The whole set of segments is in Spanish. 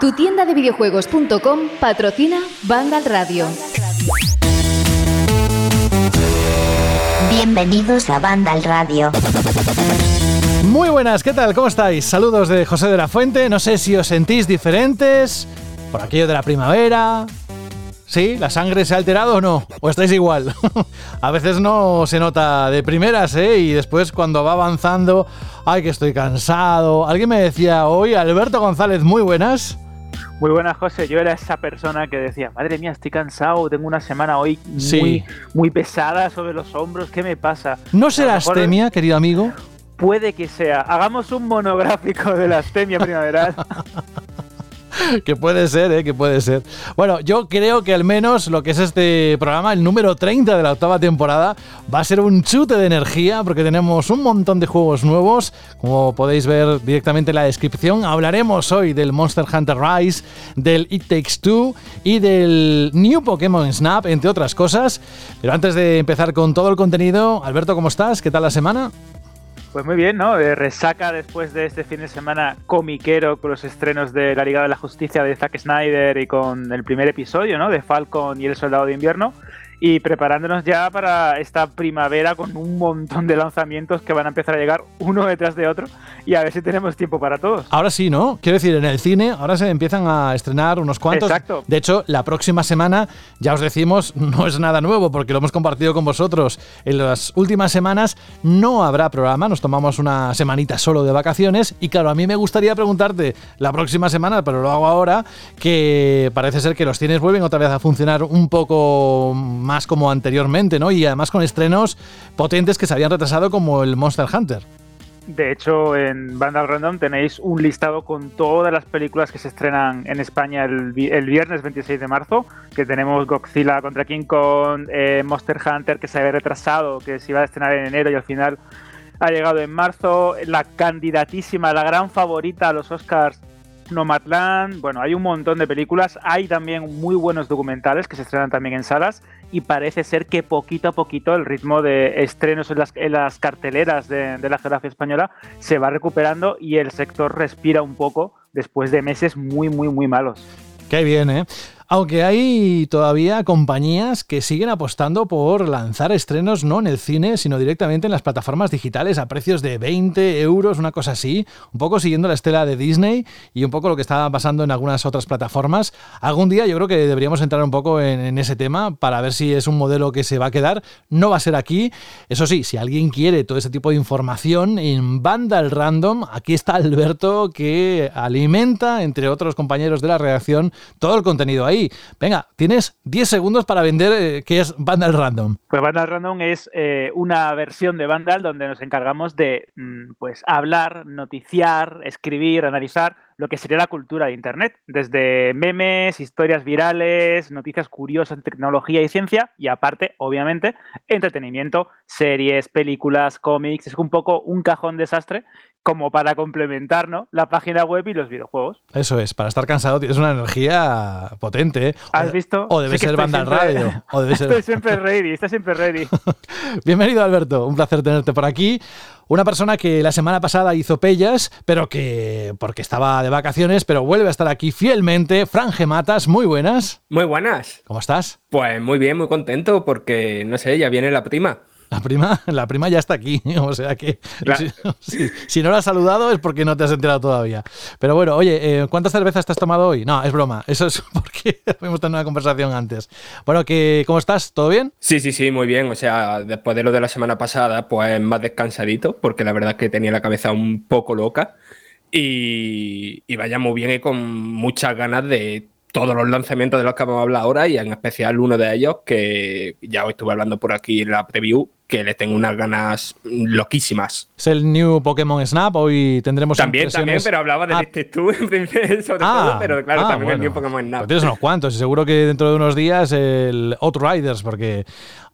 Tu tienda de videojuegos.com patrocina Vandal Radio. Bienvenidos a Vandal Radio. Muy buenas, ¿qué tal? ¿Cómo estáis? Saludos de José de la Fuente. No sé si os sentís diferentes por aquello de la primavera. ¿Sí? ¿La sangre se ha alterado o no? ¿O estáis igual? a veces no se nota de primeras, ¿eh? Y después cuando va avanzando, ay, que estoy cansado. Alguien me decía hoy, Alberto González, muy buenas. Muy buenas, José. Yo era esa persona que decía, madre mía, estoy cansado, tengo una semana hoy muy, muy pesada sobre los hombros, ¿qué me pasa? ¿No será astemia, querido amigo? Puede que sea. Hagamos un monográfico de la astemia primaveral. que puede ser, ¿eh? que puede ser. Bueno, yo creo que al menos lo que es este programa, el número 30 de la octava temporada, va a ser un chute de energía porque tenemos un montón de juegos nuevos. Como podéis ver directamente en la descripción, hablaremos hoy del Monster Hunter Rise, del It Takes Two y del New Pokémon Snap, entre otras cosas. Pero antes de empezar con todo el contenido, Alberto, ¿cómo estás? ¿Qué tal la semana? Pues muy bien, ¿no? Resaca después de este fin de semana comiquero con los estrenos de la Liga de la Justicia de Zack Snyder y con el primer episodio, ¿no? De Falcon y el Soldado de Invierno y preparándonos ya para esta primavera con un montón de lanzamientos que van a empezar a llegar uno detrás de otro y a ver si tenemos tiempo para todos. Ahora sí, ¿no? Quiero decir, en el cine ahora se empiezan a estrenar unos cuantos. Exacto. De hecho, la próxima semana, ya os decimos, no es nada nuevo porque lo hemos compartido con vosotros. En las últimas semanas no habrá programa, nos tomamos una semanita solo de vacaciones y claro, a mí me gustaría preguntarte la próxima semana, pero lo hago ahora, que parece ser que los cines vuelven otra vez a funcionar un poco más como anteriormente, ¿no? Y además con estrenos potentes que se habían retrasado como el Monster Hunter. De hecho, en Vandal Random tenéis un listado con todas las películas que se estrenan en España el, viernes 26 de marzo, que tenemos Godzilla contra King Kong, eh, Monster Hunter que se había retrasado, que se iba a estrenar en enero y al final ha llegado en marzo, la candidatísima, la gran favorita a los Oscars Nomadland, bueno, hay un montón de películas, hay también muy buenos documentales que se estrenan también en salas y parece ser que poquito a poquito el ritmo de estrenos en las, carteleras de, de la geografía española se va recuperando y el sector respira un poco después de meses muy, muy, muy malos. Qué bien, ¿eh? Aunque hay todavía compañías que siguen apostando por lanzar estrenos no en el cine, sino directamente en las plataformas digitales a precios de 20 euros, una cosa así, un poco siguiendo la estela de Disney y un poco lo que está pasando en algunas otras plataformas. Algún día yo creo que deberíamos entrar un poco en, ese tema para ver si es un modelo que se va a quedar. No va a ser aquí. Eso sí, si alguien quiere todo ese tipo de información en Vandal Random, aquí está Alberto que alimenta, entre otros compañeros de la redacción, todo el contenido ahí Venga, tienes 10 segundos para vender eh, qué es Vandal Random. Pues Vandal Random es eh, una versión de Vandal donde nos encargamos de mm, pues hablar, noticiar, escribir, analizar lo que sería la cultura de Internet, desde memes, historias virales, noticias curiosas de tecnología y ciencia, y aparte, obviamente, entretenimiento, series, películas, cómics, es un poco un cajón desastre como para complementar la página web y los videojuegos. Eso es, para estar cansado tienes una energía potente. ¿eh? ¿Has visto? O debe ser banda radio. O debe ser... Estoy siempre ready, estoy siempre ready. Bienvenido Alberto, un placer tenerte por aquí. Una persona que la semana pasada hizo pellas, pero que porque estaba de vacaciones, pero vuelve a estar aquí fielmente. Fran Matas, muy buenas. Muy buenas. ¿Cómo estás? Pues muy bien, muy contento porque, no sé, ya viene la prima. La prima, la prima ya está aquí, o sea que si, no la has saludado es porque no te has enterado todavía. Pero bueno, oye, eh, ¿cuántas cervezas te has tomado hoy? No, es broma, eso es porque hemos tenido una conversación antes. Bueno, que, ¿cómo estás? ¿Todo bien? Sí, sí, sí, muy bien. O sea, después de lo de la semana pasada, pues más descansadito, porque la verdad es que tenía la cabeza un poco loca. Y, y vaya muy bien y con muchas ganas de todos los lanzamientos de los que vamos a hablar ahora y en especial uno de ellos que ya os estuve hablando por aquí en la preview, que le tengo unas ganas loquísimas. Es el New Pokémon Snap, hoy tendremos También, también, pero hablaba de ah. este tú sobre ah, todo, pero claro, ah, también el New Pokémon Snap. Pues tienes unos cuantos y seguro que dentro de unos días el Outriders, porque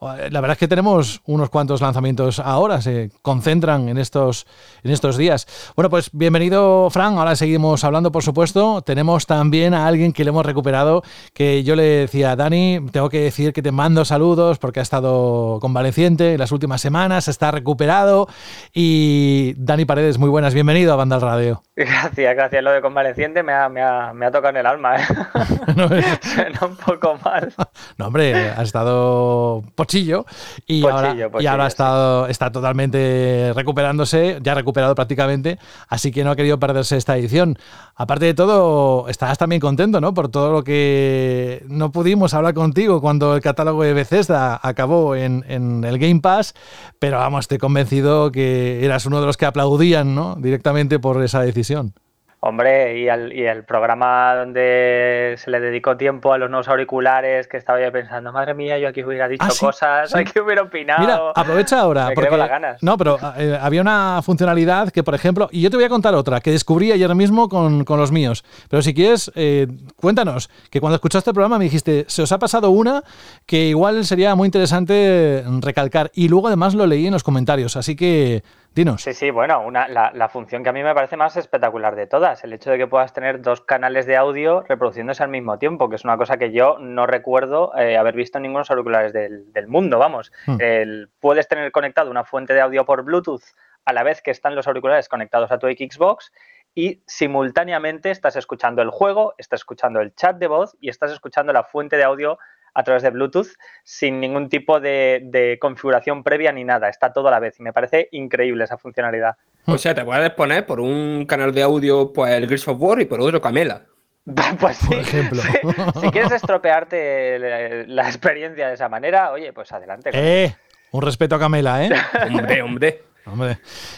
la verdad es que tenemos unos cuantos lanzamientos ahora, se concentran en estos, en estos días. Bueno, pues bienvenido, Fran. Ahora seguimos hablando, por supuesto. Tenemos también a alguien que le hemos recuperado, que yo le decía, Dani, tengo que decir que te mando saludos porque ha estado convaleciente las las últimas semanas, está recuperado. Y Dani Paredes, muy buenas, bienvenido a Banda al Radio. Gracias, gracias. Lo de convaleciente me ha, me ha, me ha tocado en el alma, ¿eh? no, Suena un poco mal. No, hombre, ha estado pochillo y ahora, y está totalmente recuperándose, ya recuperado prácticamente, así que no ha querido perderse esta edición. Aparte de todo, estarás también contento, ¿no? Por todo lo que no pudimos hablar contigo cuando el catálogo de Bethesda acabó en, en el Game Pass, pero vamos, estoy convencido que eras uno de los que aplaudían, ¿no? Directamente por esa decisión. Hombre, y, el programa donde se le dedicó tiempo a los nuevos auriculares, que estaba yo pensando, madre mía, yo aquí hubiera dicho ah, cosas, aquí hubiera opinado. Mira, aprovecha ahora. porque, las ganas. No, pero eh, había una funcionalidad que, por ejemplo, y yo te voy a contar otra, que descubrí ayer mismo con, los míos. Pero si quieres, eh, cuéntanos, que cuando escuchaste el programa me dijiste, se os ha pasado una que igual sería muy interesante recalcar. Y luego además lo leí en los comentarios, así que Dinos. Sí, sí, bueno, una, la, función que a mí me parece más espectacular de todas, el hecho de que puedas tener dos canales de audio reproduciéndose al mismo tiempo, que es una cosa que yo no recuerdo eh, haber visto en ningunos auriculares del, mundo, vamos. Hmm. puedes tener conectado una fuente de audio por Bluetooth a la vez que están los auriculares conectados a tu Xbox y simultáneamente estás escuchando el juego, estás escuchando el chat de voz y estás escuchando la fuente de audio a través de Bluetooth sin ningún tipo de, configuración previa ni nada. Está todo a la vez y me parece increíble esa funcionalidad. O sea, te puedes poner por un canal de audio pues el Gears of War y por otro Camela. Pues sí, por ejemplo. Si, quieres estropearte la, experiencia de esa manera, oye, pues adelante. Eh, un respeto a Camela, ¿eh? hombre, hombre.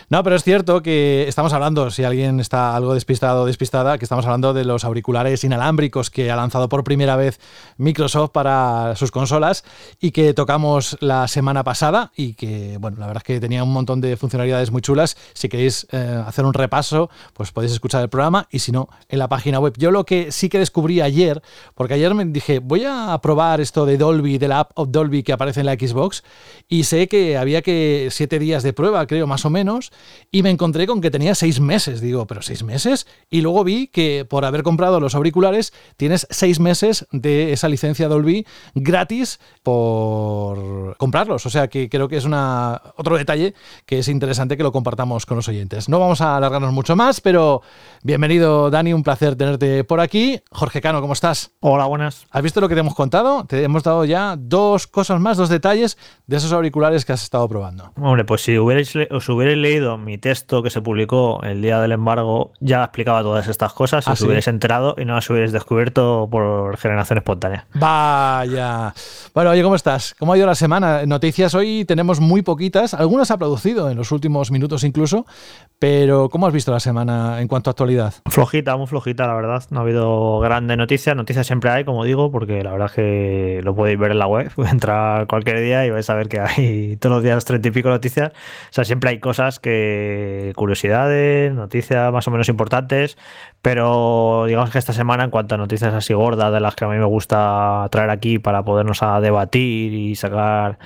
No, pero es cierto que estamos hablando, si alguien está algo despistado o despistada, que estamos hablando de los auriculares inalámbricos que ha lanzado por primera vez Microsoft para sus consolas y que tocamos la semana pasada y que, bueno, la verdad es que tenía un montón de funcionalidades muy chulas. Si queréis eh, hacer un repaso, pues podéis escuchar el programa y si no, en la página web. Yo lo que sí que descubrí ayer, porque ayer me dije, voy a probar esto de Dolby, de la app of Dolby que aparece en la Xbox y sé que había que siete días de prueba, creo, más o menos, y me encontré con que tenía seis meses. Digo, ¿pero seis meses? Y luego vi que por haber comprado los auriculares tienes seis meses de esa licencia Dolby gratis por comprarlos. O sea que creo que es una, otro detalle que es interesante que lo compartamos con los oyentes. No vamos a alargarnos mucho más, pero bienvenido Dani, un placer tenerte por aquí. Jorge Cano, ¿cómo estás? Hola, buenas. ¿Has visto lo que te hemos contado? Te hemos dado ya dos cosas más, dos detalles de esos auriculares que has estado probando. Hombre, pues si hubierais, os hubierais leído mi texto que se publicó el día del embargo, ya explicaba todas estas cosas, si os hubierais enterado y no las hubierais descubierto por generación espontánea. Vaya. Bueno, oye, ¿cómo estás? ¿Cómo ha ido la semana? Noticias hoy tenemos muy poquitas, algunas ha producido en los últimos minutos incluso, pero ¿cómo has visto la semana en cuanto a actualidad? Flojita, muy flojita, la verdad. No ha habido grandes noticias. Noticias siempre hay, como digo, porque la verdad es que lo podéis ver en la web. Entrar cualquier día y vais a ver que hay todos los días treinta y pico noticias. O sea, siempre hay cosas que. curiosidades, noticias más o menos importantes. Pero digamos que esta semana, en cuanto a noticias así gordas, de las que a mí me gusta traer aquí para podernos a debatir y sacar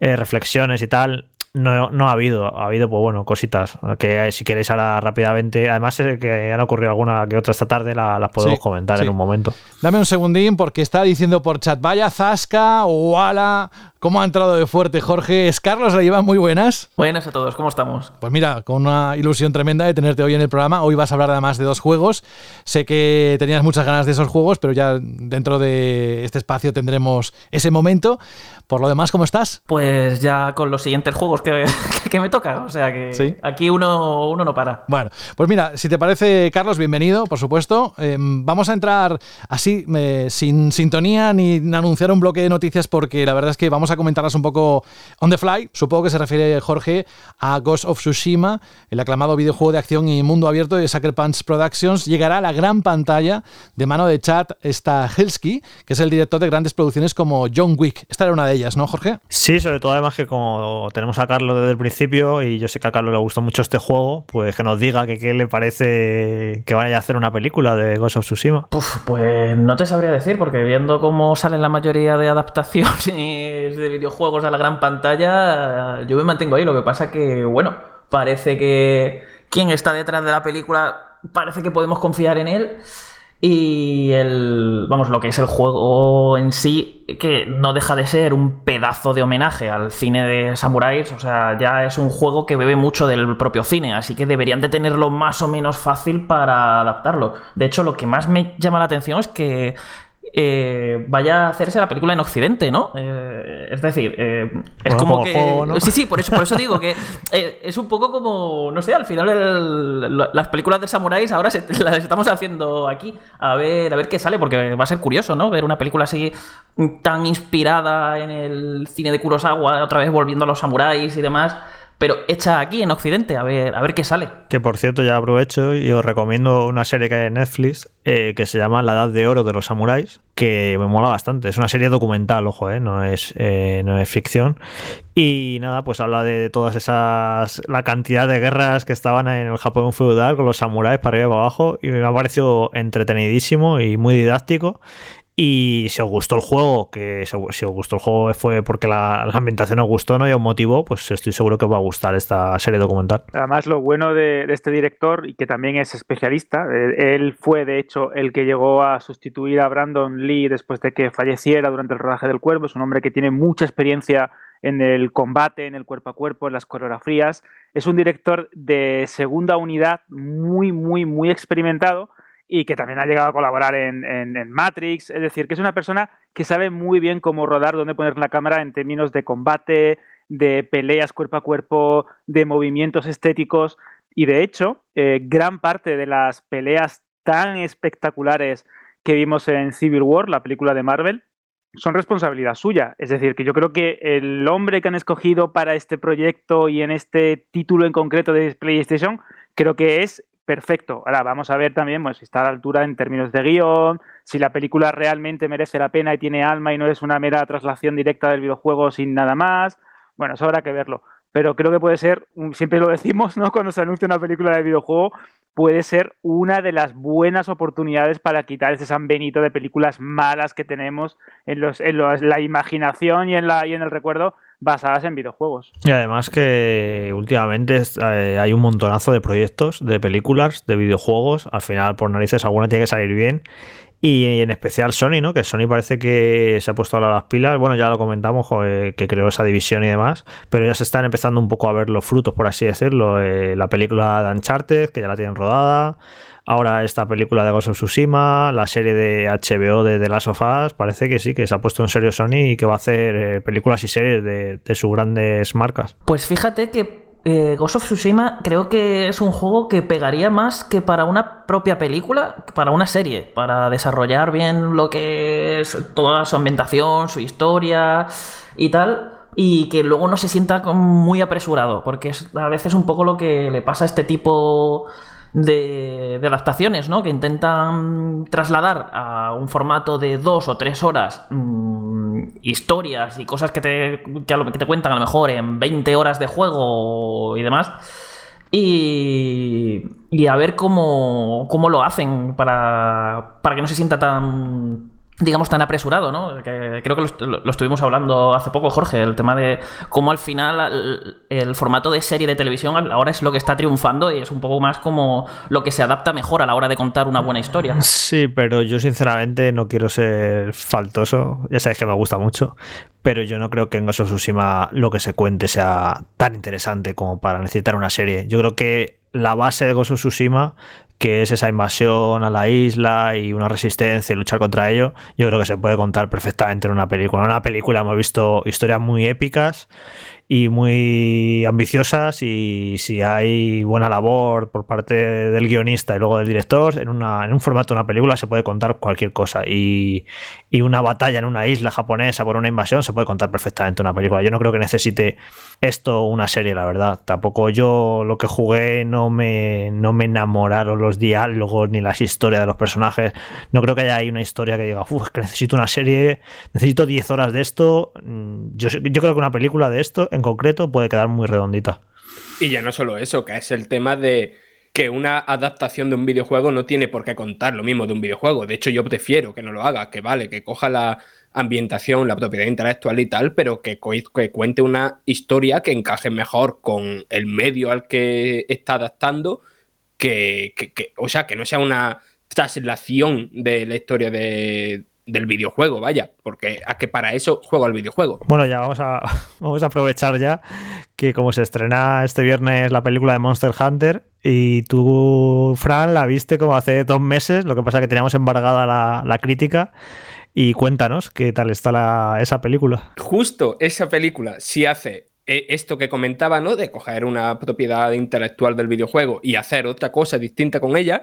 eh, reflexiones y tal, no, no ha habido, ha habido, pues bueno, cositas que si queréis ahora rápidamente, además que han ocurrido alguna que otra esta tarde, las podemos comentar en un momento. Dame un segundín porque está diciendo por chat, vaya Zasca, ala ¿Cómo ha entrado de fuerte Jorge? ¿Es Carlos? ¿La lleva muy buenas? Buenas a todos, ¿cómo estamos? Pues mira, con una ilusión tremenda de tenerte hoy en el programa. Hoy vas a hablar además de dos juegos. Sé que tenías muchas ganas de esos juegos, pero ya dentro de este espacio tendremos ese momento. Por lo demás, ¿cómo estás? Pues ya con los siguientes juegos que, que me toca. O sea que aquí uno, uno no para. Bueno, pues mira, si te parece, Carlos, bienvenido, por supuesto. Em, vamos a entrar así, eh, sin sintonía ni anunciar un bloque de noticias, porque la verdad es que vamos a comentarlas un poco on the fly. Supongo que se refiere Jorge a Ghost of Tsushima, el aclamado videojuego de acción y mundo abierto de Sucker Punch Productions. Llegará a la gran pantalla de mano de Chad Stahelski, que es el director de grandes producciones como John Wick. Esta era una de ellas, ¿no, Jorge? Sí, sobre todo además que como tenemos a Carlos desde el principio y yo sé que a Carlos le gustó mucho este juego, pues que nos diga que qué le parece que vaya a hacer una película de Ghost of Tsushima. pues no te sabría decir, porque viendo cómo salen la mayoría de adaptaciones de videojuegos a la gran pantalla, yo me mantengo ahí. Lo que pasa que, bueno, parece que quien está detrás de la película parece que podemos confiar en él. Y el, vamos, lo que es el juego en sí, que no deja de ser un pedazo de homenaje al cine de samuráis, o sea, ya es un juego que bebe mucho del propio cine, así que deberían de tenerlo más o menos fácil para adaptarlo. De hecho, lo que más me llama la atención es que eh, vaya a hacerse la película en Occidente, ¿no? Eh, es decir, eh, es como que. Sí, sí, por eso, por eso digo que es un poco como. No sé, al final las películas de samuráis ahora las estamos haciendo aquí. A ver, a ver qué sale, porque va a ser curioso, ¿no? Ver una película así tan inspirada en el cine de Kurosawa, otra vez volviendo a los samuráis y demás pero hecha aquí en Occidente, a ver, a ver qué sale. Que por cierto, ya aprovecho y os recomiendo una serie que hay en Netflix eh, que se llama La Edad de Oro de los Samuráis, que me mola bastante. Es una serie documental, ojo, eh, no, es, eh, no es ficción. Y nada, pues habla de todas esas. la cantidad de guerras que estaban en el Japón feudal con los samuráis para arriba y para abajo. Y me ha parecido entretenidísimo y muy didáctico. Y si os gustó el juego, que si os gustó el juego fue porque la, ambientación os gustó, ¿no? Y os motivó, pues estoy seguro que os va a gustar esta serie documental. Además, lo bueno de, este director, y que también es especialista, eh, él fue de hecho el que llegó a sustituir a Brandon Lee después de que falleciera durante el rodaje del cuervo. Es un hombre que tiene mucha experiencia en el combate, en el cuerpo a cuerpo, en las coreografías. Es un director de segunda unidad muy, muy, muy experimentado y que también ha llegado a colaborar en, Matrix. Es decir, que es una persona que sabe muy bien cómo rodar, dónde poner la cámara en términos de combate, de peleas cuerpo a cuerpo, de movimientos estéticos. Y de hecho, eh, gran parte de las peleas tan espectaculares que vimos en Civil War, la película de Marvel, son responsabilidad suya. Es decir, que yo creo que el hombre que han escogido para este proyecto y en este título en concreto de PlayStation, creo que es perfecto. Ahora vamos a ver también pues, si está a la altura en términos de guion, si la película realmente merece la pena y tiene alma y no es una mera traslación directa del videojuego sin nada más. Bueno, eso habrá que verlo. Pero creo que puede ser, siempre lo decimos, ¿no? Cuando se anuncia una película de videojuego, puede ser una de las buenas oportunidades para quitar ese San Benito de películas malas que tenemos en, los, en la imaginación y en, la, y en el recuerdo basadas en videojuegos. Y además que últimamente eh, hay un montonazo de proyectos, de películas, de videojuegos. Al final, por narices, alguna tiene que salir bien. Y en especial Sony, ¿no? Que Sony parece que se ha puesto a las pilas. Bueno, ya lo comentamos, que creó esa división y demás. Pero ya se están empezando un poco a ver los frutos, por así decirlo. Eh, la película de Uncharted, que ya la tienen rodada. Ahora esta película de Ghost of Tsushima, la serie de HBO de The Last of Us, parece que sí, que se ha puesto en serio Sony y que va a hacer eh, películas y series de, sus grandes marcas. Pues fíjate que eh, Ghost of Tsushima creo que es un juego que pegaría más que para una propia película, para una serie, para desarrollar bien lo que es toda su ambientación, su historia y tal y que luego no se sienta muy apresurado, porque es a veces un poco lo que le pasa a este tipo de, adaptaciones, ¿no? Que intentan trasladar a un formato de dos o tres horas mm, historias y cosas que te, que, te cuentan a lo mejor en 20 horas de juego y demás. Y, y a ver cómo, cómo lo hacen para, para que no se sienta tan digamos, tan apresurado, ¿no? Creo que lo, estuvimos hablando hace poco, Jorge, el tema de cómo al final el, formato de serie de televisión ahora es lo que está triunfando y es un poco más como lo que se adapta mejor a la hora de contar una buena historia. Sí, pero yo sinceramente no quiero ser faltoso, ya sabes que me gusta mucho, pero yo no creo que en Ghost of Tsushima lo que se cuente sea tan interesante como para necesitar una serie. Yo creo que la base de Ghost of Tsushima que es esa invasión a la isla y una resistencia y luchar contra ello, yo creo que se puede contar perfectamente en una película. En una película hemos visto historias muy épicas y muy ambiciosas y si hay buena labor por parte del guionista y luego del director, en, una, en un formato de una película se puede contar cualquier cosa y, y, una batalla en una isla japonesa por una invasión se puede contar perfectamente en una película. Yo no creo que necesite esto una serie, la verdad. Tampoco yo lo que jugué no me, no me enamoraron los diálogos ni las historias de los personajes. No creo que haya ahí una historia que diga, uff, que necesito una serie, necesito 10 horas de esto. Mm, yo, yo creo que una película de esto en concreto puede quedar muy redondita. Y ya no solo eso, que es el tema de que una adaptación de un videojuego no tiene por qué contar lo mismo de un videojuego. De hecho, yo prefiero que no lo haga, que vale, que coja la ambientación, la propiedad intelectual y tal, pero que, que cuente una historia que encaje mejor con el medio al que está adaptando, que, que, o sea, que no sea una traslación de la historia de, del videojuego, vaya, porque a que para eso juego al videojuego. Bueno, ya vamos a, vamos a aprovechar ya que como se estrena este viernes la película de Monster Hunter y tú, Fran, la viste como hace dos meses, lo que pasa es que teníamos embargada la, la crítica. Y cuéntanos qué tal está la, esa película. Justo esa película sí hace eh, esto que comentaba, ¿no? De coger una propiedad intelectual del videojuego y hacer otra cosa distinta con ella,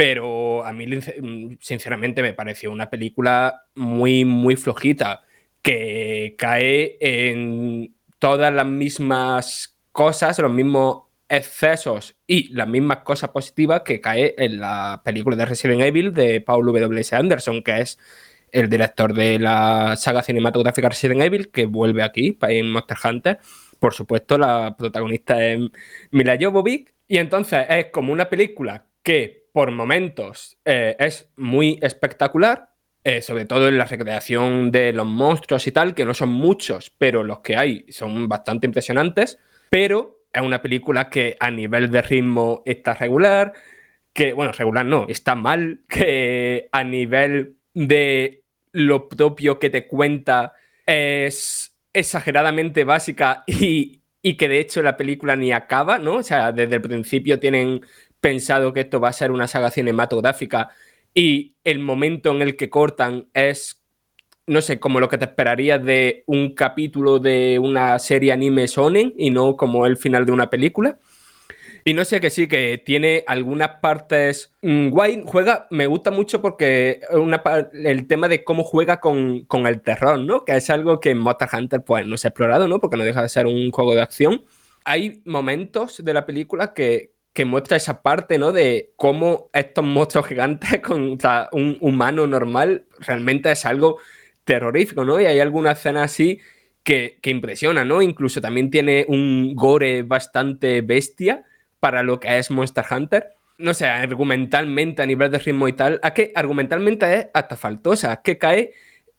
pero a mí, mm, sinceramente, me pareció una película muy, muy flojita, que cae en todas las mismas cosas, los mismos excesos y las mismas cosas positivas que cae en la película de Resident Evil de Paul W.S. Anderson, que es el director de la saga cinematográfica Resident Evil, que vuelve aquí en Monster Hunter. Por supuesto, la protagonista es Mila Jovovich. Y entonces es como una película que por momentos eh, es muy espectacular, eh, sobre todo en la recreación de los monstruos y tal, que no son muchos, pero los que hay son bastante impresionantes, pero es una película que a nivel de ritmo está regular, que, bueno, regular no, está mal, que a nivel de lo propio que te cuenta es exageradamente básica y, y que de hecho la película ni acaba, ¿no? O sea, desde el principio tienen pensado que esto va a ser una saga cinematográfica y el momento en el que cortan es, no sé, como lo que te esperarías de un capítulo de una serie anime sonen y no como el final de una película. Y no sé que sí, que tiene algunas partes mm, guay. Juega, me gusta mucho porque una, el tema de cómo juega con, con, el terror, ¿no? Que es algo que en Monster Hunter pues no se ha explorado, ¿no? Porque no deja de ser un juego de acción. Hay momentos de la película que, que muestra esa parte, ¿no? De cómo estos monstruos gigantes contra un humano normal realmente es algo terrorífico, ¿no? Y hay alguna escena así que, que impresiona, ¿no? Incluso también tiene un gore bastante bestia para lo que es Monster Hunter. No sé, argumentalmente, a nivel de ritmo y tal, a que argumentalmente es hasta faltosa, que cae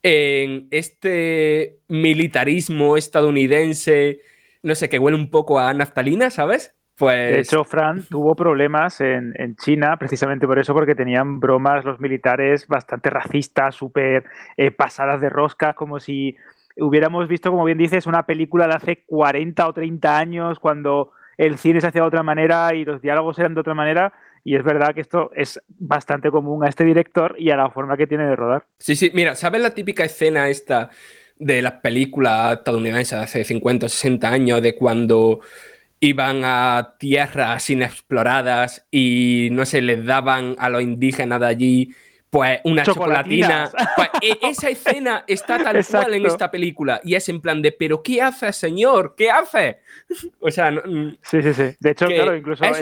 en este militarismo estadounidense, no sé, que huele un poco a naftalina, ¿sabes? Pues... De hecho, Fran tuvo problemas en, China precisamente por eso, porque tenían bromas los militares bastante racistas, súper eh, pasadas de rosca, como si hubiéramos visto, como bien dices, una película de hace 40 o 30 años, cuando el cine se hacía de otra manera y los diálogos eran de otra manera. Y es verdad que esto es bastante común a este director y a la forma que tiene de rodar. Sí, sí, mira, ¿sabes la típica escena esta de las películas estadounidenses de hace 50 o 60 años, de cuando iban a tierras inexploradas y no se les daban a los indígenas de allí pues una chocolatina. Pues, e, esa escena está tal cual en esta película y es en plan de, pero ¿qué hace, señor? ¿Qué hace? o sea, mm, sí, sí, sí. De hecho, claro, incluso es,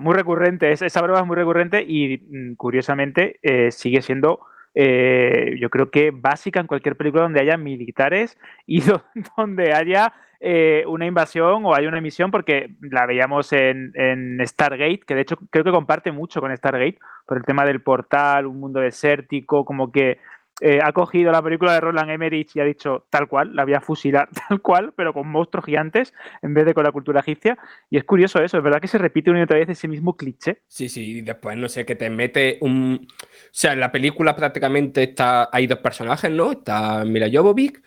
muy recurrente, esa broma es muy recurrente y mm, curiosamente eh, sigue siendo eh, yo creo que básica en cualquier película donde haya militares y donde haya eh, una invasión o hay una emisión, porque la veíamos en, Stargate, que de hecho creo que comparte mucho con Stargate, por el tema del portal, un mundo desértico, como que eh, ha cogido la película de Roland Emmerich y ha dicho tal cual, la voy a fusilar tal cual, pero con monstruos gigantes en vez de con la cultura egipcia. Y es curioso eso, es verdad que se repite una y otra vez ese mismo cliché. Sí, sí, y después no sé, que te mete un... O sea, en la película prácticamente está... hay dos personajes, ¿no? Está Mila Jovovich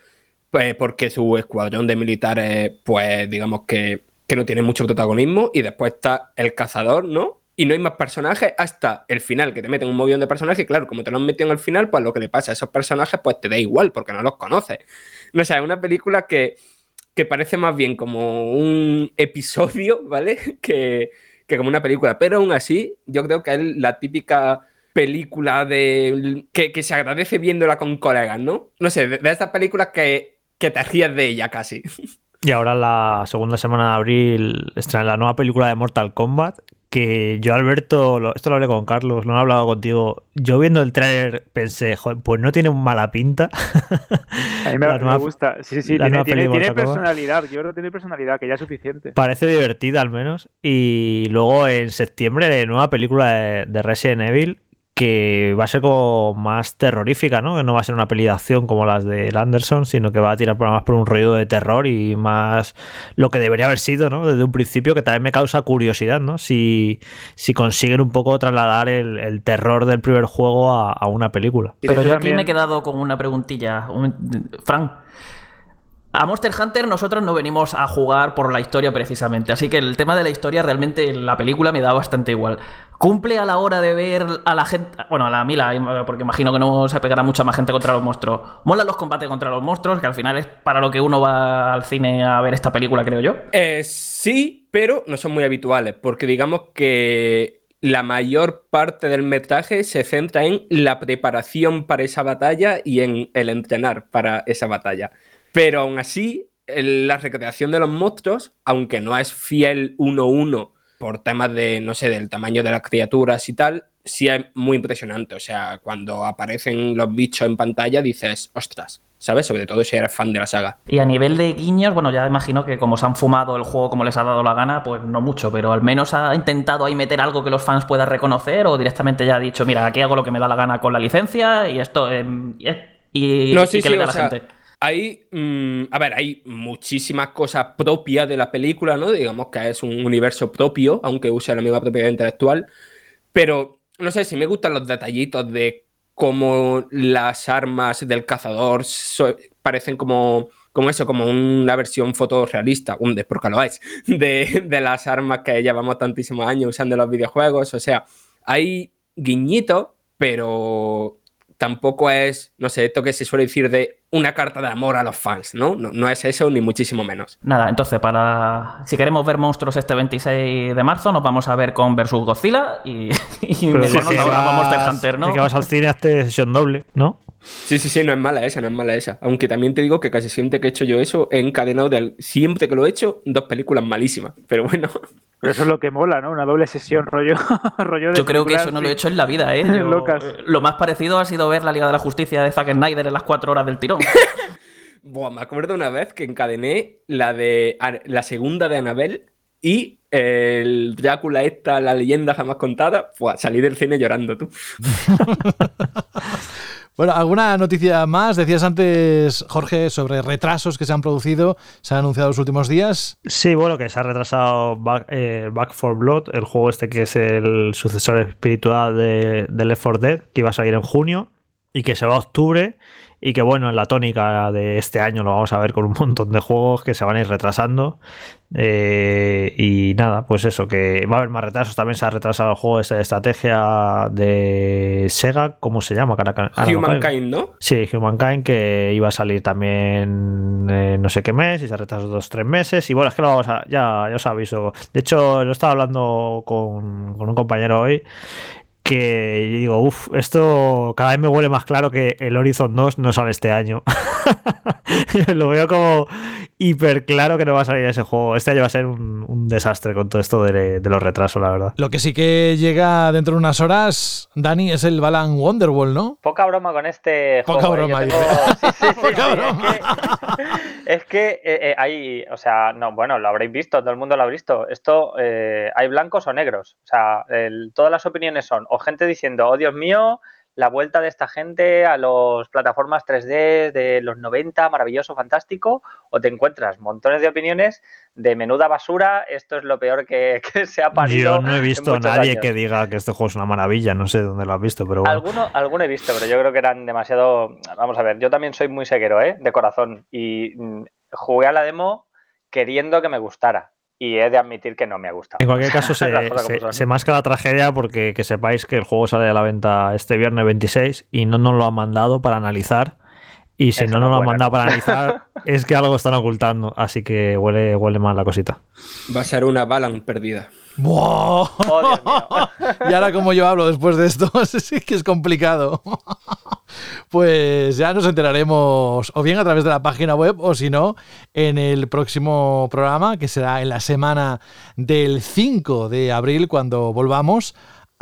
pues porque su escuadrón de militares, pues digamos que, no tiene mucho protagonismo, y después está el cazador, ¿no? Y no hay más personajes hasta el final, que te meten un montón de personajes, y claro, como te lo han metido en el final, pues lo que le pasa a esos personajes, pues te da igual, porque no los conoces. No sé, es una película que, que parece más bien como un episodio, ¿vale? Que, que como una película. Pero aún así, yo creo que es la típica película de que, que, se agradece viéndola con colegas, ¿no? No sé, de, de estas películas que que te ríes de ella casi. Y ahora la segunda semana de abril estrena la nueva película de Mortal Kombat. Que yo, Alberto, esto lo hablé con Carlos, lo he hablado contigo. Yo viendo el tráiler pensé, joder, pues no tiene mala pinta. A mí me, gusta. Sí, sí, tiene, tiene, personalidad. Yo creo que tiene personalidad, que ya es suficiente. Parece divertida al menos. Y luego en septiembre, nueva película de, de Resident Evil que va a ser como más terrorífica, ¿no? Que no va a ser una peli de acción como las de Anderson, sino que va a tirar más por un ruido de terror y más lo que debería haber sido, ¿no? Desde un principio, que también me causa curiosidad, ¿no? Si, si consiguen un poco trasladar el, terror del primer juego a, una película. Pero yo aquí me he quedado con una preguntilla. Frank, a Monster Hunter nosotros no venimos a jugar por la historia precisamente, así que el tema de la historia realmente en la película me da bastante igual. ¿Cumple a la hora de ver a la gente, bueno, a la Mila, porque imagino que no se pegará mucha más gente contra los monstruos? ¿Mola los combates contra los monstruos, que al final es para lo que uno va al cine a ver esta película, creo yo? Eh, sí, pero no son muy habituales, porque digamos que la mayor parte del metraje se centra en la preparación para esa batalla y en el entrenar para esa batalla. Pero aún así, la recreación de los monstruos, aunque no es fiel uno a uno por temas de, no sé, del tamaño de las criaturas y tal, sí es muy impresionante. O sea, cuando aparecen los bichos en pantalla dices, ostras, ¿sabes? Sobre todo si eres fan de la saga. Y a nivel de guiños, bueno, ya imagino que como se han fumado el juego como les ha dado la gana, pues no mucho, pero al menos ha intentado ahí meter algo que los fans puedan reconocer o directamente ya ha dicho, mira, aquí hago lo que me da la gana con la licencia y esto... Em, y, no, sí, que le da la gente. Hay, mm, a ver, hay muchísimas cosas propias de la película, ¿no? Digamos que es un universo propio, aunque use la misma propiedad intelectual. Pero, no sé, si me gustan los detallitos de cómo las armas del cazador parecen como, como eso, como una versión fotorrealista, un porque de, de las armas que llevamos tantísimos años usando en los videojuegos. O sea, hay guiñitos, pero tampoco es, no sé, esto que se suele decir de una carta de amor a los fans, ¿no? No, es eso ni muchísimo menos. Nada, entonces, para si queremos ver monstruos este 26 de marzo, nos vamos a ver con Versus Godzilla y, y mejor nos de Hunter, ¿no? que vas al cine a sesión doble, ¿no? Sí, sí, sí, no es mala esa, no es mala esa. Aunque también te digo que casi siempre que he hecho yo eso, he encadenado de, siempre que lo he hecho, dos películas malísimas. Pero bueno. Pero eso es lo que mola, ¿no? Una doble sesión, rollo, rollo Yo creo que eso no lo he hecho en la vida, ¿eh? lo más parecido ha sido ver la Liga de la Justicia de Zack Snyder en las cuatro horas del tirón. Buah, me acuerdo una vez que encadené la de la segunda de Anabel y el Drácula esta, la leyenda jamás contada, pues salí del cine llorando tú. Bueno, ¿alguna noticia más? Decías antes, Jorge, sobre retrasos que se han producido, se han anunciado los últimos días. Sí, bueno, que se ha retrasado Back, eh, for Blood, el juego este que es el sucesor espiritual de, de Left 4 Dead, que iba a salir en junio y que se va a octubre y que bueno, en la tónica de este año lo vamos a ver con un montón de juegos que se van a ir retrasando. Eh, y nada, pues eso, que va a haber más retrasos. También se ha retrasado el juego de estrategia de Sega, ¿cómo se llama? Humankind, ¿no? Sí, Humankind, que iba a salir también no sé qué mes y se ha retrasado dos, tres meses. Y bueno, es que lo vamos a, ya, ya os aviso. De hecho, lo estaba hablando con, con un compañero hoy que digo, uff, esto cada vez me huele más claro que el Horizon 2 no sale este año. Lo veo como hiper claro que no va a salir ese juego. Este año va a ser un, desastre con todo esto de, los retrasos, la verdad. Lo que sí que llega dentro de unas horas, Dani, es el Balan Wonderwall, ¿no? Poca broma con este Poca juego. ¿eh? Broma, Poca broma. Es que, eh, eh, hay, o sea, no, bueno, lo habréis visto, todo el mundo lo ha visto. Esto, hay blancos o negros. O sea, todas las opiniones son o gente diciendo, oh Dios mío, la vuelta de esta gente a las plataformas 3D de los 90, maravilloso, fantástico, o te encuentras montones de opiniones de menuda basura, esto es lo peor que, se ha parido. Yo no he visto a nadie que diga que este juego es una maravilla, no sé dónde lo has visto, pero bueno. Alguno, alguno he visto, pero yo creo que eran demasiado... Vamos a ver, yo también soy muy seguero, ¿eh? De corazón, y mm, jugué a la demo queriendo que me gustara y he de admitir que no me ha gustado. En cualquier caso, se, se, masca la tragedia porque que sepáis que el juego sale a la venta este viernes 26 y no nos lo han mandado para analizar. Y si no nos lo han mandado para analizar, es que algo están ocultando. Así que huele, huele mal la cosita. Va a ser una bala perdida. ¡Buah! Oh, y ahora como yo hablo después de esto, sí que es complicado. pues ya nos enteraremos o bien a través de la página web o si no en el próximo programa que será en la semana del 5 de abril cuando volvamos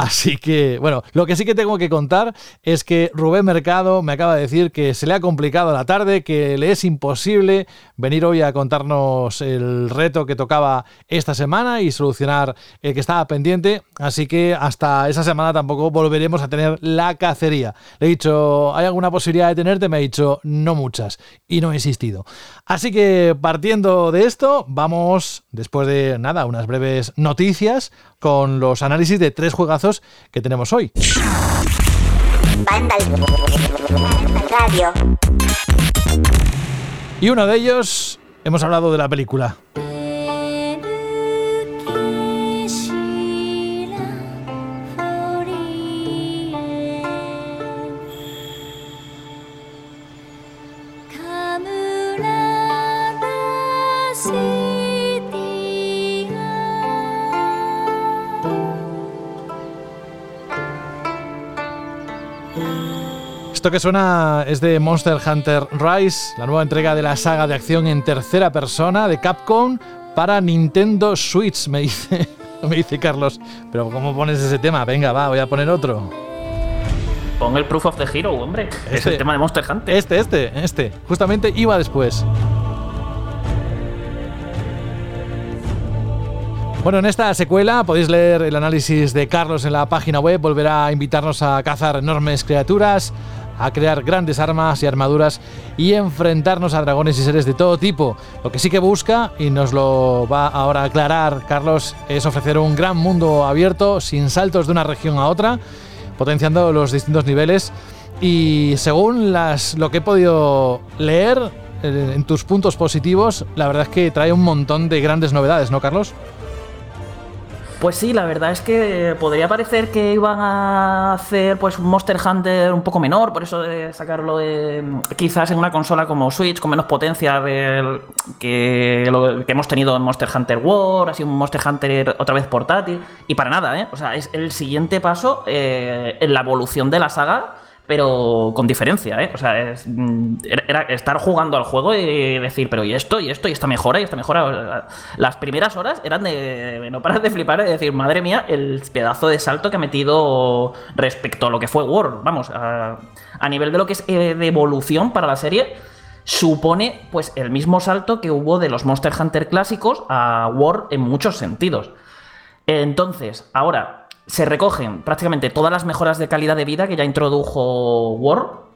Así que, bueno, lo que sí que tengo que contar es que Rubén Mercado me acaba de decir que se le ha complicado la tarde, que le es imposible venir hoy a contarnos el reto que tocaba esta semana y solucionar el que estaba pendiente. Así que hasta esa semana tampoco volveremos a tener la cacería. Le he dicho, ¿hay alguna posibilidad de tenerte? Me ha dicho, no muchas. Y no he insistido. Así que partiendo de esto, vamos, después de nada, unas breves noticias con los análisis de tres juegazos que tenemos hoy. Y uno de ellos, hemos hablado de la película. Esto que suena es de Monster Hunter Rise, la nueva entrega de la saga de acción en tercera persona de Capcom para Nintendo Switch, me dice, me dice Carlos. Pero ¿cómo pones ese tema? Venga, va, voy a poner otro. Pon el Proof of the Hero, hombre. es el este. tema de Monster Hunter. Este, este, este. Justamente iba después. Bueno, en esta secuela podéis leer el análisis de Carlos en la página web. Volverá a invitarnos a cazar enormes criaturas, a crear grandes armas y armaduras y enfrentarnos a dragones y seres de todo tipo. Lo que sí que busca, y nos lo va ahora a aclarar Carlos, es ofrecer un gran mundo abierto sin saltos de una región a otra, potenciando los distintos niveles. Y según las, lo que he podido leer eh, en tus puntos positivos, la verdad es que trae un montón de grandes novedades, ¿no, Carlos? Pues sí, la verdad es que podría parecer que iban a hacer pues un Monster Hunter un poco menor, por eso de sacarlo quizás en una consola como Switch con menos potencia que lo que hemos tenido en Monster Hunter World, así un Monster Hunter otra vez portátil y para nada, ¿eh? O sea, es el siguiente paso eh, en la evolución de la saga pero con diferencia, ¿eh? O sea, mm, era estar jugando al juego y decir, pero ¿y esto? ¿Y esto? ¿Y esta mejora? ¿Y esta mejora? Las primeras horas eran de no parar de flipar y decir, madre mía, el pedazo de salto que ha metido respecto a lo que fue World. Vamos, a, a nivel de lo que es eh, de evolución para la serie, supone pues el mismo salto que hubo de los Monster Hunter clásicos a World en muchos sentidos. Entonces, ahora, se recogen prácticamente todas las mejoras de calidad de vida que ya introdujo War.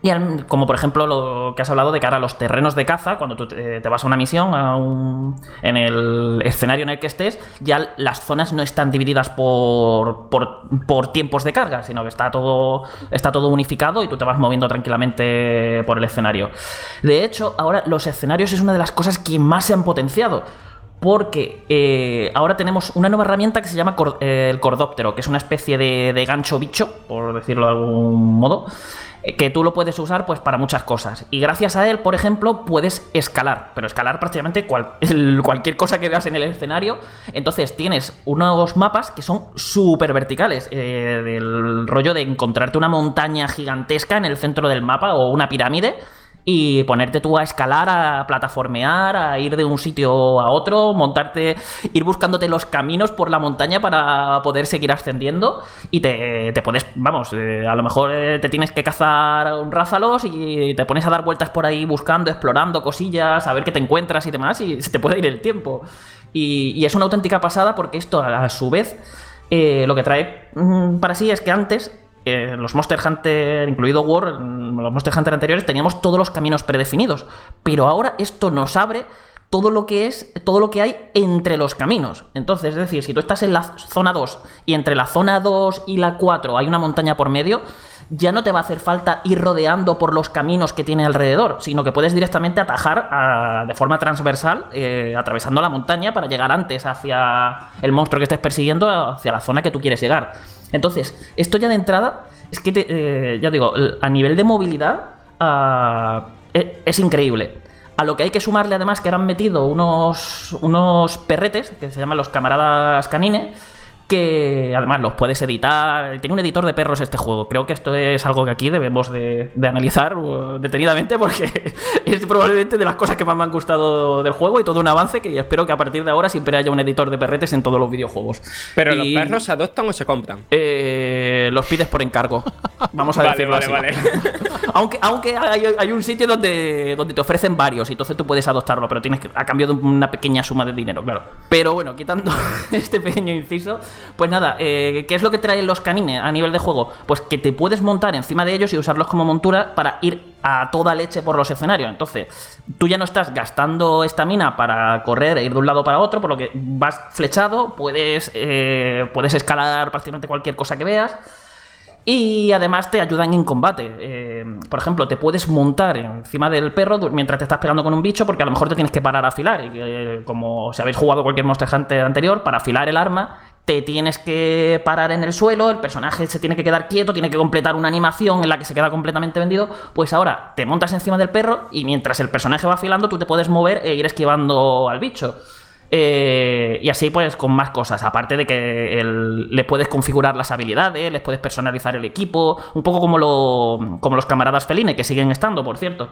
Y como por ejemplo lo que has hablado de cara a los terrenos de caza, cuando tú te, vas a una misión en el escenario en el que estés, ya las zonas no están divididas por, por, tiempos de carga, sino que está todo, está todo unificado y tú te vas moviendo tranquilamente por el escenario. De hecho, ahora los escenarios es una de las cosas que más se han potenciado porque eh, ahora tenemos una nueva herramienta que se llama eh, el cordóptero, que es una especie de, gancho bicho, por decirlo de algún modo, eh, que tú lo puedes usar pues para muchas cosas. Y gracias a él, por ejemplo, puedes escalar, pero escalar prácticamente cualquier cosa que veas en el escenario. Entonces tienes unos mapas que son súper verticales, del rollo de encontrarte una montaña gigantesca en el centro del mapa o una pirámide y ponerte tú a escalar, a plataformear, a ir de un sitio a otro, montarte, ir buscándote los caminos por la montaña para poder seguir ascendiendo y te, te puedes, vamos, eh, a lo mejor eh, te tienes que cazar un rázalos y te pones a dar vueltas por ahí buscando, explorando cosillas, a ver qué te encuentras y demás y se te puede ir el tiempo. Y, es una auténtica pasada porque esto a, su vez eh, lo que trae mm, para sí es que antes los Monster Hunter, incluido War, los Monster Hunter anteriores, teníamos todos los caminos predefinidos. Pero ahora esto nos abre todo lo que es, todo lo que hay entre los caminos. Entonces, es decir, si tú estás en la zona 2 y entre la zona 2 y la 4 hay una montaña por medio, ya no te va a hacer falta ir rodeando por los caminos que tiene alrededor, sino que puedes directamente atajar de forma transversal, eh, atravesando la montaña para llegar antes hacia el monstruo que estés persiguiendo, hacia la zona que tú quieres llegar. Entonces, esto ya de entrada, es que, eh, ya digo, a nivel de movilidad ah, e, es, increíble. A lo que hay que sumarle además que han metido unos, unos perretes, que se llaman los camaradas canines, que además los puedes editar. Tiene un editor de perros este juego. Creo que esto es algo que aquí debemos de, analizar uh, detenidamente porque es probablemente de las cosas que más me han gustado del juego y todo un avance que espero que a partir de ahora siempre haya un editor de perretes en todos los videojuegos. ¿Pero los perros se adoptan o se compran? Eh, los pides por encargo. Vamos a decirlo así. aunque aunque hay, un sitio donde, donde te ofrecen varios y entonces tú puedes adoptarlo, pero tienes que, a cambio de una pequeña suma de dinero, claro. Pero bueno, quitando este pequeño inciso, pues nada, eh, ¿qué es lo que traen los canines a nivel de juego? Pues que te puedes montar encima de ellos y usarlos como montura para ir a toda leche por los escenarios. Entonces, tú ya no estás gastando estamina para correr e ir de un lado para otro, por lo que vas flechado, puedes, eh, puedes escalar prácticamente cualquier cosa que veas. Y además te ayudan en combate. Eh, por ejemplo, te puedes montar encima del perro mientras te estás pegando con un bicho, porque a lo mejor te tienes que parar a afilar. Como si habéis jugado cualquier Monster Hunter anterior, para afilar el arma te tienes que parar en el suelo, el personaje se tiene que quedar quieto, tiene que completar una animación en la que se queda completamente vendido, pues ahora te montas encima del perro y mientras el personaje va afilando tú te puedes mover e ir esquivando al bicho. Eh, y así pues con más cosas, aparte de que le puedes configurar las habilidades, les puedes personalizar el equipo, un poco como, lo, como los camaradas feline que siguen estando, por cierto.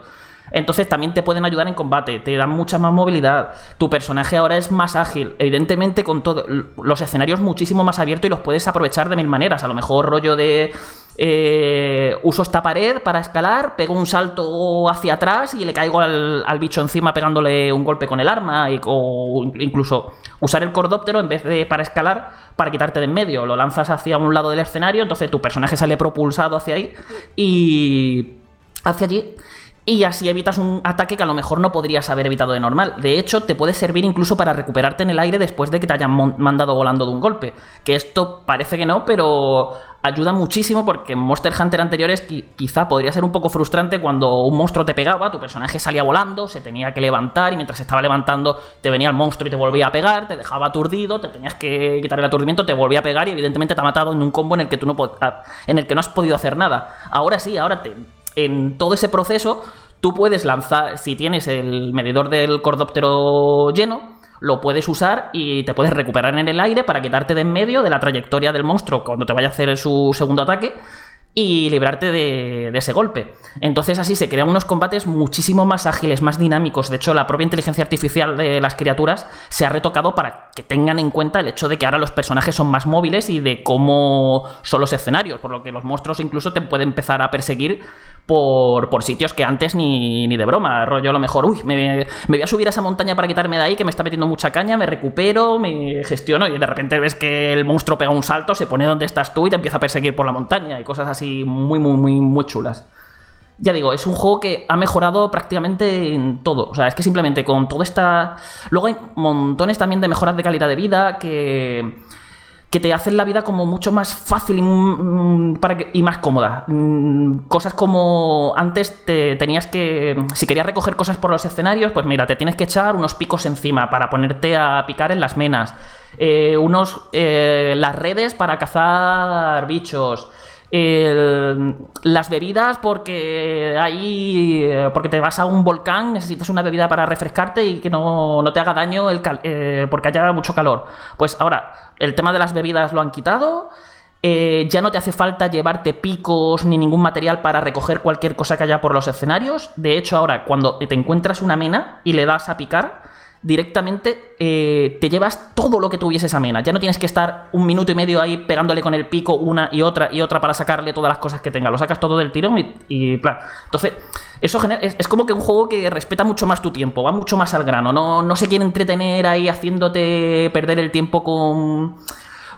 Entonces también te pueden ayudar en combate, te dan mucha más movilidad. Tu personaje ahora es más ágil, evidentemente con todos los escenarios muchísimo más abiertos y los puedes aprovechar de mil maneras. A lo mejor rollo de eh, uso esta pared para escalar, pego un salto hacia atrás y le caigo al, bicho encima pegándole un golpe con el arma, o incluso usar el cordóptero en vez de para escalar, para quitarte de en medio. Lo lanzas hacia un lado del escenario, entonces tu personaje sale propulsado hacia ahí y hacia allí y así evitas un ataque que a lo mejor no podrías haber evitado de normal. De hecho, te puede servir incluso para recuperarte en el aire después de que te hayan mandado volando de un golpe. Que esto parece que no, pero ayuda muchísimo porque en Monster Hunter anteriores quizá podría ser un poco frustrante cuando un monstruo te pegaba, tu personaje salía volando, se tenía que levantar y mientras estaba levantando te venía el monstruo y te volvía a pegar, te dejaba aturdido, te tenías que quitar el aturdimiento, te volvía a pegar y evidentemente te ha matado en un combo en el que tú no, en el que no has podido hacer nada. Ahora sí, ahora te en todo ese proceso tú puedes lanzar, si tienes el medidor del cordóptero lleno, lo puedes usar y te puedes recuperar en el aire para quitarte de en medio de la trayectoria del monstruo cuando te vaya a hacer su segundo ataque y librarte de, ese golpe. Entonces así se crean unos combates muchísimo más ágiles, más dinámicos. De hecho, la propia inteligencia artificial de las criaturas se ha retocado para que tengan en cuenta el hecho de que ahora los personajes son más móviles y de cómo son los escenarios, por lo que los monstruos incluso te pueden empezar a perseguir por, por sitios que antes ni, ni, de broma. Rollo a lo mejor, uy, me, me, voy a subir a esa montaña para quitarme de ahí que me está metiendo mucha caña, me recupero, me gestiono y de repente ves que el monstruo pega un salto, se pone donde estás tú y te empieza a perseguir por la montaña y cosas así muy, muy, muy, muy chulas. Ya digo, es un juego que ha mejorado prácticamente en todo. O sea, es que simplemente con toda esta... Luego hay montones también de mejoras de calidad de vida que que te hacen la vida como mucho más fácil y, mm, y más cómoda. Mm, cosas como antes te tenías que, si querías recoger cosas por los escenarios, pues mira, te tienes que echar unos picos encima para ponerte a picar en las menas, eh, unos eh, las redes para cazar bichos. Las bebidas porque ahí porque te vas a un volcán necesitas una bebida para refrescarte y que no, te haga daño el eh, porque haya mucho calor pues ahora el tema de las bebidas lo han quitado. Eh, ya no te hace falta llevarte picos ni ningún material para recoger cualquier cosa que haya por los escenarios. De hecho, ahora cuando te encuentras una mena y le das a picar, directamente eh, te llevas todo lo que tuviese esa mena. Ya no tienes que estar un minuto y medio ahí pegándole con el pico una y otra y otra para sacarle todas las cosas que tenga. Lo sacas todo del tirón y, plan. Entonces, eso es, es, como que un juego que respeta mucho más tu tiempo, va mucho más al grano. No, no se quiere entretener ahí haciéndote perder el tiempo con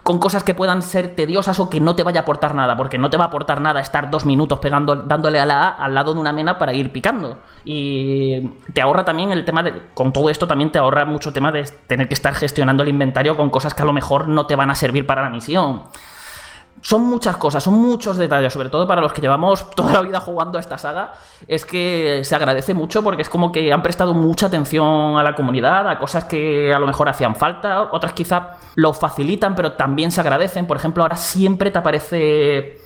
con cosas que puedan ser tediosas o que no te vaya a aportar nada, porque no te va a aportar nada estar dos minutos pegando, dándole a la A al lado de una mena para ir picando. Y te ahorra también el tema de, con todo esto también te ahorra mucho tema de tener que estar gestionando el inventario con cosas que a lo mejor no te van a servir para la misión son muchas cosas, son muchos detalles, sobre todo para los que llevamos toda la vida jugando a esta saga, es que se agradece mucho porque es como que han prestado mucha atención a la comunidad, a cosas que a lo mejor hacían falta, otras quizá lo facilitan, pero también se agradecen. Por ejemplo, ahora siempre te aparece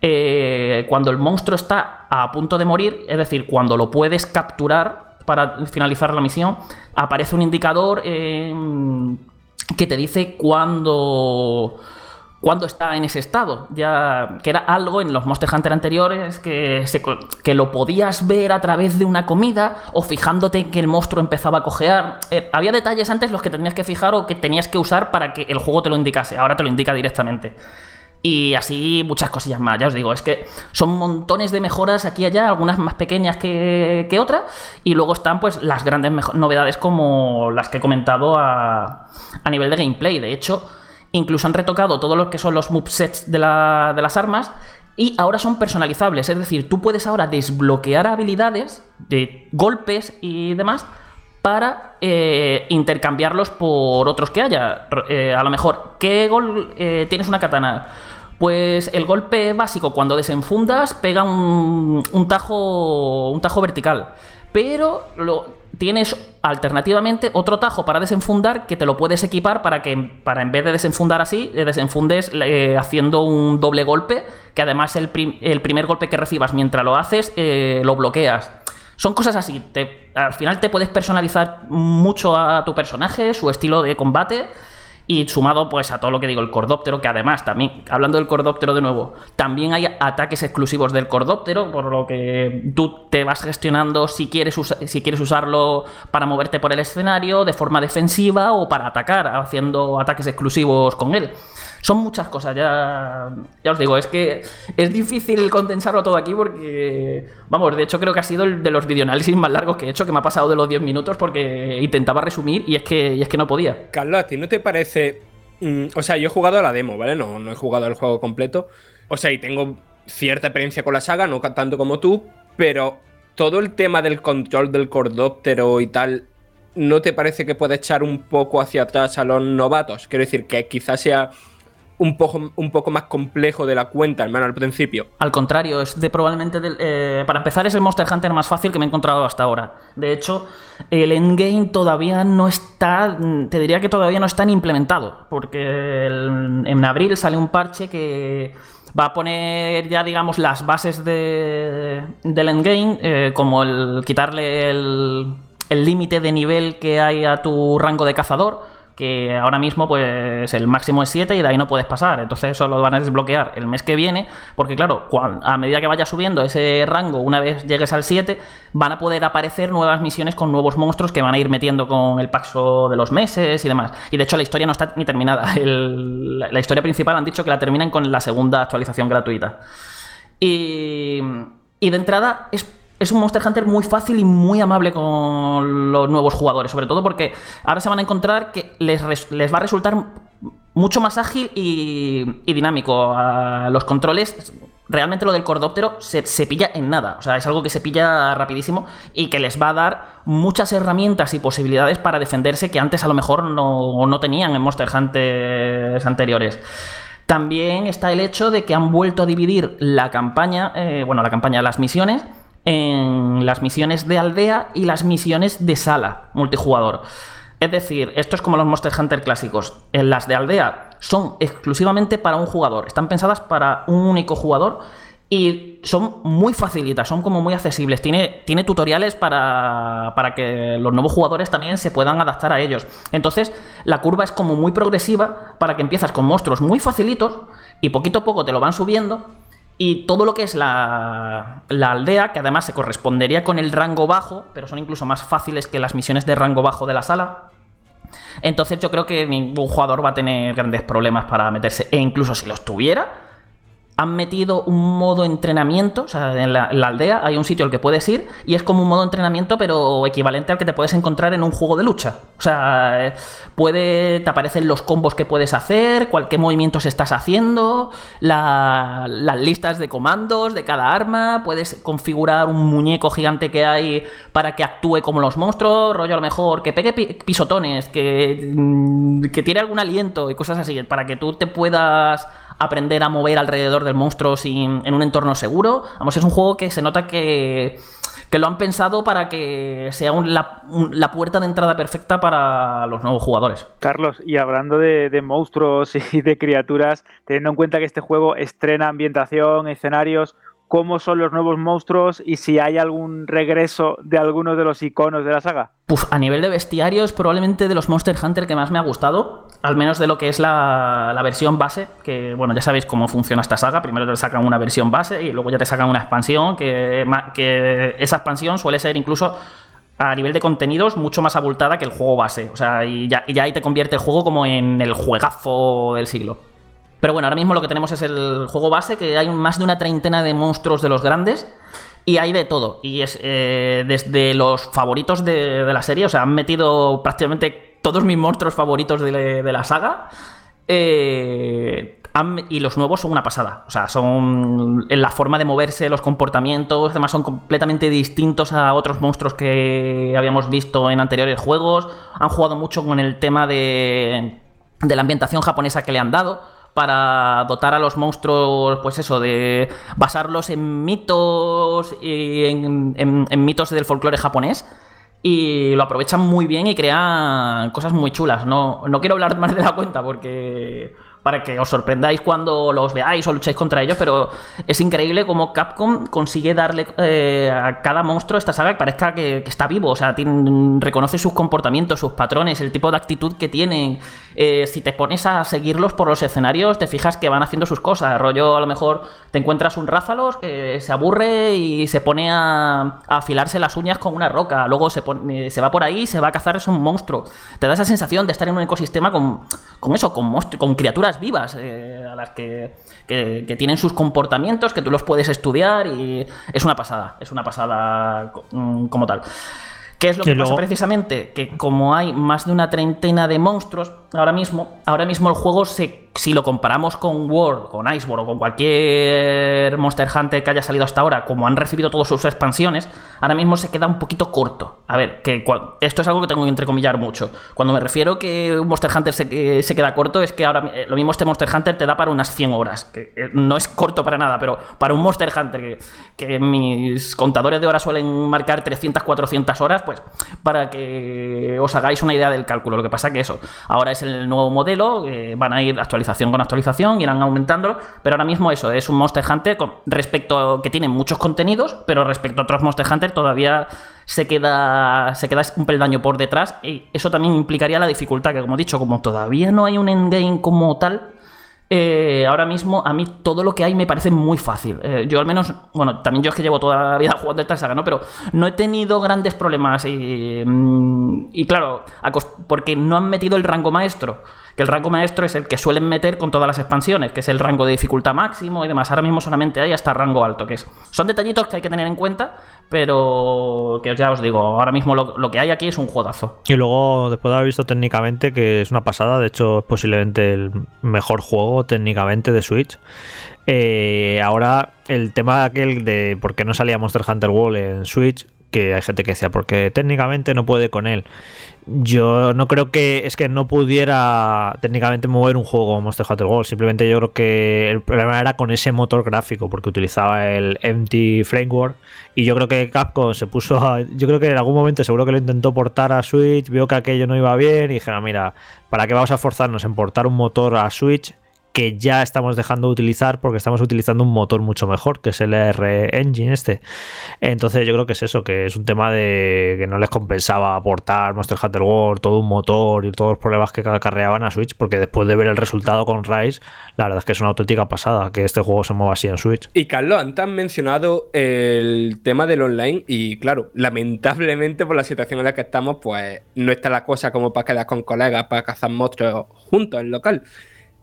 eh, cuando el monstruo está a punto de morir, es decir, cuando lo puedes capturar para finalizar la misión, aparece un indicador que te dice cuándo cuando está en ese estado. Ya que era algo en los Monster Hunter anteriores que, que lo podías ver a través de una comida o fijándote que el monstruo empezaba a cojear. Eh, había detalles antes los que tenías que fijar o que tenías que usar para que el juego te lo indicase. Ahora te lo indica directamente. Y así muchas cosillas más. Ya os digo, es que son montones de mejoras aquí y allá, algunas más pequeñas que, que otras. Y luego están pues las grandes novedades como las que he comentado a, a nivel de gameplay. De hecho, Incluso han retocado todo lo que son los movesets de, de las armas y ahora son personalizables. Es decir, tú puedes ahora desbloquear habilidades de golpes y demás para eh, intercambiarlos por otros que haya. Eh, a lo mejor, ¿qué gol eh, tienes una katana? Pues el golpe básico cuando desenfundas pega un, un, tajo, un tajo vertical. Pero lo, tienes alternativamente otro tajo para desenfundar que te lo puedes equipar para que para en vez de desenfundar así, desenfundes eh, haciendo un doble golpe, que además el, el, primer golpe que recibas mientras lo haces eh, lo bloqueas. Son cosas así. Te, al final te puedes personalizar mucho a tu personaje, su estilo de combate y sumado pues a todo lo que digo, el cordóptero, que además también, hablando del cordóptero de nuevo, también hay ataques exclusivos del cordóptero, por lo que tú te vas gestionando si quieres, si quieres usarlo para moverte por el escenario de forma defensiva o para atacar, haciendo ataques exclusivos con él. Son muchas cosas, ya, ya os digo, es que es difícil condensarlo todo aquí porque, vamos, de hecho creo que ha sido el de los videoanálisis más largos que he hecho, que me ha pasado de los 10 minutos porque intentaba resumir y es que, es que no podía. Carlos, ¿a ti no te parece... Mm, o sea, yo he jugado a la demo, ¿vale? No, no he jugado al juego completo. O sea, y tengo cierta experiencia con la saga, no tanto como tú, pero todo el tema del control del cordóptero y tal, ¿no te parece que puede echar un poco hacia atrás a los novatos? Quiero decir, que quizás sea un poco, un poco más complejo de la cuenta, hermano, al principio. Al contrario, es de probablemente. Eh, para empezar, es el Monster Hunter más fácil que me he encontrado hasta ahora. De hecho, el endgame todavía no está. Te diría que todavía no está implementado. Porque en abril sale un parche que va a poner ya, digamos, las bases de, del endgame, eh, como el quitarle el límite de nivel que hay a tu rango de cazador que ahora mismo pues el máximo es 7 y de ahí no puedes pasar. Entonces eso lo van a desbloquear el mes que viene, porque claro, a medida que vaya subiendo ese rango, una vez llegues al 7, van a poder aparecer nuevas misiones con nuevos monstruos que van a ir metiendo con el paso de los meses y demás. Y de hecho la historia no está ni terminada. la historia principal han dicho que la terminan con la segunda actualización gratuita. Y, y de entrada es es un Monster Hunter muy fácil y muy amable con los nuevos jugadores, sobre todo porque ahora se van a encontrar que les, va a resultar mucho más ágil y, dinámico. A los controles, realmente lo del cordóptero se, pilla en nada, o sea, es algo que se pilla rapidísimo y que les va a dar muchas herramientas y posibilidades para defenderse que antes a lo mejor no, tenían en Monster Hunters anteriores. También está el hecho de que han vuelto a dividir la campaña, eh, bueno, la campaña, las misiones, en las misiones de aldea y las misiones de sala multijugador. Es decir, esto es como los Monster Hunter clásicos. En las de aldea son exclusivamente para un jugador, están pensadas para un único jugador y son muy facilitas, son como muy accesibles. Tiene, tiene tutoriales para, para, que los nuevos jugadores también se puedan adaptar a ellos. Entonces, la curva es como muy progresiva para que empiezas con monstruos muy facilitos y poquito a poco te lo van subiendo y todo lo que es la, aldea, que además se correspondería con el rango bajo, pero son incluso más fáciles que las misiones de rango bajo de la sala. Entonces yo creo que ningún jugador va a tener grandes problemas para meterse. E incluso si los tuviera, han metido un modo entrenamiento, o sea, en la, aldea hay un sitio al que puedes ir y es como un modo entrenamiento, pero equivalente al que te puedes encontrar en un juego de lucha. O sea, puede, te aparecen los combos que puedes hacer, cuál, qué movimientos estás haciendo, las listas de comandos de cada arma, puedes configurar un muñeco gigante que hay para que actúe como los monstruos, rollo a lo mejor que pegue pisotones, que, mm, que tiene algún aliento y cosas así, para que tú te puedas aprender a mover alrededor del monstruo sin, en un entorno seguro. Vamos, es un juego que se nota que, que lo han pensado para que sea la, puerta de entrada perfecta para los nuevos jugadores. Carlos, y hablando de, de, monstruos y de criaturas, teniendo en cuenta que este juego estrena ambientación, escenarios cómo son los nuevos monstruos y si hay algún regreso de alguno de los iconos de la saga? Pues a nivel de bestiarios, probablemente de los Monster Hunter que más me ha gustado, al menos de lo que es la, la, versión base, que bueno, ya sabéis cómo funciona esta saga, primero te sacan una versión base y luego ya te sacan una expansión, que, esa expansión suele ser incluso a nivel de contenidos mucho más abultada que el juego base, o sea, y ya ahí te convierte el juego como en el juegazo del siglo. Pero bueno, ahora mismo lo que tenemos es el juego base, que hay más de una treintena de monstruos de los grandes. Y hay de todo. Y es eh, desde los favoritos de, la serie, o sea, han metido prácticamente todos mis monstruos favoritos de, la saga. Eh, y los nuevos son una pasada. O sea, son en la forma de moverse, los comportamientos, además son completamente distintos a otros monstruos que habíamos visto en anteriores juegos. Han jugado mucho con el tema de, de la ambientación japonesa que le han dado para dotar a los monstruos, pues eso, de basarlos en mitos y en, mitos del folclore japonés. Y lo aprovechan muy bien y crean cosas muy chulas. No, no quiero hablar más de la cuenta porque para que os sorprendáis cuando los veáis o luchéis contra ellos, pero es increíble cómo Capcom consigue darle eh, a cada monstruo esta saga que parezca que, está vivo, o sea, reconoce sus comportamientos, sus patrones, el tipo de actitud que tienen. Eh, si te pones a seguirlos por los escenarios, te fijas que van haciendo sus cosas. Rollo, a lo mejor te encuentras un Rázalos que se aburre y se pone a, afilarse las uñas con una roca. Luego se, pone, se va por ahí y se va a cazar, es un monstruo. Te da esa sensación de estar en un ecosistema con, con eso, con, con criaturas vivas, eh, a las que, tienen sus comportamientos, que tú los puedes estudiar y es una pasada, es una pasada mm, como tal. ¿Qué es lo que pasa precisamente? Que como hay más de una treintena de monstruos ahora mismo, ahora mismo el juego se si lo comparamos con World, con Iceborne o con cualquier Monster Hunter que haya salido hasta ahora, como han recibido todas sus expansiones, ahora mismo se queda un poquito corto. A ver, que esto es algo que tengo que entrecomillar mucho. Cuando me refiero que un Monster Hunter se, se queda corto, es que ahora eh, lo mismo este Monster Hunter te da para unas 100 horas, que eh, no es corto para nada, pero para un Monster Hunter que, que mis contadores de horas suelen marcar 300, 400 horas, pues para que os hagáis una idea del cálculo. Lo que pasa que eso, ahora es el nuevo modelo, van a ir actualizando con actualización, irán aumentándolo, pero ahora mismo eso es un Monster Hunter con, respecto que tiene muchos contenidos, pero respecto a otros Monster Hunter todavía se queda, se queda un peldaño por detrás y eso también implicaría la dificultad, que como he dicho, como todavía no hay un endgame como tal, eh, ahora mismo a mí todo lo que hay me parece muy fácil. Eh, yo al menos, bueno, también yo es que llevo toda la vida jugando esta saga, ¿no? Pero no he tenido grandes problemas y, mm, y claro, porque no han metido el rango maestro que el rango maestro es el que suelen meter con todas las expansiones, que es el rango de dificultad máximo y demás. Ahora mismo solamente hay hasta rango alto, que es. Son detallitos que hay que tener en cuenta, pero que ya os digo, ahora mismo lo, que hay aquí es un juegazo. Y luego, después de haber visto técnicamente, que es una pasada, de hecho es posiblemente el mejor juego técnicamente de Switch. Eh, ahora, el tema aquel de por qué no salía Monster Hunter World en Switch, que hay gente que decía, porque técnicamente no puede con él. Yo no creo que es que no pudiera técnicamente mover un juego Monster Hunter World. Simplemente yo creo que el problema era con ese motor gráfico, porque utilizaba el Empty Framework. Y yo creo que Capcom se puso a, Yo creo que en algún momento seguro que lo intentó portar a Switch, vio que aquello no iba bien y dijeron, mira, ¿para qué vamos a forzarnos en portar un motor a Switch? Que ya estamos dejando de utilizar porque estamos utilizando un motor mucho mejor, que es el R Engine este. Entonces yo creo que es eso, que es un tema de que no les compensaba aportar Monster Hunter World, todo un motor y todos los problemas que acarreaban a Switch, porque después de ver el resultado con Rise, la verdad es que es una auténtica pasada que este juego se mueva así en Switch. Y Carlos, antes han mencionado el tema del online y claro, lamentablemente por la situación en la que estamos, pues no está la cosa como para quedar con colegas, para cazar monstruos juntos en local.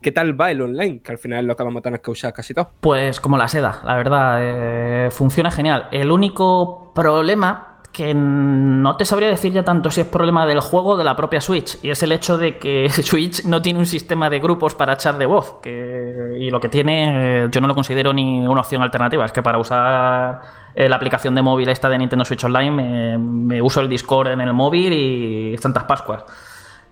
¿Qué tal va el online? Que al final lo que vamos a tener que usar casi todo. Pues como la seda, la verdad, eh, funciona genial. El único problema que no te sabría decir ya tanto si es problema del juego o de la propia Switch, y es el hecho de que Switch no tiene un sistema de grupos para echar de voz, que, y lo que tiene yo no lo considero ni una opción alternativa, es que para usar eh, la aplicación de móvil esta de Nintendo Switch Online me, uso el Discord en el móvil y Santas Pascuas.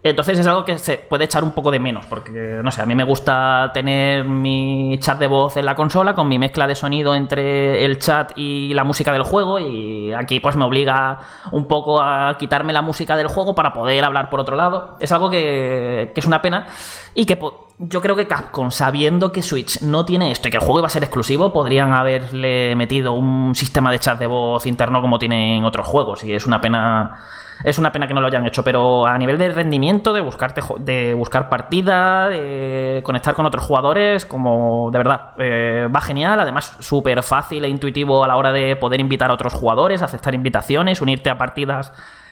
Entonces es algo que se puede echar un poco de menos, porque no sé, a mí me gusta tener mi chat de voz en la consola con mi mezcla de sonido entre el chat y la música del juego y aquí pues me obliga un poco a quitarme la música del juego para poder hablar por otro lado. Es algo que, que es una pena y que yo creo que Capcom, sabiendo que Switch no tiene esto y que el juego iba a ser exclusivo, podrían haberle metido un sistema de chat de voz interno como tienen otros juegos y es una pena es una pena que no lo hayan hecho, pero a nivel de rendimiento, de, buscarte, de buscar partida, de conectar con otros jugadores, como de verdad, eh, va genial. Además, súper fácil e intuitivo a la hora de poder invitar a otros jugadores, aceptar invitaciones, unirte a partidas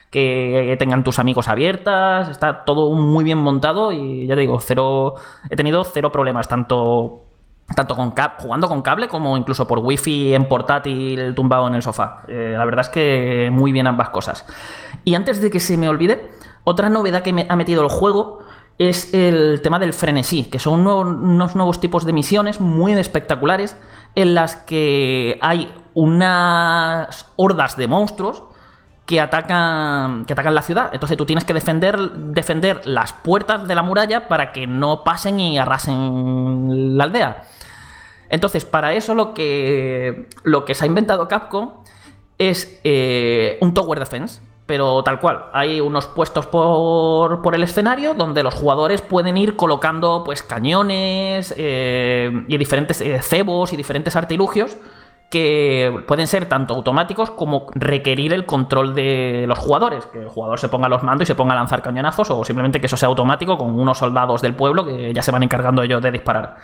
que tengan tus amigos abiertas. Está todo muy bien montado y ya te digo, cero, he tenido cero problemas, tanto tanto con jugando con cable como incluso por wifi en portátil tumbado en el sofá. Eh, la verdad es que muy bien ambas cosas. Y antes de que se me olvide, otra novedad que me ha metido el juego es el tema del frenesí, que son unos nuevos tipos de misiones muy espectaculares en las que hay unas hordas de monstruos que atacan, que atacan la ciudad. Entonces tú tienes que defender, defender las puertas de la muralla para que no pasen y arrasen la aldea. Entonces, para eso lo que, lo que se ha inventado Capcom es eh, un Tower Defense, pero tal cual. Hay unos puestos por, por el escenario donde los jugadores pueden ir colocando pues cañones eh, y diferentes eh, cebos y diferentes artilugios que pueden ser tanto automáticos como requerir el control de los jugadores, que el jugador se ponga los mandos y se ponga a lanzar cañonazos o simplemente que eso sea automático con unos soldados del pueblo que ya se van encargando ellos de disparar.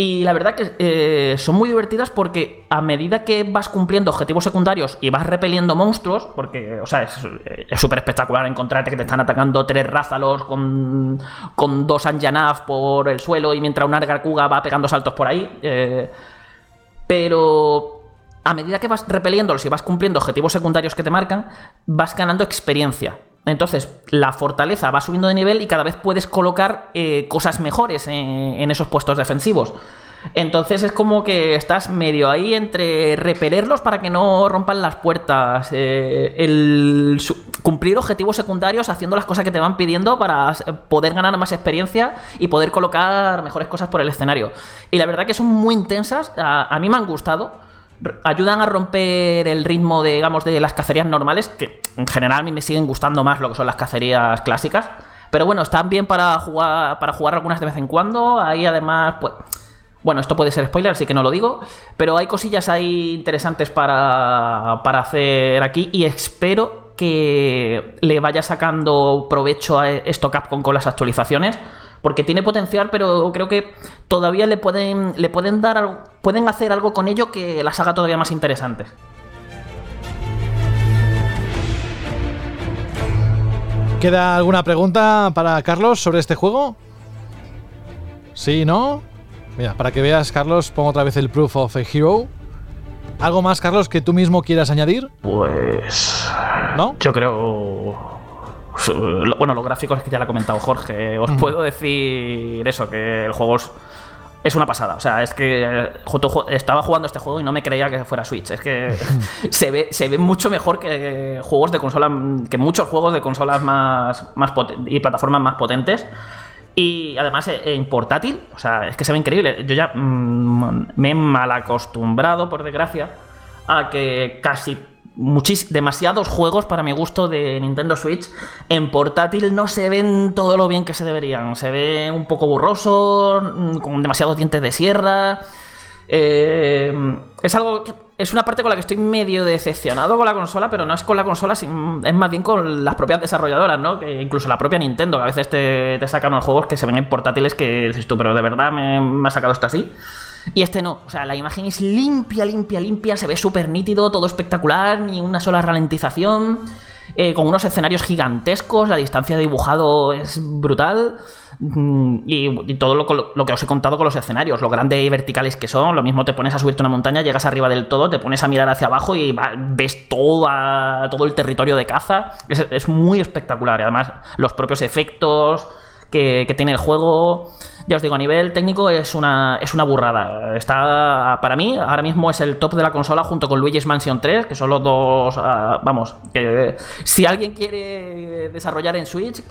Y la verdad que eh, son muy divertidas porque a medida que vas cumpliendo objetivos secundarios y vas repeliendo monstruos, porque, o sea, es súper espectacular encontrarte que te están atacando tres rázalos con, con dos Anjanaf por el suelo y mientras una Argakuga va pegando saltos por ahí. Eh, pero a medida que vas repeliéndolos y vas cumpliendo objetivos secundarios que te marcan, vas ganando experiencia. Entonces, la fortaleza va subiendo de nivel y cada vez puedes colocar eh, cosas mejores en, esos puestos defensivos. Entonces es como que estás medio ahí entre repelerlos para que no rompan las puertas, eh, cumplir objetivos secundarios haciendo las cosas que te van pidiendo para poder ganar más experiencia y poder colocar mejores cosas por el escenario. Y la verdad que son muy intensas, a mí me han gustado ayudan a romper el ritmo de, digamos, de las cacerías normales, que en general a mí me siguen gustando más lo que son las cacerías clásicas. Pero bueno, están bien para jugar, para jugar algunas de vez en cuando. Ahí además, pues. Bueno, esto puede ser spoiler, así que no lo digo. Pero hay cosillas ahí interesantes para, para hacer aquí. Y espero que le vaya sacando provecho a esto Capcom con las actualizaciones porque tiene potencial, pero creo que todavía le pueden, le pueden dar, pueden hacer algo con ello que las haga todavía más interesantes. ¿Queda alguna pregunta para Carlos sobre este juego? ¿Sí, no? Mira, para que veas, Carlos, pongo otra vez el Proof of a Hero. ¿Algo más, Carlos, que tú mismo quieras añadir? Pues. ¿No? Yo creo bueno, los gráficos es que ya lo ha comentado Jorge. Os puedo decir eso, que el juego es, una pasada. O sea, es que estaba jugando este juego y no me creía que fuera Switch. Es que se ve, se ve mucho mejor que juegos de consola, que muchos juegos de consolas más, más y plataformas más potentes. Y además eh, en portátil, o sea, es que se ve increíble. Yo ya mm, me he mal acostumbrado, por desgracia, a que casi demasiados juegos para mi gusto de Nintendo Switch en portátil no se ven todo lo bien que se deberían. Se ve un poco borroso, mm, con demasiados dientes de sierra. Eh, es algo es una parte con la que estoy medio decepcionado con la consola, pero no es con la consola, es más bien con las propias desarrolladoras, ¿no? Que incluso la propia Nintendo, que a veces te, sacan los juegos que se ven en portátiles que dices tú, pero de verdad me, me ha sacado esto así. Y este no. O sea, la imagen es limpia, limpia, limpia. Se ve súper nítido, todo espectacular, ni una sola ralentización. Eh, con unos escenarios gigantescos, la distancia de dibujado es brutal. Mm, y, todo lo, que os he contado con los escenarios, lo grandes y verticales que son. Lo mismo te pones a subirte una montaña, llegas arriba del todo, te pones a mirar hacia abajo y ves todo, todo el territorio de caza. Es, muy espectacular. Y además, los propios efectos que tiene el juego ya os digo, a nivel técnico es una, es una burrada. Está, para mí, ahora mismo es el top de la consola junto con Luigi's Mansion 3, que son los dos, ah, vamos, si alguien quiere desarrollar en Switch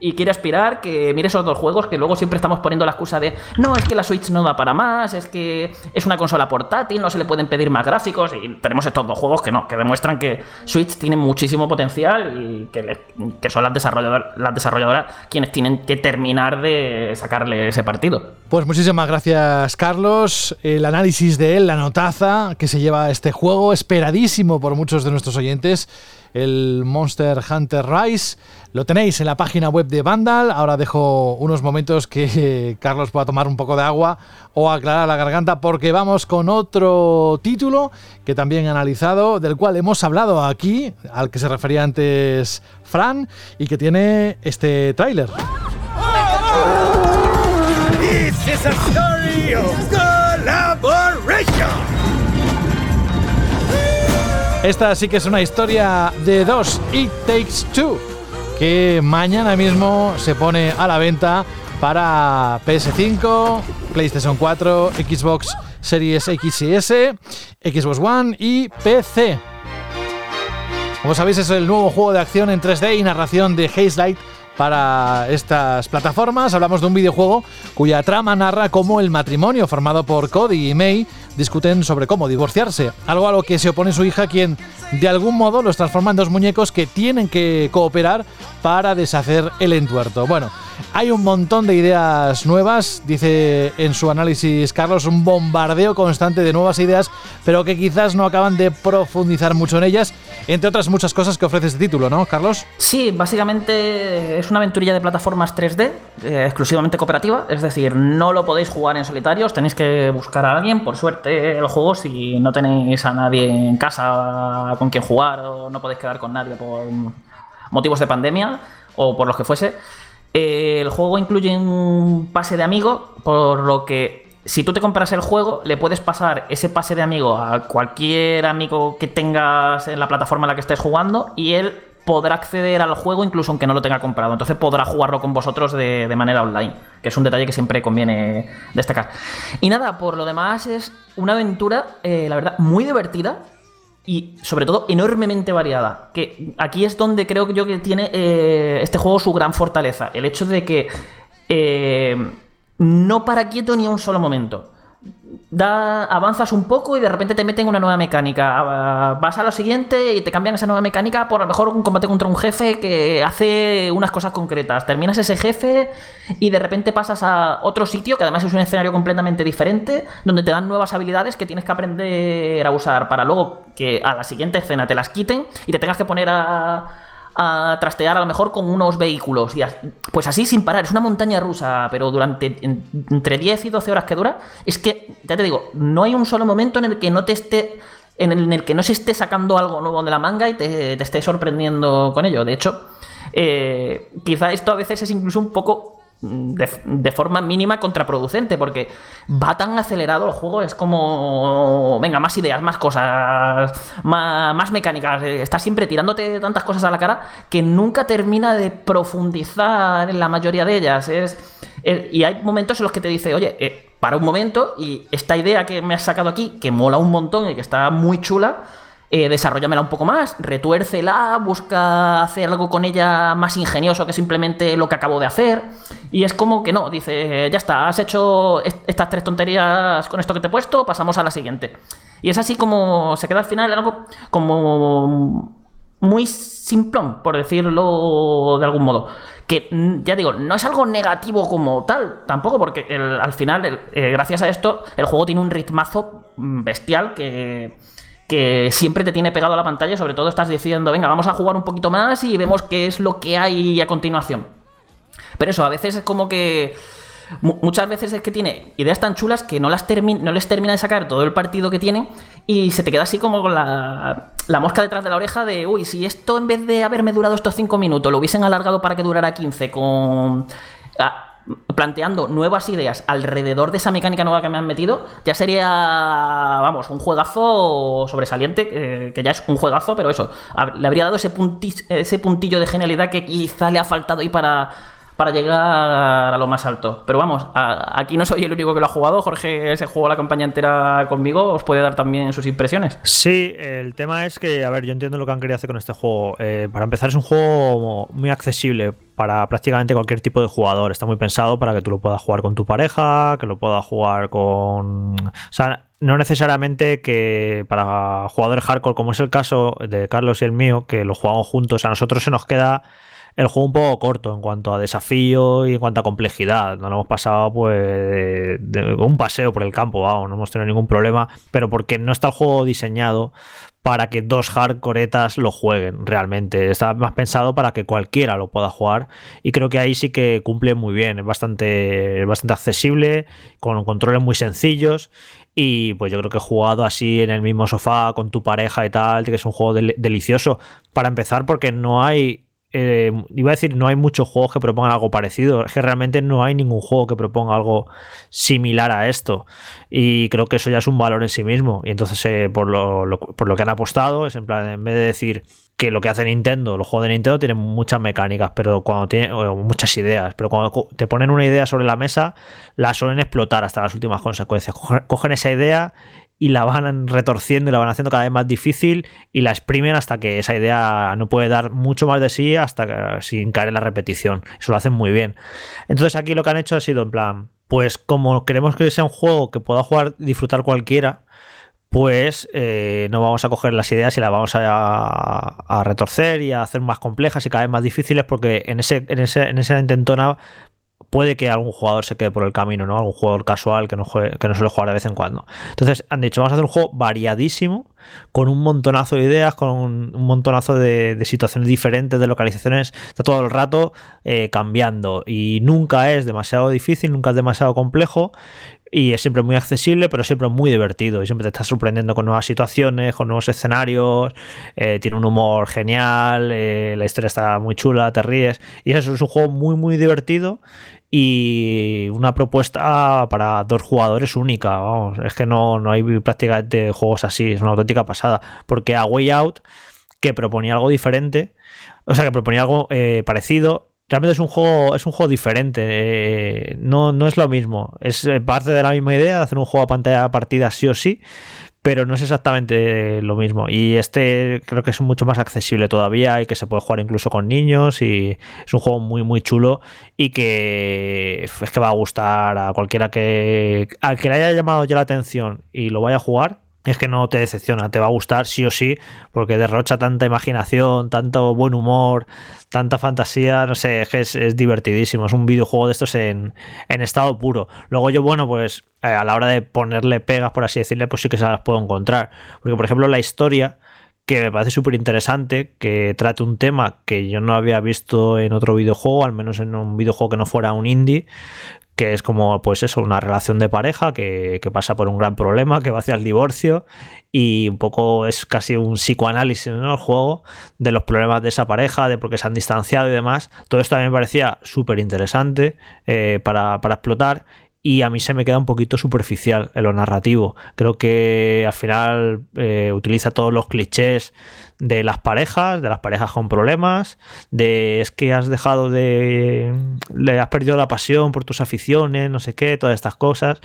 y quiere aspirar, que mire esos dos juegos, que luego siempre estamos poniendo la excusa de, no, es que la Switch no da para más, es que es una consola portátil, no se le pueden pedir más gráficos, y tenemos estos dos juegos que no, que demuestran que Switch tiene muchísimo potencial y que, que son las desarrolladoras, las desarrolladoras quienes tienen que terminar de sacarle ese partido. Pues muchísimas gracias, Carlos. El análisis de él, la notaza que se lleva a este juego, esperadísimo por muchos de nuestros oyentes, el Monster Hunter Rise. Lo tenéis en la página web de Vandal. Ahora dejo unos momentos que Carlos pueda tomar un poco de agua o aclarar la garganta porque vamos con otro título que también he analizado, del cual hemos hablado aquí, al que se refería antes Fran, y que tiene este tráiler. Esta sí que es una historia de dos, It Takes Two, que mañana mismo se pone a la venta para PS5, PlayStation 4, Xbox Series X y S, Xbox One y PC. Como sabéis, es el nuevo juego de acción en 3D y narración de Haze Light para estas plataformas. Hablamos de un videojuego cuya trama narra cómo el matrimonio formado por Cody y May discuten sobre cómo divorciarse, algo a lo que se opone su hija, quien de algún modo los transforma en dos muñecos que tienen que cooperar para deshacer el entuerto. Bueno, hay un montón de ideas nuevas, dice en su análisis Carlos, un bombardeo constante de nuevas ideas, pero que quizás no acaban de profundizar mucho en ellas, entre otras muchas cosas que ofrece este título, ¿no, Carlos? Sí, básicamente es una aventurilla de plataformas 3D, eh, exclusivamente cooperativa, es decir, no lo podéis jugar en solitarios, tenéis que buscar a alguien, por suerte el juego, si no tenéis a nadie en casa con quien jugar o no podéis quedar con nadie por motivos de pandemia o por los que fuese, el juego incluye un pase de amigo, por lo que si tú te compras el juego, le puedes pasar ese pase de amigo a cualquier amigo que tengas en la plataforma en la que estés jugando y él podrá acceder al juego incluso aunque no lo tenga comprado. Entonces podrá jugarlo con vosotros de, manera online, que es un detalle que siempre conviene destacar. Y nada, por lo demás es una aventura, eh, la verdad, muy divertida y sobre todo enormemente variada. Que aquí es donde creo yo que tiene eh, este juego su gran fortaleza. El hecho de que eh, no para quieto ni un solo momento da, avanzas un poco y de repente te meten una nueva mecánica. Ah, vas a lo siguiente y te cambian esa nueva mecánica por a lo mejor un combate contra un jefe que hace unas cosas concretas. Terminas ese jefe y de repente pasas a otro sitio que además es un escenario completamente diferente, donde te dan nuevas habilidades que tienes que aprender a usar para luego que a la siguiente escena te las quiten y te tengas que poner a a trastear a lo mejor con unos vehículos. Y pues así sin parar. Es una montaña rusa, pero durante entre 10 y 12 horas que dura, es que, ya te digo, no hay un solo momento en el que no te esté. En el, que no se esté sacando algo nuevo de la manga y te, esté sorprendiendo con ello. De hecho, eh, quizá esto a veces es incluso un poco de, forma mínima contraproducente, porque va tan acelerado el juego, es como, venga, más ideas, más cosas, más, mecánicas, está siempre tirándote tantas cosas a la cara que nunca termina de profundizar en la mayoría de ellas. Es, y hay momentos en los que te dice, oye, eh, para un momento y esta idea que me has sacado aquí, que mola un montón y que está muy chula, eh, desarrollamela un poco más, retuércela, busca hacer algo con ella más ingenioso que simplemente lo que acabo de hacer. Y es como que no, dice, ya está, has hecho estas tres tonterías con esto que te he puesto, pasamos a la siguiente. Y es así como se queda al final algo como muy simplón, por decirlo de algún modo. Que mm, ya digo, no es algo negativo como tal, tampoco, porque al final, eh, gracias a esto, el juego tiene un ritmazo mm, bestial que que siempre te tiene pegado a la pantalla, sobre todo estás diciendo, venga, vamos a jugar un poquito más y vemos qué es lo que hay a continuación. Pero eso, a veces es como que... Muchas veces es que tiene ideas tan chulas que no, las no les termina de sacar todo el partido que tienen y se te queda así como con la, la mosca detrás de la oreja de, uy, si esto en vez de haberme durado estos 5 minutos lo hubiesen alargado para que durara 15 con... planteando nuevas ideas alrededor de esa mecánica nueva que me han metido, ya sería, vamos, un juegazo sobresaliente, eh, que ya es un juegazo, pero eso, le habría dado ese, ese puntillo de genialidad que quizá le ha faltado ahí para, para llegar a lo más alto. Pero vamos, aquí no soy el único que lo ha jugado. Jorge se jugó la campaña entera conmigo. ¿Os puede dar también sus impresiones? Sí, el tema es que, a ver, yo entiendo lo que han querido hacer con este juego. Eh, para empezar, es un juego muy accesible para prácticamente cualquier tipo de jugador. Está muy pensado para que tú lo puedas jugar con tu pareja, que lo puedas jugar con. O sea, no necesariamente que para jugadores hardcore, como es el caso de Carlos y el mío, que lo jugamos juntos, a nosotros se nos queda el juego un poco corto en cuanto a desafío y en cuanto a complejidad. No lo hemos pasado pues de, un paseo por el campo, vamos, no hemos tenido ningún problema, pero porque no está el juego diseñado para que dos hardcoretas lo jueguen realmente. Está más pensado para que cualquiera lo pueda jugar y creo que ahí sí que cumple muy bien. Es bastante, bastante accesible, con controles muy sencillos y pues yo creo que he jugado así en el mismo sofá con tu pareja y tal, que es un juego delicioso. Para empezar porque no hay eh, iba a decir, no hay muchos juegos que propongan algo parecido. Es que realmente no hay ningún juego que proponga algo similar a esto. Y creo que eso ya es un valor en sí mismo. Y entonces, eh, por, lo, por lo que han apostado, es en plan, en vez de decir que lo que hace Nintendo, los juegos de Nintendo tienen muchas mecánicas, pero cuando tienen muchas ideas, pero cuando te ponen una idea sobre la mesa, la suelen explotar hasta las últimas consecuencias. Cogen esa idea y la van retorciendo y la van haciendo cada vez más difícil y la exprimen hasta que esa idea no puede dar mucho más de sí hasta que, sin caer en la repetición. Eso lo hacen muy bien. Entonces aquí lo que han hecho ha sido en plan, pues como queremos que sea un juego que pueda jugar, disfrutar cualquiera, pues eh, no vamos a coger las ideas y las vamos a, retorcer y a hacer más complejas y cada vez más difíciles porque en ese, en ese, en esa intentona puede que algún jugador se quede por el camino, ¿no? Algún jugador casual que no, que no suele jugar de vez en cuando. Entonces han dicho, vamos a hacer un juego variadísimo, con un montonazo de ideas, con un, montonazo de, situaciones diferentes, de localizaciones, está todo el rato eh, cambiando y nunca es demasiado difícil, nunca es demasiado complejo y es siempre muy accesible, pero siempre muy divertido. Y siempre te estás sorprendiendo con nuevas situaciones, con nuevos escenarios. Eh, tiene un humor genial, eh, la historia está muy chula, te ríes. Y eso es un juego muy, muy divertido y una propuesta para dos jugadores única. Vamos, es que no, no hay prácticamente juegos así, es una auténtica pasada. Porque a Way Out, que proponía algo diferente, o sea, que proponía algo eh, parecido, realmente es un juego, es un juego diferente. Eh, no, no es lo mismo. Es eh, parte de la misma idea de hacer un juego a pantalla partida sí o sí, pero no es exactamente lo mismo. Y este creo que es mucho más accesible todavía y que se puede jugar incluso con niños y es un juego muy muy chulo y que es que va a gustar a cualquiera que al que le haya llamado ya la atención y lo vaya a jugar es que no te decepciona, te va a gustar sí o sí, porque derrocha tanta imaginación, tanto buen humor, tanta fantasía, no sé, es que es, divertidísimo, es un videojuego de estos en, estado puro. Luego yo, bueno, pues eh, a la hora de ponerle pegas, por así decirle, pues sí que se las puedo encontrar. Porque, por ejemplo, la historia, que me parece súper interesante, que trate un tema que yo no había visto en otro videojuego, al menos en un videojuego que no fuera un indie, que es como, pues eso, una relación de pareja que, pasa por un gran problema, que va hacia el divorcio y un poco es casi un psicoanálisis, ¿no? El juego de los problemas de esa pareja, de por qué se han distanciado y demás. Todo esto también me parecía súper interesante eh, para, explotar y a mí se me queda un poquito superficial en lo narrativo. Creo que al final eh, utiliza todos los clichés de las parejas, de las parejas con problemas, de es que has dejado de. le has perdido la pasión por tus aficiones, no sé qué, todas estas cosas.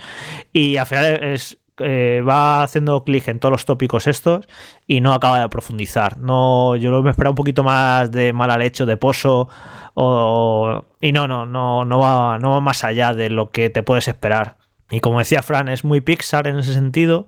Y al final es. Eh, va haciendo clic en todos los tópicos estos y no acaba de profundizar. No, yo me esperaba un poquito más de mala leche, de pozo, o, y no, no, no, no va, no va más allá de lo que te puedes esperar. Y como decía Fran, es muy Pixar en ese sentido,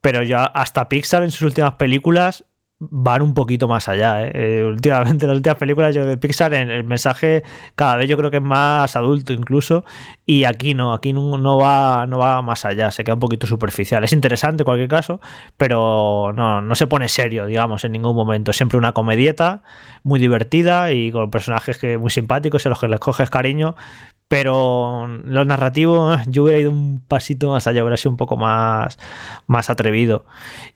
pero ya hasta Pixar en sus últimas películas van un poquito más allá. ¿eh? eh últimamente, en las últimas películas de Pixar, el mensaje cada vez yo creo que es más adulto incluso, y aquí no, aquí no, va, no va más allá, se queda un poquito superficial. Es interesante en cualquier caso, pero no, no se pone serio, digamos, en ningún momento. Siempre una comedieta muy divertida y con personajes que muy simpáticos en los que les coges cariño, pero lo narrativo yo hubiera ido un pasito más allá, hubiera sido un poco más, más atrevido.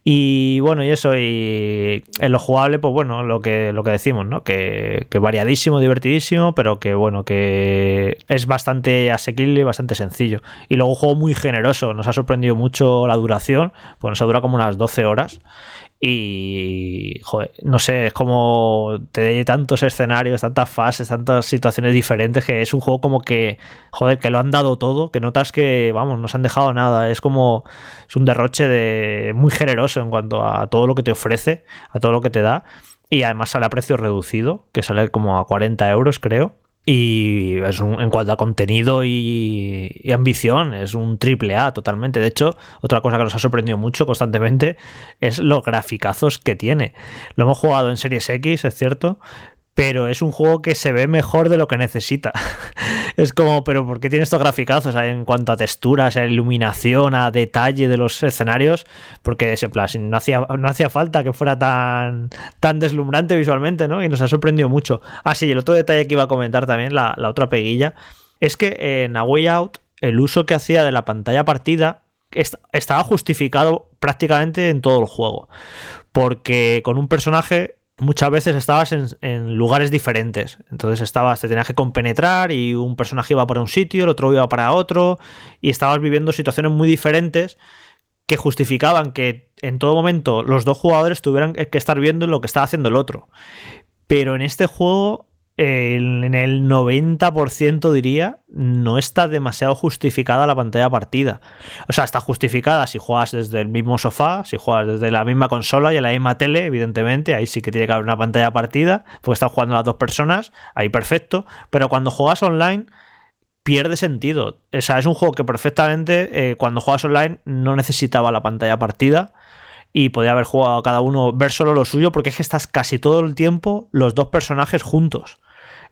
Y bueno, y eso, y en lo jugable, pues bueno, lo que, lo que decimos, ¿no? Que, que variadísimo, divertidísimo, pero que bueno, que es bastante asequible y bastante sencillo. Y luego un juego muy generoso, nos ha sorprendido mucho la duración, pues nos ha durado como unas 12 horas Y, no sé, es como te de tantos escenarios, tantas fases, tantas situaciones diferentes, que es un juego como que, joder, que lo han dado todo, que notas que, vamos, no se han dejado nada. Es como, es un derroche de muy generoso en cuanto a todo lo que te ofrece, a todo lo que te da. Y además sale a precio reducido, que sale como a 40 euros, creo. Y es un, en cuanto a contenido y, ambición, es un triple A totalmente. De hecho, otra cosa que nos ha sorprendido mucho constantemente es los graficazos que tiene. Lo hemos jugado en Series X, es cierto, pero es un juego que se ve mejor de lo que necesita. es como, pero ¿por qué tiene estos graficazos en cuanto a texturas, a iluminación, a detalle de los escenarios? Porque ese plan, no hacía, no hacía falta que fuera tan, tan deslumbrante visualmente, ¿no? Y nos ha sorprendido mucho. Ah, sí, el otro detalle que iba a comentar también, la, la otra peguilla, es que en A Way Out, el uso que hacía de la pantalla partida estaba justificado prácticamente en todo el juego. Porque con un personaje muchas veces estabas en, lugares diferentes. Entonces estabas, te tenías que compenetrar y un personaje iba para un sitio, el otro iba para otro, y estabas viviendo situaciones muy diferentes que justificaban que en todo momento los dos jugadores tuvieran que estar viendo lo que estaba haciendo el otro. Pero en este juego en el 90% diría, no está demasiado justificada la pantalla partida. O sea, está justificada si juegas desde el mismo sofá, si juegas desde la misma consola y en la misma tele, evidentemente, ahí sí que tiene que haber una pantalla partida, porque están jugando las dos personas, ahí perfecto, pero cuando juegas online pierde sentido. O sea, es un juego que perfectamente eh, cuando juegas online no necesitaba la pantalla partida y podía haber jugado cada uno, ver solo lo suyo, porque es que estás casi todo el tiempo los dos personajes juntos.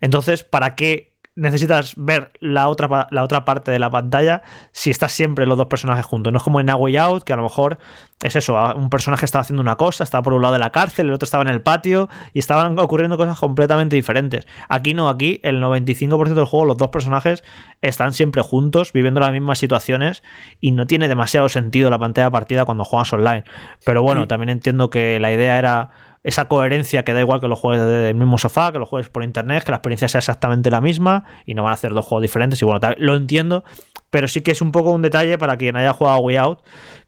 Entonces, ¿para qué necesitas ver la otra, la otra parte de la pantalla si estás siempre los dos personajes juntos? No es como en A Way Out, que a lo mejor es eso, un personaje estaba haciendo una cosa, estaba por un lado de la cárcel, el otro estaba en el patio y estaban ocurriendo cosas completamente diferentes. Aquí no, aquí el 95% del juego los dos personajes están siempre juntos, viviendo las mismas situaciones y no tiene demasiado sentido la pantalla partida cuando juegas online. Pero bueno, también entiendo que la idea era esa coherencia que da igual que lo juegues desde el mismo sofá, que lo juegues por internet, que la experiencia sea exactamente la misma y no van a hacer dos juegos diferentes. Y bueno, lo entiendo, pero sí que es un poco un detalle para quien haya jugado Way Out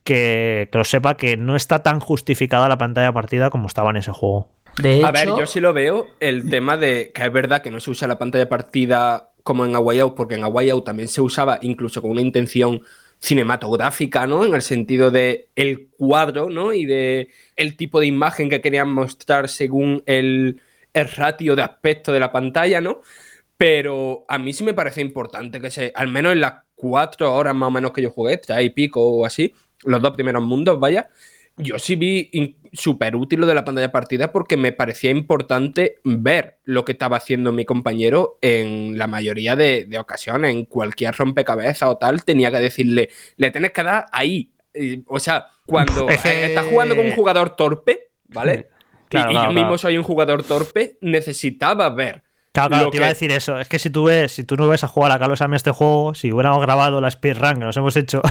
que, lo sepa que no está tan justificada la pantalla partida como estaba en ese juego. De a ver, yo sí lo veo, el tema de que es verdad que no se usa la pantalla partida como en A Way Out, porque en A Way Out también se usaba incluso con una intención cinematográfica, ¿no? En el sentido de el cuadro, ¿no? Y de el tipo de imagen que querían mostrar según el, ratio de aspecto de la pantalla, ¿no? Pero a mí sí me parece importante que se, al menos en las cuatro horas más o menos que yo jugué, tres y pico o así, los dos primeros mundos, vaya, yo sí vi súper útil lo de la pantalla partida porque me parecía importante ver lo que estaba haciendo mi compañero en la mayoría de, ocasiones, en cualquier rompecabezas o tal, tenía que decirle, le tienes que dar ahí. o sea, cuando estás jugando con un jugador torpe, ¿vale? y, yo mismo soy un jugador torpe, necesitaba ver Claro, claro, te iba a decir eso. Es que si tú ves, si tú no ves a jugar a Carlos a este juego, si hubiéramos grabado la speedrun que nos hemos hecho,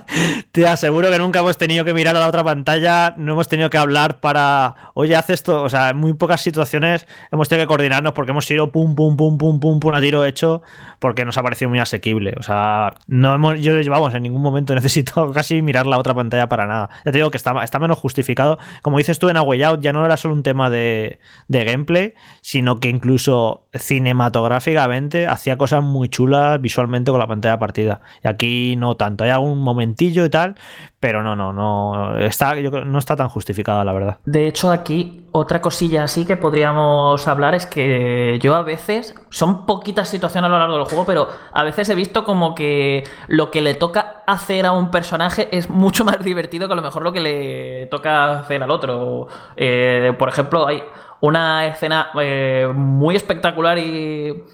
te aseguro que nunca hemos tenido que mirar a la otra pantalla, no hemos tenido que hablar para, oye, haz esto. O sea, en muy pocas situaciones hemos tenido que coordinarnos porque hemos ido pum, pum, pum, pum, pum, pum a tiro hecho porque nos ha parecido muy asequible. O sea, no hemos, yo llevamos en ningún momento necesito casi mirar la otra pantalla para nada. Ya te digo que está, está menos justificado. Como dices tú en A Way Out, ya no era solo un tema de, de gameplay, sino que incluso cinematográficamente hacía cosas muy chulas visualmente con la pantalla partida. Y aquí no tanto. Hay algún momentillo y tal, pero no, no, no está, no está tan justificada, la verdad. De hecho, aquí otra cosilla así que podríamos hablar es que yo a veces, son poquitas situaciones a lo largo del juego, pero a veces he visto como que lo que le toca hacer a un personaje es mucho más divertido que a lo mejor lo que le toca hacer al otro. Eh, por ejemplo, hay una escena eh, muy espectacular y,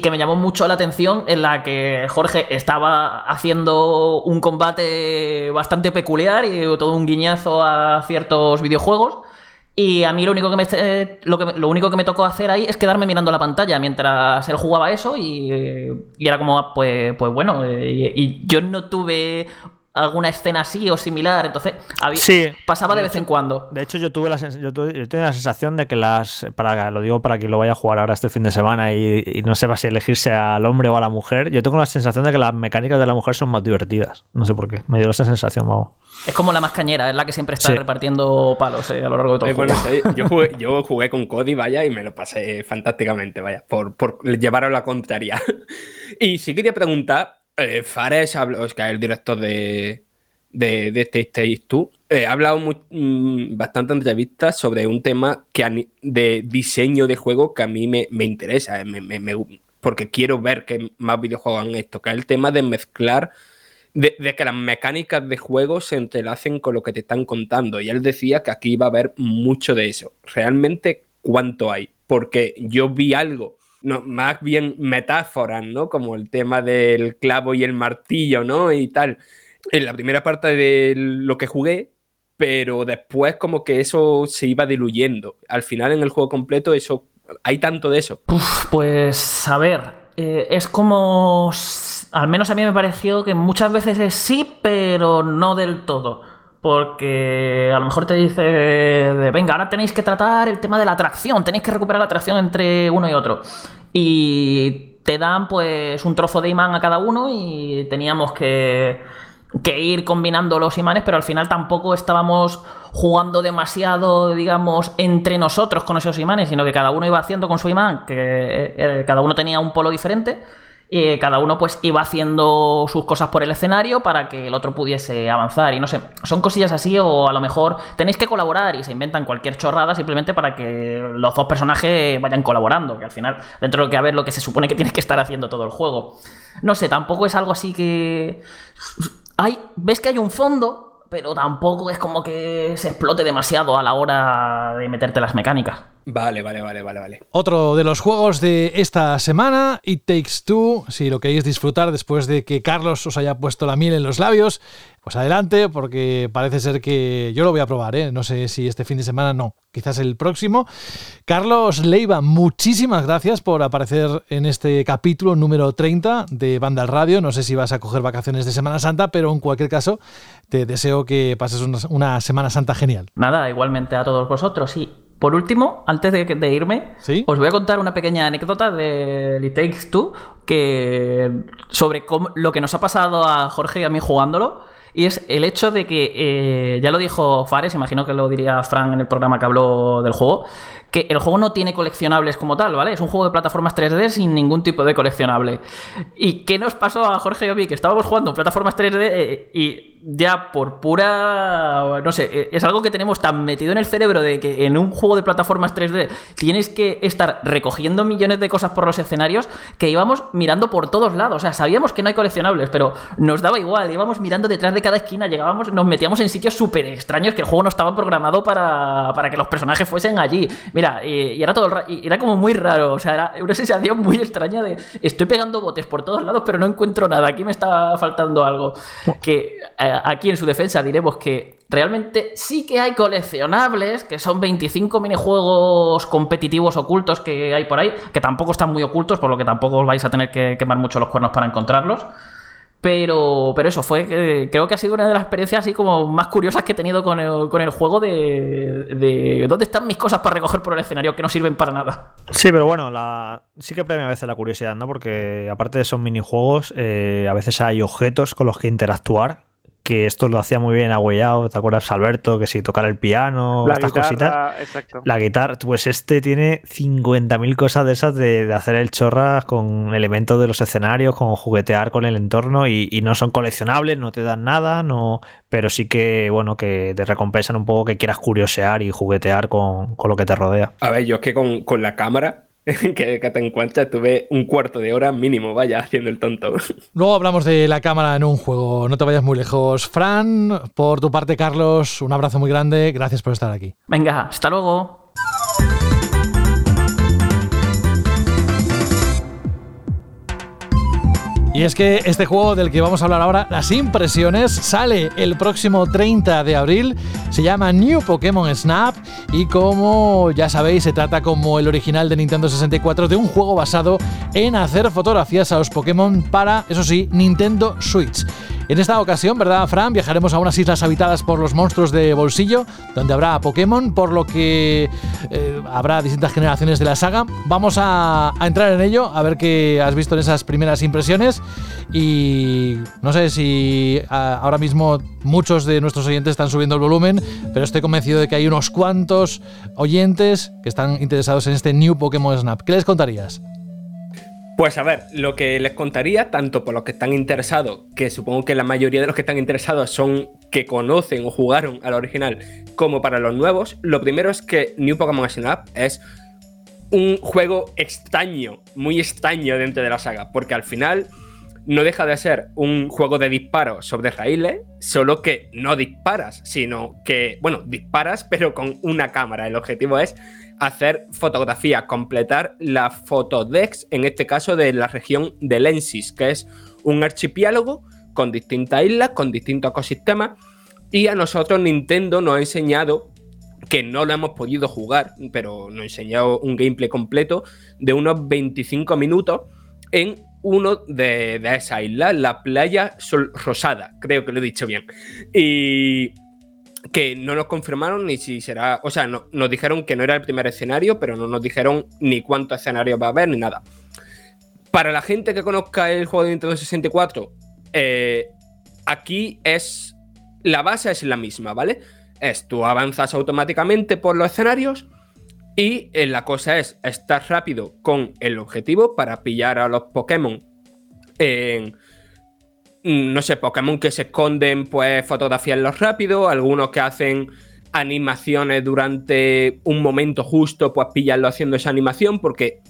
que me llamó mucho la atención en la que Jorge estaba haciendo un combate bastante peculiar y todo un guiñazo a ciertos videojuegos. Y a mí lo único que me, eh, lo, lo único que me tocó hacer ahí es quedarme mirando la pantalla mientras él jugaba eso y, era como, pues, pues bueno, y, yo no tuve alguna escena así o similar. Entonces, había- Sí. pasaba de vez en cuando. De hecho, yo tuve la, yo tuve, yo tuve la sensación de que las. Para, lo digo para quien lo vaya a jugar ahora este fin de semana y, y no sepa si elegirse al hombre o a la mujer. Yo tengo la sensación de que las mecánicas de la mujer son más divertidas. No sé por qué. Me dio esa sensación, vamos. Es como la más cañera, es la que siempre está Sí. repartiendo palos eh, a lo largo de todo Eh, el yo, jugué, yo jugué con Cody, vaya, y me lo pasé fantásticamente, vaya, por, por llevar a la contraria. Y sí quería preguntar, eh, Fares, el director de, de, de este Stage 2, eh, ha hablado mm, bastante en entrevistas sobre un tema que de diseño de juego que a mí me, interesa, eh, me- porque quiero ver que más videojuegos hagan esto, que es el tema de mezclar de, de que las mecánicas de juego se entrelacen con lo que te están contando. Y él decía que aquí iba a haber mucho de eso. Realmente, ¿cuánto hay? Porque yo vi algo, no, más bien metáforas, ¿no? Como el tema del clavo y el martillo, ¿no? Y tal. En la primera parte de lo que jugué, pero después como que eso se iba diluyendo. Al final en el juego completo eso hay tanto de eso. Pues a ver, eh, es como, al menos a mí me pareció que muchas veces es sí, pero no del todo. Porque a lo mejor te dice, venga, ahora tenéis que tratar el tema de la atracción, tenéis que recuperar la atracción entre uno y otro. Y te dan pues un trozo de imán a cada uno y teníamos que, que ir combinando los imanes, pero al final tampoco estábamos jugando demasiado, digamos, entre nosotros con esos imanes, sino que cada uno iba haciendo con su imán, que eh, cada uno tenía un polo diferente. Y cada uno pues iba haciendo sus cosas por el escenario para que el otro pudiese avanzar. Y no sé, son cosillas así o a lo mejor tenéis que colaborar y se inventan cualquier chorrada simplemente para que los dos personajes vayan colaborando. Que al final, dentro de lo que a ver lo que se supone que tienes que estar haciendo todo el juego. No sé, tampoco es algo así que... Hay, ves que hay un fondo, pero tampoco es como que se explote demasiado a la hora de meterte las mecánicas. Vale, vale, vale, vale, vale. Otro de los juegos de esta semana, It Takes Two. Si lo queréis disfrutar después de que Carlos os haya puesto la miel en los labios, pues adelante, porque parece ser que yo lo voy a probar, ¿eh? No sé si este fin de semana no, quizás el próximo. Carlos Leiva, muchísimas gracias por aparecer en este capítulo número 30 de Banda al Radio. No sé si vas a coger vacaciones de Semana Santa, pero en cualquier caso, te deseo que pases una, una Semana Santa genial. Nada, igualmente a todos vosotros. Y por último, antes de, de irme, ¿Sí? os voy a contar una pequeña anécdota de It Takes Two que sobre cómo- lo que nos ha pasado a Jorge y a mí jugándolo. Y es el hecho de que, eh, ya lo dijo Fares, imagino que lo diría Fran en el programa que habló del juego, que el juego no tiene coleccionables como tal, ¿vale? Es un juego de plataformas 3D sin ningún tipo de coleccionable. ¿Y qué nos pasó a Jorge y a mí? Que estábamos jugando en plataformas 3D eh, y ya por pura... No sé, eh, es algo que tenemos tan metido en el cerebro de que en un juego de plataformas 3D tienes que estar recogiendo millones de cosas por los escenarios que íbamos mirando por todos lados. O sea, sabíamos que no hay coleccionables, pero nos daba igual. Íbamos mirando detrás de cada esquina, llegábamos, nos metíamos en sitios súper extraños que el juego no estaba programado para, para que los personajes fuesen allí. Mira, y, y era todo el y era como muy raro. O sea, era una sensación muy extraña de estoy pegando botes por todos lados, pero no encuentro nada. Aquí me está faltando algo. Que eh, aquí en su defensa diremos que realmente sí que hay coleccionables, que son 25 minijuegos competitivos ocultos que hay por ahí, que tampoco están muy ocultos, por lo que tampoco os vais a tener que quemar mucho los cuernos para encontrarlos. Pero, pero eso fue, que creo que ha sido una de las experiencias así como más curiosas que he tenido con el, con el juego de, de dónde están mis cosas para recoger por el escenario que no sirven para nada. Sí, pero bueno, sí que premia a veces la curiosidad, ¿no? Porque aparte de esos minijuegos, eh, a veces hay objetos con los que interactuar. Que esto lo hacía muy bien Agüellao, ¿te acuerdas, Alberto? Que si tocar el piano, La estas guitarra, cositas. exacto. La guitarra, pues este tiene 50.000 cosas de esas de, de hacer el chorras con elementos de los escenarios, con juguetear con el entorno y, y no son coleccionables, no te dan nada, no, pero sí que, bueno, que te recompensan un poco que quieras curiosear y juguetear con, con lo que te rodea. A ver, yo es que con, con la cámara que, que te encuentras tuve un cuarto de hora mínimo, vaya, haciendo el tonto. Luego hablamos de la cámara en un juego, no te vayas muy lejos. Fran, por tu parte, Carlos, un abrazo muy grande, gracias por estar aquí. Venga, hasta luego. Y es que este juego del que vamos a hablar ahora, Las Impresiones, sale el próximo 30 de abril. Se llama New Pokémon Snap y como ya sabéis, se trata como el original de Nintendo 64 de un juego basado en hacer fotografías a los Pokémon para, eso sí, Nintendo Switch. En esta ocasión, ¿verdad, Fran? Viajaremos a unas islas habitadas por los monstruos de bolsillo, donde habrá Pokémon, por lo que eh, habrá distintas generaciones de la saga. Vamos a, entrar en ello, a ver qué has visto en esas primeras impresiones. Y no sé si ahora mismo muchos de nuestros oyentes están subiendo el volumen, pero estoy convencido de que hay unos cuantos oyentes que están interesados en este New Pokémon Snap. ¿Qué les contarías? Pues a ver, lo que les contaría, tanto por los que están interesados, que supongo que la mayoría de los que están interesados son que conocen o jugaron al original, como para los nuevos, lo primero es que New Pokémon Snap es un juego extraño, muy extraño dentro de la saga, porque al final no deja de ser un juego de disparos sobre raíles, solo que no disparas, sino que, bueno, disparas pero con una cámara. El objetivo es hacer fotografía, completar la fotodex, en este caso de la región de Lensis, que es un archipiélago con distintas islas, con distintos ecosistemas, y a nosotros Nintendo nos ha enseñado que no lo hemos podido jugar, pero nos ha enseñado un gameplay completo de unos 25 minutos en uno de, de esas islas, la playa Sol Rosada, creo que lo he dicho bien. Y que no nos confirmaron ni si será, o sea, no- nos dijeron que no era el primer escenario, pero no nos dijeron ni cuántos escenarios va a haber ni nada. Para la gente que conozca el juego de Nintendo 64, eh, aquí es la base es la misma, ¿vale? Es tú avanzas automáticamente por los escenarios y eh, la cosa es estar rápido con el objetivo para pillar a los Pokémon en, no sé, Pokémon que se esconden, pues fotografiarlos rápido, algunos que hacen animaciones durante un momento justo, pues pillarlo haciendo esa animación, porque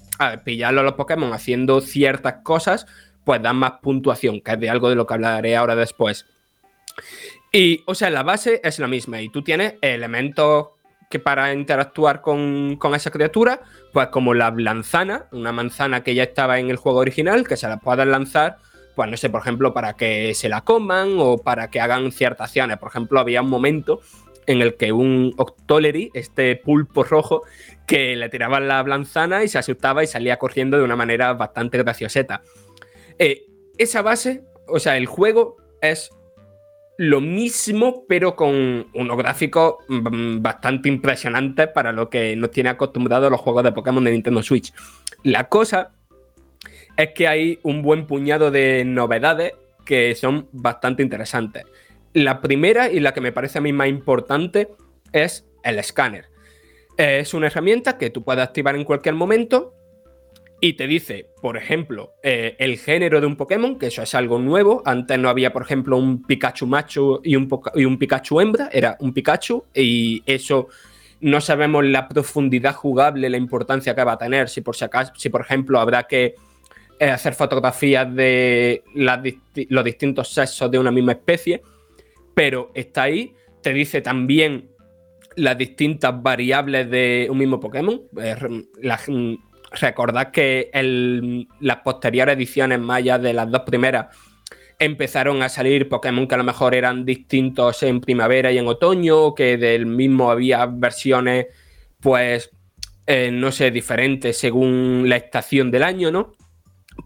pillarlo a los Pokémon haciendo ciertas cosas, pues dan más puntuación, que es de algo de lo que hablaré ahora después. Y, o sea, la base es la misma y tú tienes elementos que para interactuar con, con esa criatura, pues como la lanzana, una manzana que ya estaba en el juego original, que se la puedan lanzar, pues no sé, por ejemplo, para que se la coman o para que hagan ciertas acciones. Por ejemplo, había un momento en el que un Octolery, este pulpo rojo, que le tiraban la manzana y se asustaba y salía corriendo de una manera bastante gracioseta. Eh, esa base, o sea, el juego es lo mismo, pero con unos gráficos mm, bastante impresionantes para lo que nos tiene acostumbrados los juegos de Pokémon de Nintendo Switch. La cosa es que hay un buen puñado de novedades que son bastante interesantes. La primera y la que me parece a mí más importante es el escáner. Es una herramienta que tú puedes activar en cualquier momento y te dice, por ejemplo, eh, el género de un Pokémon, que eso es algo nuevo. Antes no había, por ejemplo, un Pikachu macho y un, y un Pikachu hembra, era un Pikachu y eso no sabemos la profundidad jugable, la importancia que va a tener, si por, si acaso, si por ejemplo habrá que hacer fotografías de los distintos sexos de una misma especie, pero está ahí, te dice también las distintas variables de un mismo Pokémon. Eh, recordad que las posteriores ediciones mayas de las dos primeras empezaron a salir Pokémon que a lo mejor eran distintos en primavera y en otoño, que del mismo había versiones, pues, eh, no sé, diferentes según la estación del año, ¿no?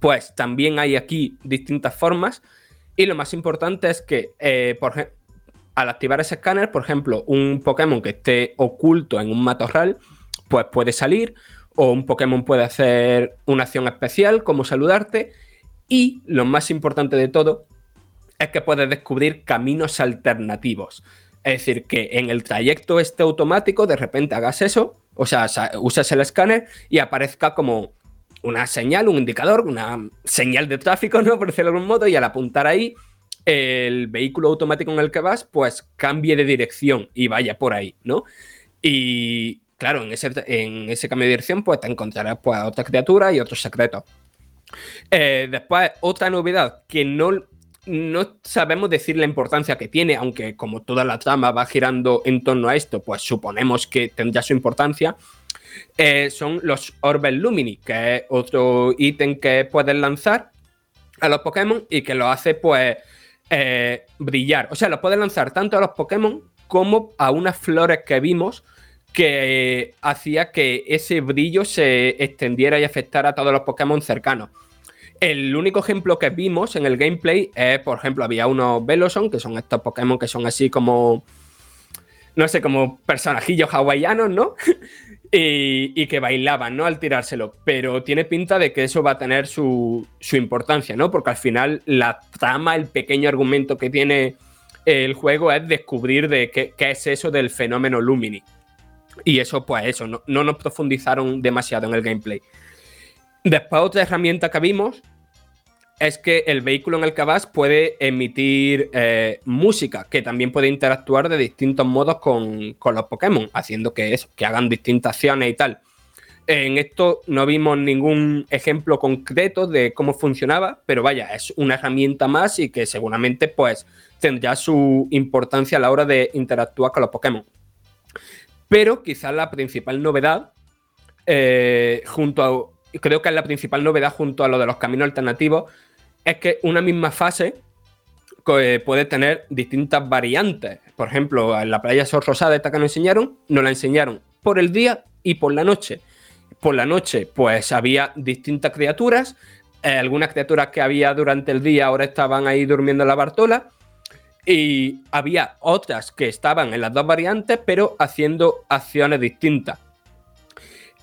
Pues también hay aquí distintas formas y lo más importante es que, eh, al activar ese escáner, por ejemplo, un Pokémon que esté oculto en un matorral, pues puede salir, o un Pokémon puede hacer una acción especial como saludarte, y lo más importante de todo es que puedes descubrir caminos alternativos. Es decir, que en el trayecto este automático de repente hagas eso, o sea, sa- uses el escáner y aparezca como una señal, un indicador, una señal de tráfico, ¿no? Por decirlo de algún modo, y al apuntar ahí, el vehículo automático en el que vas, pues cambie de dirección y vaya por ahí, ¿no? Y claro, en ese, en ese cambio de dirección, pues te encontrarás pues, a otra criatura y otros secretos. Eh, después, otra novedad que no, no sabemos decir la importancia que tiene, aunque como toda la trama va girando en torno a esto, pues suponemos que tendrá su importancia. Eh, son los Orbes Lumini, que es otro ítem que puedes lanzar a los Pokémon y que lo hace, pues, eh, brillar. O sea, lo puedes lanzar tanto a los Pokémon como a unas flores que vimos que hacía que ese brillo se extendiera y afectara a todos los Pokémon cercanos. El único ejemplo que vimos en el gameplay es, por ejemplo, había unos Veloson, que son estos Pokémon que son así como, no sé, como personajillos hawaianos, ¿no? y, que bailaban, ¿no? Al tirárselo. Pero tiene pinta de que eso va a tener su, su importancia, ¿no? Porque al final la trama, el pequeño argumento que tiene el juego es descubrir de qué, es eso del fenómeno Lumini. Y eso, pues eso, no, nos profundizaron demasiado en el gameplay. Después otra herramienta que vimos es que el vehículo en el que vas puede emitir eh, música, que también puede interactuar de distintos modos con, con, los Pokémon, haciendo que, eso, que hagan distintas acciones y tal. En esto no vimos ningún ejemplo concreto de cómo funcionaba, pero vaya, es una herramienta más y que seguramente pues tendrá su importancia a la hora de interactuar con los Pokémon. Pero quizás la principal novedad, eh, junto a, creo que es la principal novedad junto a lo de los caminos alternativos, es que una misma fase eh, puede tener distintas variantes. Por ejemplo, en la playa Sor Rosada, esta que nos enseñaron, nos la enseñaron por el día y por la noche por la noche, pues había distintas criaturas. Eh, algunas criaturas que había durante el día ahora estaban ahí durmiendo en la Bartola. Y había otras que estaban en las dos variantes, pero haciendo acciones distintas.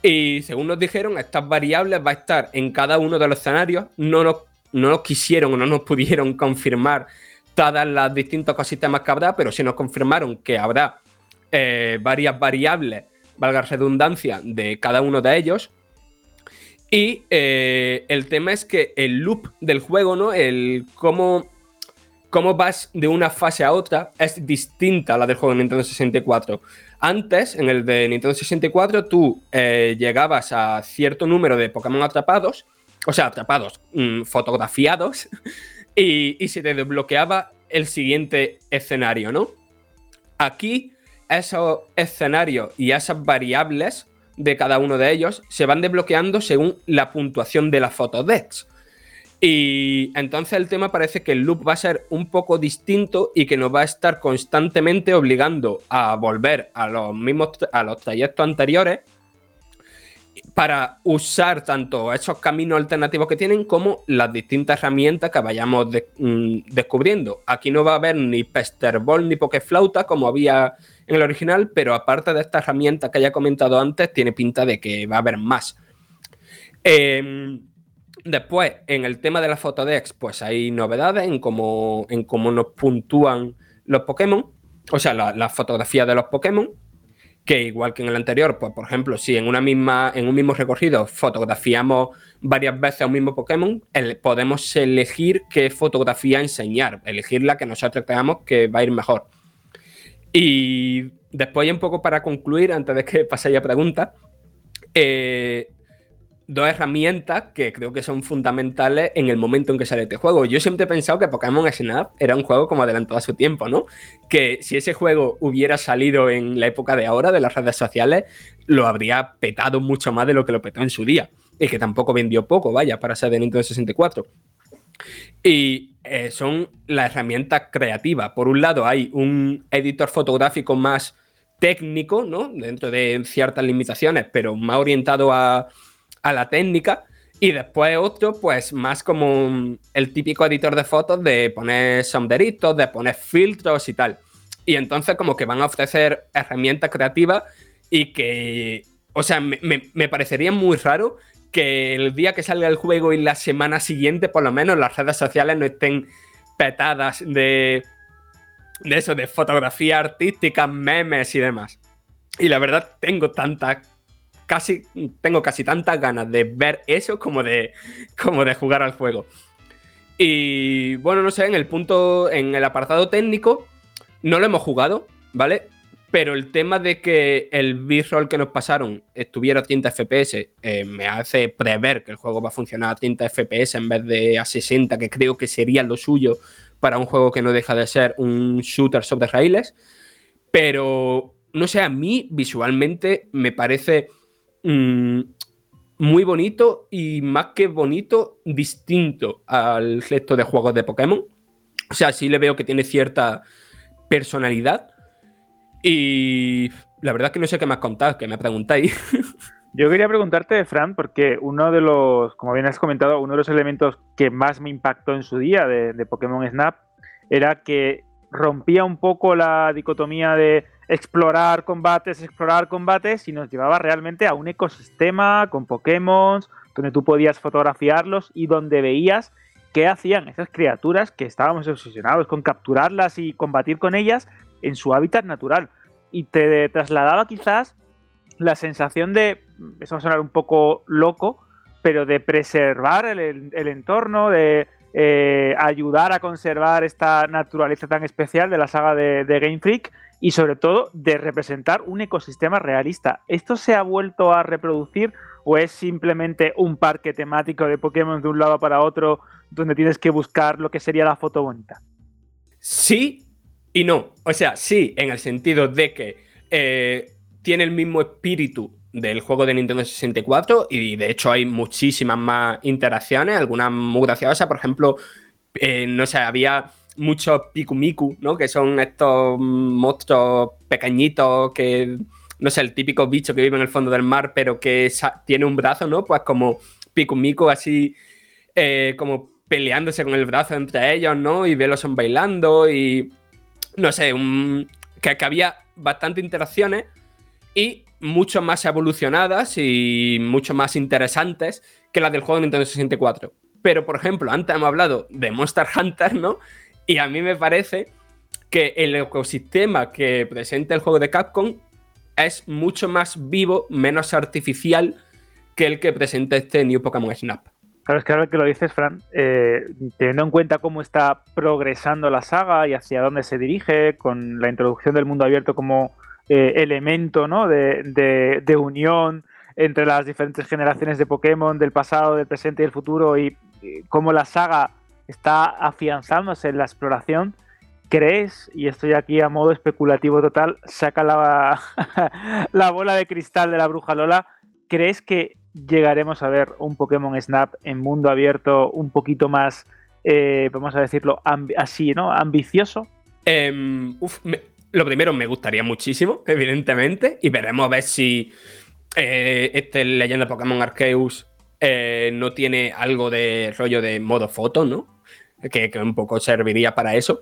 Y según nos dijeron, estas variables va a estar en cada uno de los escenarios. No nos, no quisieron o no nos pudieron confirmar todas las distintos ecosistemas que habrá, pero sí nos confirmaron que habrá eh, varias variables valga redundancia, de cada uno de ellos. Y eh, el tema es que el loop del juego, ¿no? El cómo, cómo vas de una fase a otra es distinta a la del juego de Nintendo 64. Antes, en el de Nintendo 64, tú eh, llegabas a cierto número de Pokémon atrapados, o sea, atrapados, mm, fotografiados, y, se te desbloqueaba el siguiente escenario, ¿no? Aquí esos escenarios y esas variables de cada uno de ellos se van desbloqueando según la puntuación de las fotodex. Y entonces el tema parece que el loop va a ser un poco distinto y que nos va a estar constantemente obligando a volver a los mismos a los trayectos anteriores para usar tanto esos caminos alternativos que tienen como las distintas herramientas que vayamos mm, descubriendo. Aquí no va a haber ni Pesterball ni Pokeflauta como había en el original, pero aparte de esta herramienta que haya comentado antes, tiene pinta de que va a haber más. Em, después, en el tema de la fotodex, pues hay novedades en cómo, en cómo nos puntúan los Pokémon, o sea, la, fotografía de los Pokémon, que igual que en el anterior, pues por ejemplo, si en, una misma, en un mismo recorrido fotografiamos varias veces a un mismo Pokémon, podemos elegir qué fotografía enseñar, elegir la que nosotros creamos que va a ir mejor. Y después, un poco para concluir, antes de que pase a pregunta, eh, dos herramientas que creo que son fundamentales en el momento en que sale este juego. Yo siempre he pensado que Pokémon Snap era un juego como adelantado a su tiempo, ¿no? Que si ese juego hubiera salido en la época de ahora, de las redes sociales, lo habría petado mucho más de lo que lo petó en su día. Y que tampoco vendió poco, vaya, para ser de Nintendo 64. Y eh, son las herramientas creativas. Por un lado, hay un editor fotográfico más técnico, ¿no? Dentro de ciertas limitaciones, pero más orientado a, la técnica. Y después otro, pues más como el típico editor de fotos de poner sombreritos, de poner filtros y tal. Y entonces como que van a ofrecer herramientas creativas y que, o sea, me, me parecería muy raro que el día que salga el juego y la semana siguiente, por lo menos, las redes sociales no estén petadas de, de eso, de fotografía artística, memes y demás. Y la verdad, tengo tanta. Casi, tengo casi tantas ganas de ver eso como de, como de jugar al juego. Y bueno, no sé, en el punto, en el apartado técnico, no lo hemos jugado, ¿vale? Pero el tema de que el B-roll que nos pasaron estuviera a 30 FPS eh, me hace prever que el juego va a funcionar a 30 FPS en vez de a 60, que creo que sería lo suyo para un juego que no deja de ser un shooter sobre raíles. Pero, no sé, a mí visualmente me parece mm, muy bonito y más que bonito, distinto al resto de juegos de Pokémon. O sea, sí le veo que tiene cierta personalidad y la verdad es que no sé qué más contar, que me preguntáis. Yo quería preguntarte, Fran, porque uno de los, como bien has comentado, uno de los elementos que más me impactó en su día de, de Pokémon Snap era que rompía un poco la dicotomía de explorar combates, explorar combates y nos llevaba realmente a un ecosistema con Pokémon, donde tú podías fotografiarlos y donde veías qué hacían esas criaturas que estábamos obsesionados con capturarlas y combatir con ellas en su hábitat natural. Y te trasladaba quizás la sensación de, eso va a sonar un poco loco, pero de preservar el, entorno, de eh, ayudar a conservar esta naturaleza tan especial de la saga de, Game Freak y sobre todo de representar un ecosistema realista. ¿Esto se ha vuelto a reproducir o es simplemente un parque temático de Pokémon de un lado para otro donde tienes que buscar lo que sería la foto bonita? Sí y no. O sea, sí en el sentido de que eh, tiene el mismo espíritu del juego de Nintendo 64 y de hecho hay muchísimas más interacciones, algunas muy graciosas, por ejemplo, eh, no sé, había muchos Pikumiku, ¿no? Que son estos monstruos pequeñitos que, no sé, el típico bicho que vive en el fondo del mar, pero que tiene un brazo, ¿no? Pues como Pikumiku así, eh, como peleándose con el brazo entre ellos, ¿no? Y Velos son bailando y, no sé, que, había bastantes interacciones y mucho más evolucionadas y mucho más interesantes que las del juego de Nintendo 64. Pero, por ejemplo, antes hemos hablado de Monster Hunter, ¿no? Y a mí me parece que el ecosistema que presenta el juego de Capcom es mucho más vivo, menos artificial que el que presenta este New Pokémon Snap. Claro, es que ahora que lo dices, Fran, eh, teniendo en cuenta cómo está progresando la saga y hacia dónde se dirige, con la introducción del mundo abierto como eh, elemento ¿no? de, unión entre las diferentes generaciones de Pokémon del pasado, del presente y del futuro y cómo la saga está afianzándose en la exploración, ¿crees, y estoy aquí a modo especulativo total, saca la, la bola de cristal de la bruja Lola, ¿crees que llegaremos a ver un Pokémon Snap en mundo abierto un poquito más, eh, vamos a decirlo, así, ¿no? Ambicioso. Me, lo primero, me gustaría muchísimo, evidentemente, y veremos a ver si eh, este Leyenda Pokémon Arceus eh, no tiene algo de rollo de modo foto, ¿no? Que, que, un poco serviría para eso.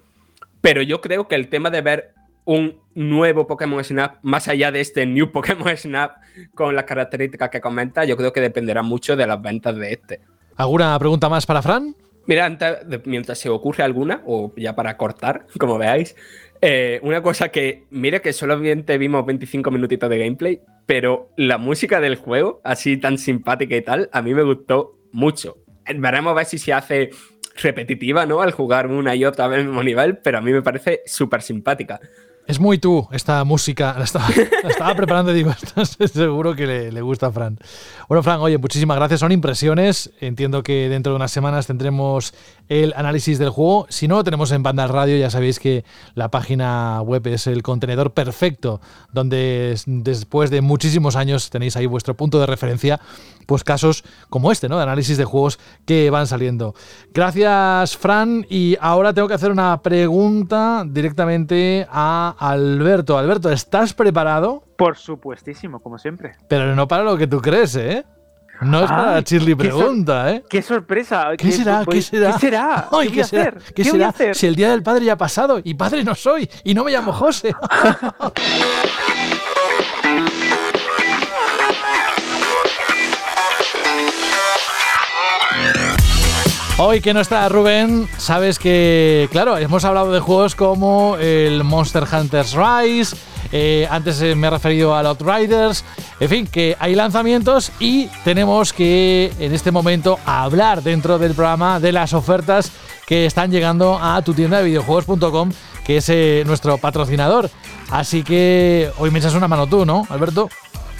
Pero yo creo que el tema de ver un nuevo Pokémon Snap, más allá de este New Pokémon Snap, con las características que comenta, yo creo que dependerá mucho de las ventas de este. ¿Alguna pregunta más para Fran? Mira, antes, mientras se ocurre alguna, o ya para cortar, como veáis, eh, una cosa que, mira que solamente vimos 25 minutitos de gameplay, pero la música del juego, así tan simpática y tal, a mí me gustó mucho. Veremos a ver si se hace repetitiva, ¿no? Al jugar una y otra vez el mismo nivel, pero a mí me parece súper simpática. Es muy tú esta música. La estaba, preparando y digo, seguro que le, le, gusta a Fran. Bueno, Fran, oye, muchísimas gracias. Son impresiones. Entiendo que dentro de unas semanas tendremos el análisis del juego. Si no lo tenemos en Banda Radio, ya sabéis que la página web es el contenedor perfecto, donde después de muchísimos años tenéis ahí vuestro punto de referencia, pues casos como este, ¿no? De análisis de juegos que van saliendo. Gracias, Fran. Y ahora tengo que hacer una pregunta directamente a Alberto. Alberto, ¿estás preparado? Por supuestísimo, como siempre. Pero no para lo que tú crees, ¿eh? No es para Shirley pregunta, ¿eh? ¡Qué sorpresa! ¿Qué, será? ¿Qué será? ¿Qué será? Ay, ¿Qué, ¿qué será? ¿Qué, ¿Qué será? Hacer? Si el día del padre ya ha pasado y padre no soy y no me llamo José. Hoy que no está Rubén, sabes que, claro, hemos hablado de juegos como el Monster Hunter's Rise, eh, antes me he referido a Outriders, en fin, que hay lanzamientos y tenemos que en este momento hablar dentro del programa de las ofertas que están llegando a tu tienda de videojuegos.com, que es eh, nuestro patrocinador. Así que hoy me echas una mano tú, ¿no, Alberto?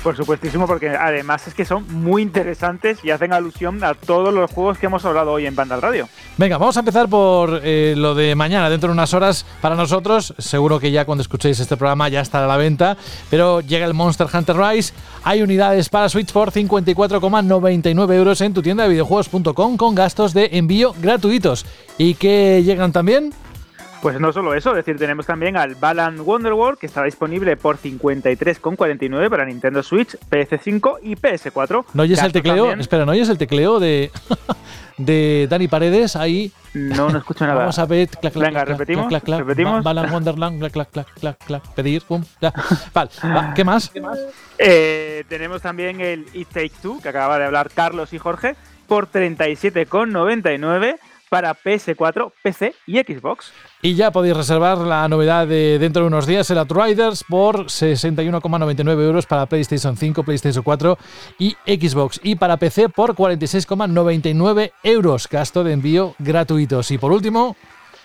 Por supuestísimo, porque además es que son muy interesantes y hacen alusión a todos los juegos que hemos hablado hoy en Banda Radio. Venga, vamos a empezar por eh, lo de mañana, dentro de unas horas para nosotros. Seguro que ya cuando escuchéis este programa ya estará a la venta, pero llega el Monster Hunter Rise. Hay unidades para Switch por 54,99 euros en tu tienda de videojuegos.com con gastos de envío gratuitos. ¿Y que llegan también? Pues no solo eso, es decir, tenemos también al Balan Wonderworld que estará disponible por 53,49 para Nintendo Switch, PS5 y PS4. ¿No oyes el tecleo? también- Espera, ¿no oyes el tecleo de, de Dani Paredes ahí? No, no escucho nada. Vamos a ver. Clac, clac, Venga, clac, repetimos, clac, clac, repetimos. Ba- Balan Wonderland, clac, clac, clac, clac, clac, pedir, pum, ya. Vale, va, ¿qué más? Eh, tenemos también el It Take Two, que acaba de hablar Carlos y Jorge, por 37,99 para PS4, PC y Xbox. Y ya podéis reservar la novedad de dentro de unos días, el Outriders, por 61,99 euros para PlayStation 5, PlayStation 4 y Xbox. Y para PC por 46,99 euros, gasto de envío gratuitos. Y por último,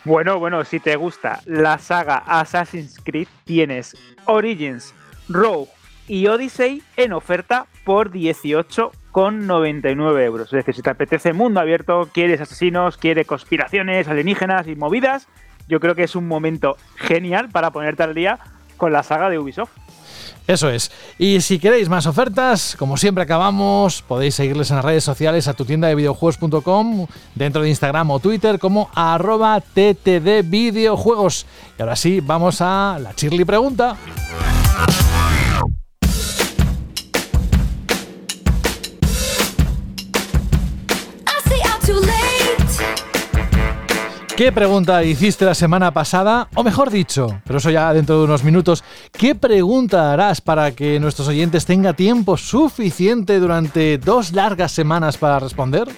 Bueno, bueno, si te gusta la saga Assassin's Creed, tienes Origins, Rogue y Odyssey en oferta por 18,99 euros. Es decir, si te apetece mundo abierto, quieres asesinos, quieres conspiraciones, alienígenas y movidas, yo creo que es un momento genial para ponerte al día con la saga de Ubisoft. Eso es. Y si queréis más ofertas, como siempre acabamos, podéis seguirles en las redes sociales a tu tienda de videojuegos.com, dentro de Instagram o Twitter como arroba ttd videojuegos. Y ahora sí, vamos a la Chirly pregunta. ¿Qué pregunta hiciste la semana pasada? O mejor dicho, pero eso ya dentro de unos minutos, ¿qué pregunta harás para que nuestros oyentes tengan tiempo suficiente durante dos largas semanas para responder?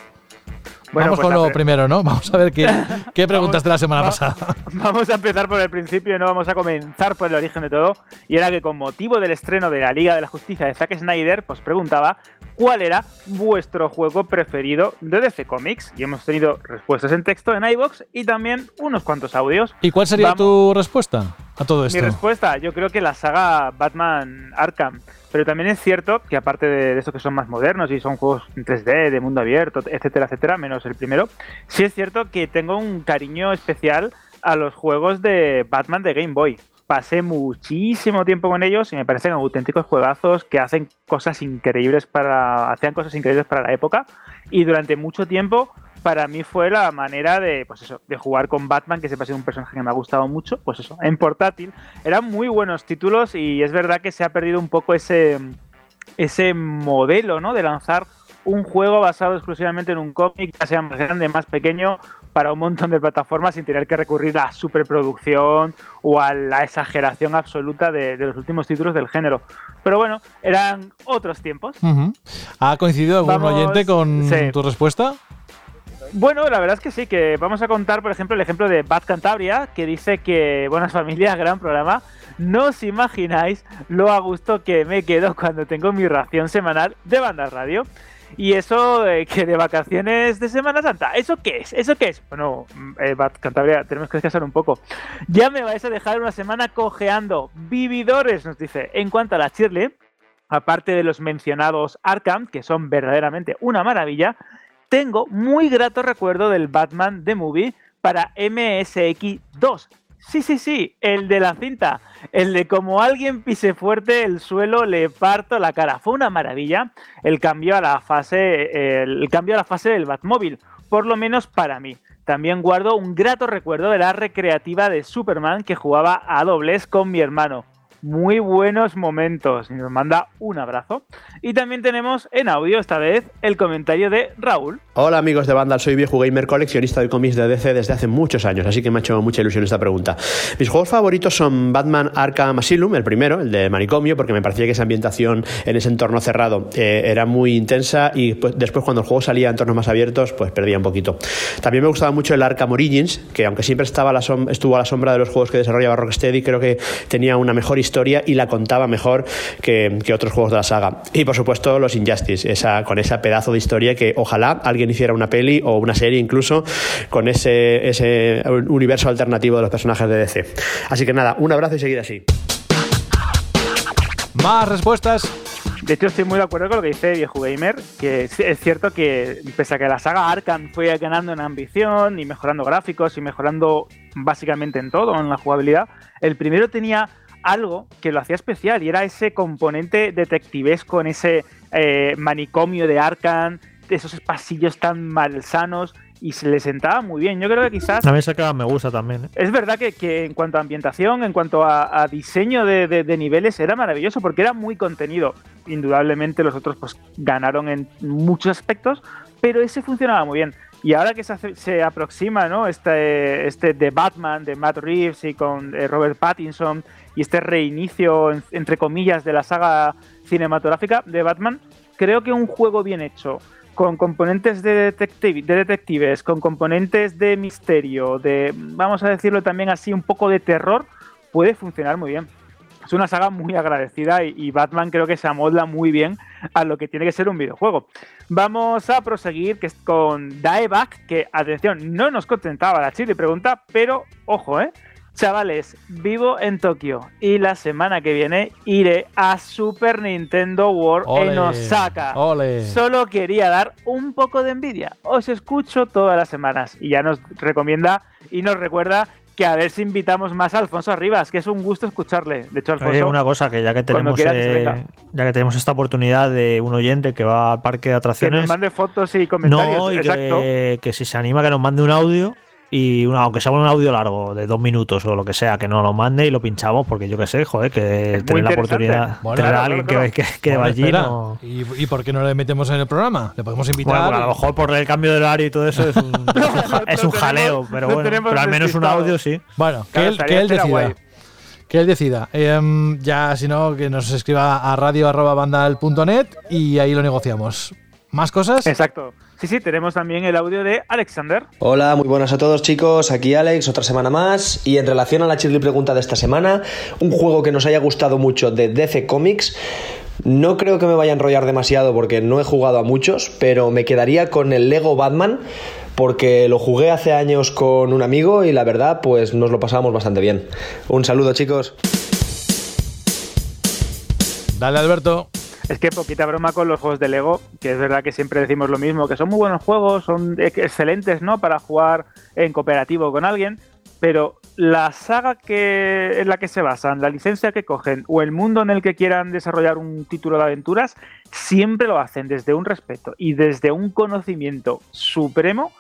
Bueno, Vamos pues con lo primero, ¿no? Vamos a ver qué, qué preguntaste la semana va- pasada. Vamos a empezar por el principio y no vamos a comenzar por el origen de todo. Y era que con motivo del estreno de la Liga de la Justicia de Zack Snyder, pues preguntaba cuál era vuestro juego preferido de DC Comics. Y hemos tenido respuestas en texto en iBox y también unos cuantos audios. ¿Y cuál sería Vamos- tu respuesta a todo Mi esto? respuesta, yo creo que la saga Batman Arkham. Pero también es cierto que aparte de, de estos que son más modernos y son juegos en 3D, de mundo abierto, etcétera, etcétera, menos el primero, sí es cierto que tengo un cariño especial a los juegos de Batman de Game Boy. Pasé muchísimo tiempo con ellos y me parecen auténticos juegazos que hacen cosas increíbles para. hacían cosas increíbles para la época. Y durante mucho tiempo para mí fue la manera de, pues eso, de jugar con Batman, que siempre ha sido un personaje que me ha gustado mucho, pues eso, en portátil. Eran muy buenos títulos y es verdad que se ha perdido un poco ese, ese modelo, ¿no? De lanzar un juego basado exclusivamente en un cómic, ya sea más grande, más pequeño, para un montón de plataformas sin tener que recurrir a la superproducción o a la exageración absoluta de, de los últimos títulos del género. Pero bueno, eran otros tiempos. ¿Ha coincidido algún Vamos, oyente con sí. tu respuesta? Bueno, la verdad es que sí, que vamos a contar, por ejemplo, el ejemplo de Bad Cantabria, que dice que, buenas familias, gran programa. No os imagináis lo a gusto que me quedo cuando tengo mi ración semanal de banda radio. Y eso eh, que de vacaciones de Semana Santa, ¿eso qué es? ¿Eso qué es? Bueno, mm, eh, Bad Cantabria, tenemos que descansar un poco. Ya me vais a dejar una semana cojeando. Vividores, nos dice. En cuanto a la Shirley, aparte de los mencionados Arkham, que son verdaderamente una maravilla, tengo muy grato recuerdo del Batman The Movie para MSX2. Sí, sí, sí, el de la cinta. El de como alguien pise fuerte el suelo, le parto la cara. Fue una maravilla el cambio a la fase, el cambio a la fase del Batmóvil, por lo menos para mí. También guardo un grato recuerdo de la recreativa de Superman que jugaba a dobles con mi hermano. Muy buenos momentos. Y nos manda un abrazo. Y también tenemos en audio esta vez el comentario de Raúl. Hola amigos de Vandal, soy viejo gamer coleccionista de cómics de DC desde hace muchos años, así que me ha hecho mucha ilusión esta pregunta. Mis juegos favoritos son Batman Arkham Asylum, el primero, el de manicomio, porque me parecía que esa ambientación en ese entorno cerrado eh, era muy intensa y pues, después cuando el juego salía a entornos más abiertos, pues perdía un poquito. También me gustaba mucho el Arkham Origins, que aunque siempre estaba la estuvo a la sombra de los juegos que desarrollaba Rocksteady, creo que tenía una mejor historia y la contaba mejor que, que otros juegos de la saga. Y por supuesto los Injustice, esa, con ese pedazo de historia que ojalá alguien hiciera una peli o una serie incluso con ese, ese universo alternativo de los personajes de DC. Así que nada, un abrazo y seguid así. Más respuestas. De hecho, estoy muy de acuerdo con lo que dice Viejo Gamer, que es es cierto que pese a que la saga Arkham fue ganando en ambición y mejorando gráficos y mejorando básicamente en todo, en la jugabilidad, el primero tenía algo que lo hacía especial y era ese componente detectivesco en ese eh, manicomio de Arkham, de esos pasillos tan malsanos y se le sentaba muy bien. Yo creo que quizás... A mí que me gusta también. ¿eh? Es verdad que, que, en cuanto a ambientación, en cuanto a, a diseño de, de, de, niveles, era maravilloso porque era muy contenido. Indudablemente los otros pues ganaron en muchos aspectos, pero ese funcionaba muy bien. Y ahora que se, se aproxima ¿no? este, este de Batman, de Matt Reeves y con eh, Robert Pattinson, y este reinicio, en, entre comillas, de la saga cinematográfica de Batman, creo que un juego bien hecho, con componentes de, detective, de detectives, con componentes de misterio, de, vamos a decirlo también así, un poco de terror, puede funcionar muy bien. Es una saga muy agradecida y, y, Batman creo que se amolda muy bien a lo que tiene que ser un videojuego. Vamos a proseguir que es con Daeback, que atención, no nos contentaba la chile pregunta, pero ojo, eh. Chavales, vivo en Tokio y la semana que viene iré a Super Nintendo World ole, en Osaka. Solo quería dar un poco de envidia. Os escucho todas las semanas y ya nos recomienda y nos recuerda que a ver si invitamos más a Alfonso Arribas, que es un gusto escucharle. De hecho, Alfonso. Oye, una cosa que ya que tenemos eh, ya que tenemos esta oportunidad de un oyente que va al parque de atracciones. Que nos mande fotos y comentarios. No, y Exacto. Que, que si se anima que nos mande un audio y una, aunque sea un audio largo de dos minutos o lo que sea, que nos lo mande y lo pinchamos, porque yo que sé, joder, que tener la oportunidad bueno, tener claro, a alguien claro. que, que, que Bueno, va allí. espera. No... ¿Y, ¿Y por qué no le metemos en el programa? Le podemos invitar. Bueno, pues a lo mejor por el cambio de horario y todo eso es un, es un, ja- es un jaleo, pero bueno, pero al menos un audio sí. Bueno, que Claro, él, que él decida. guay. Que él decida. Em, ya, si no, que nos escriba a radio.bandal.net y ahí lo negociamos. ¿Más cosas? Exacto. Sí, sí, tenemos también el audio de Alexander. Hola, muy buenas a todos chicos, aquí Alex, otra semana más y en relación a la chirly pregunta de esta semana, un juego que nos haya gustado mucho de DC Comics, no creo que me vaya a enrollar demasiado porque no he jugado a muchos, pero me quedaría con el Lego Batman porque lo jugué hace años con un amigo y la verdad pues nos lo pasamos bastante bien. Un saludo chicos. Dale, Alberto. Es que poquita broma con los juegos de Lego, que es verdad que siempre decimos lo mismo, que son muy buenos juegos, son ex- excelentes, ¿no? Para jugar en cooperativo con alguien, pero la saga que, en la que se basan, la licencia que cogen o el mundo en el que quieran desarrollar un título de aventuras, siempre lo hacen desde un respeto y desde un conocimiento supremo.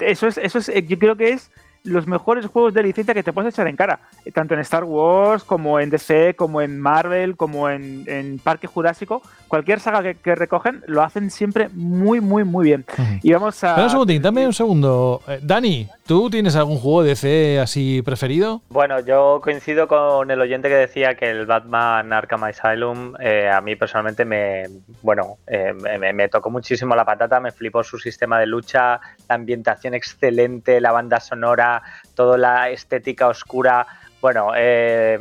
Eso es, eso es, yo creo que es los mejores juegos de licencia que te puedes echar en cara, eh, tanto en Star Wars como en DC, como en Marvel, como en, en Parque Jurásico, cualquier saga que, que recogen lo hacen siempre muy, muy, muy bien. Y vamos a... Espera un segundín, dame un segundo. Eh, Dani, ¿tú tienes algún juego de DC así preferido? Bueno, yo coincido con el oyente que decía que el Batman Arkham Asylum eh, a mí personalmente me, bueno, eh, me, me tocó muchísimo la patata, me flipó su sistema de lucha, la ambientación excelente, la banda sonora, toda la estética oscura. Bueno, eh,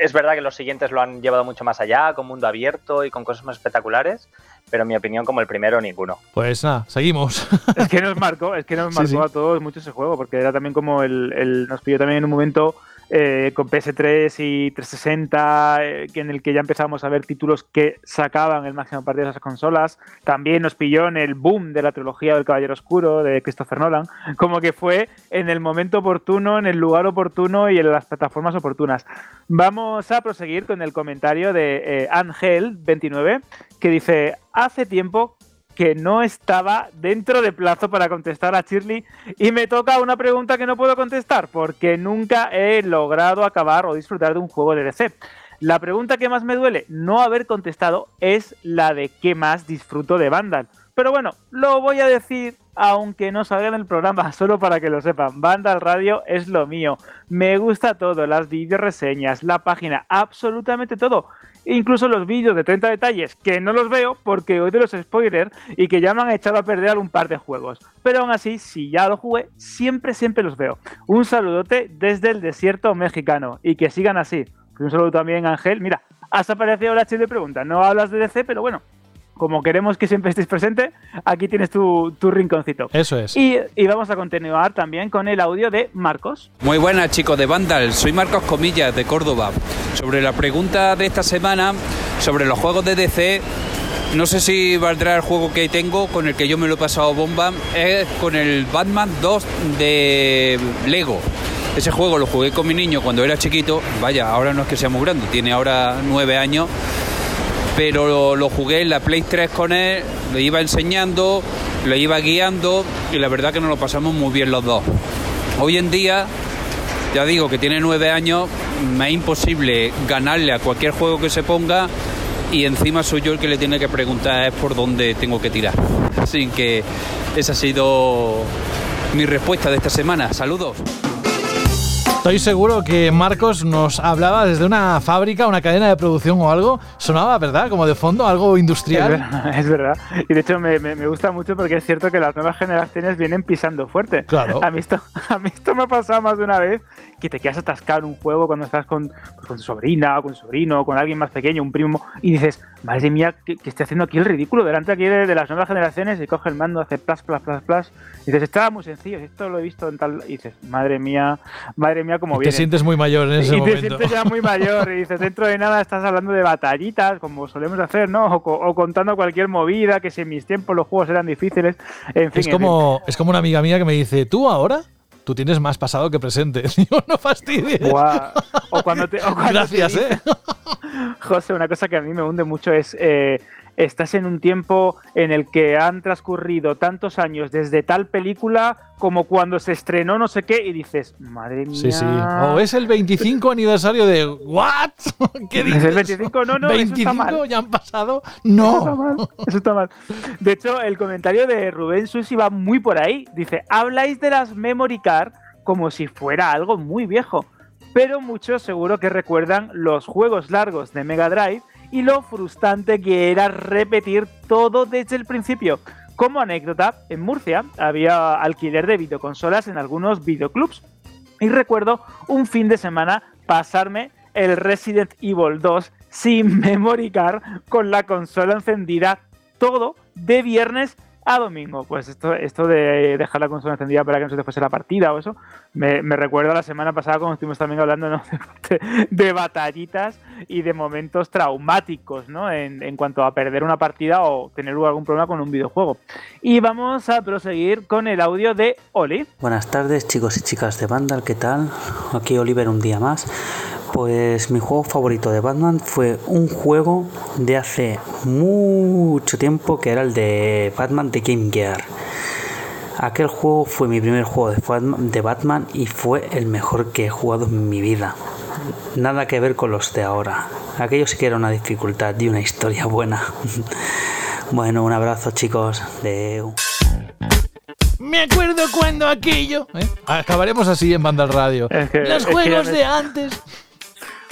es verdad que los siguientes lo han llevado mucho más allá, con mundo abierto y con cosas más espectaculares, pero en mi opinión como el primero ninguno. Pues nada, seguimos. Es que nos marcó, es que nos marcó sí. a todos mucho ese juego, porque era también como el, el- nos pilló también en un momento eh, con PS3 y 360, eh, en el que ya empezábamos a ver títulos que sacaban el máximo partido de esas consolas. También nos pilló en el boom de la trilogía del Caballero Oscuro de Christopher Nolan, como que fue en el momento oportuno, en el lugar oportuno y en las plataformas oportunas. Vamos a proseguir con el comentario de eh, Angel29, que dice, hace tiempo que no estaba dentro de plazo para contestar a Shirley y me toca una pregunta que no puedo contestar porque nunca he logrado acabar o disfrutar de un juego de DC. La pregunta que más me duele no haber contestado es la de qué más disfruto de Vandal. Pero bueno, lo voy a decir aunque no salga en el programa, solo para que lo sepan. Vandal Radio es lo mío. Me gusta todo, las videoreseñas, la página, absolutamente todo. Incluso los vídeos de 30 detalles, que no los veo porque hoy de los spoilers y que ya me han echado a perder un par de juegos. Pero aún así, si ya lo jugué, siempre, siempre los veo. Un saludote desde el desierto mexicano y que sigan así. Un saludo también, Ángel. Mira, has aparecido la de pregunta. No hablas de DC, pero bueno, como queremos que siempre estéis presente, aquí tienes tu, tu rinconcito. Eso es. Y, y vamos a continuar también con el audio de Marcos. Muy buenas chicos de Vandal, soy Marcos Comillas de Córdoba. Sobre la pregunta de esta semana, sobre los juegos de DC, no sé si valdrá el juego que tengo, con el que yo me lo he pasado bomba, es con el Batman 2 de Lego. Ese juego lo jugué con mi niño cuando era chiquito, vaya, ahora no es que sea muy grande, tiene ahora nueve años, pero lo, lo jugué en la Play 3 con él, le iba enseñando le iba guiando y la verdad que nos lo pasamos muy bien los dos. Hoy en día, ya digo que tiene nueve años, me es imposible ganarle a cualquier juego que se ponga y encima soy yo el que le tiene que preguntar es por dónde tengo que tirar. Así que esa ha sido mi respuesta de esta semana. Saludos. Estoy seguro que Marcos nos hablaba desde una fábrica, una cadena de producción o algo. Sonaba, ¿verdad? Como de fondo, algo industrial. Es verdad. Es verdad. Y de hecho me, me, me, gusta mucho porque es cierto que las nuevas generaciones vienen pisando fuerte. Claro. A mí esto, a mí esto me ha pasado más de una vez que te quedas atascado en un juego cuando estás con, pues, con tu sobrina o con tu sobrino o con alguien más pequeño, un primo, y dices, madre mía, que, que estoy haciendo aquí el ridículo delante aquí de, de, las nuevas generaciones y coge el mando, hace plas, plas, plas, plas. Y dices, estaba muy sencillo, esto lo he visto en tal. Y dices, madre mía, madre mía, como viene. Te sientes muy mayor en ese y momento. te sientes ya muy mayor y dices, dentro de nada estás hablando de batallitas, como solemos hacer, ¿no? O, o contando cualquier movida, que si en mis tiempos los juegos eran difíciles. En fin, es, como, es como una amiga mía que me dice, ¿tú ahora? tú tienes más pasado que presente. Digo, no fastidies. Wow. O cuando te, o cuando Gracias, te ¿eh? José, una cosa que a mí me hunde mucho es. Eh, estás en un tiempo en el que han transcurrido tantos años desde tal película como cuando se estrenó no sé qué y dices, madre mía. Sí, sí. O es el 25 aniversario de ¿What? ¿Qué dices? ¿Es el 25? No, no, 25 eso está mal. ya han pasado. Eso está No. mal. Eso está mal. De hecho, el comentario de Rubén Susi va muy por ahí. Dice, habláis de las memory card como si fuera algo muy viejo. Pero muchos seguro que recuerdan los juegos largos de Mega Drive y lo frustrante que era repetir todo desde el principio. Como anécdota, en Murcia había alquiler de videoconsolas en algunos videoclubs. Y recuerdo un fin de semana pasarme el Resident Evil 2 sin memory card con la consola encendida todo de viernes a domingo. Pues esto, esto de dejar la consola encendida para que no se te la partida o eso, me, me recuerda la semana pasada cuando estuvimos también hablando de, de, batallitas y de momentos traumáticos ¿no? en, en, cuanto a perder una partida o tener algún problema con un videojuego. Y vamos a proseguir con el audio de Oli. Buenas tardes chicos y chicas de Vandal, ¿qué tal? Aquí Oliver un día más. Pues mi juego favorito de Batman fue un juego de hace mucho tiempo que era el de Batman de Game Gear. Aquel juego fue mi primer juego de Batman y fue el mejor que he jugado en mi vida. Nada que ver con los de ahora. Aquello sí que era una dificultad y una historia buena. bueno, un abrazo chicos. De... Me acuerdo cuando aquello. ¿eh? Acabaremos así en Banda Radio. Es que, Los es juegos que de antes.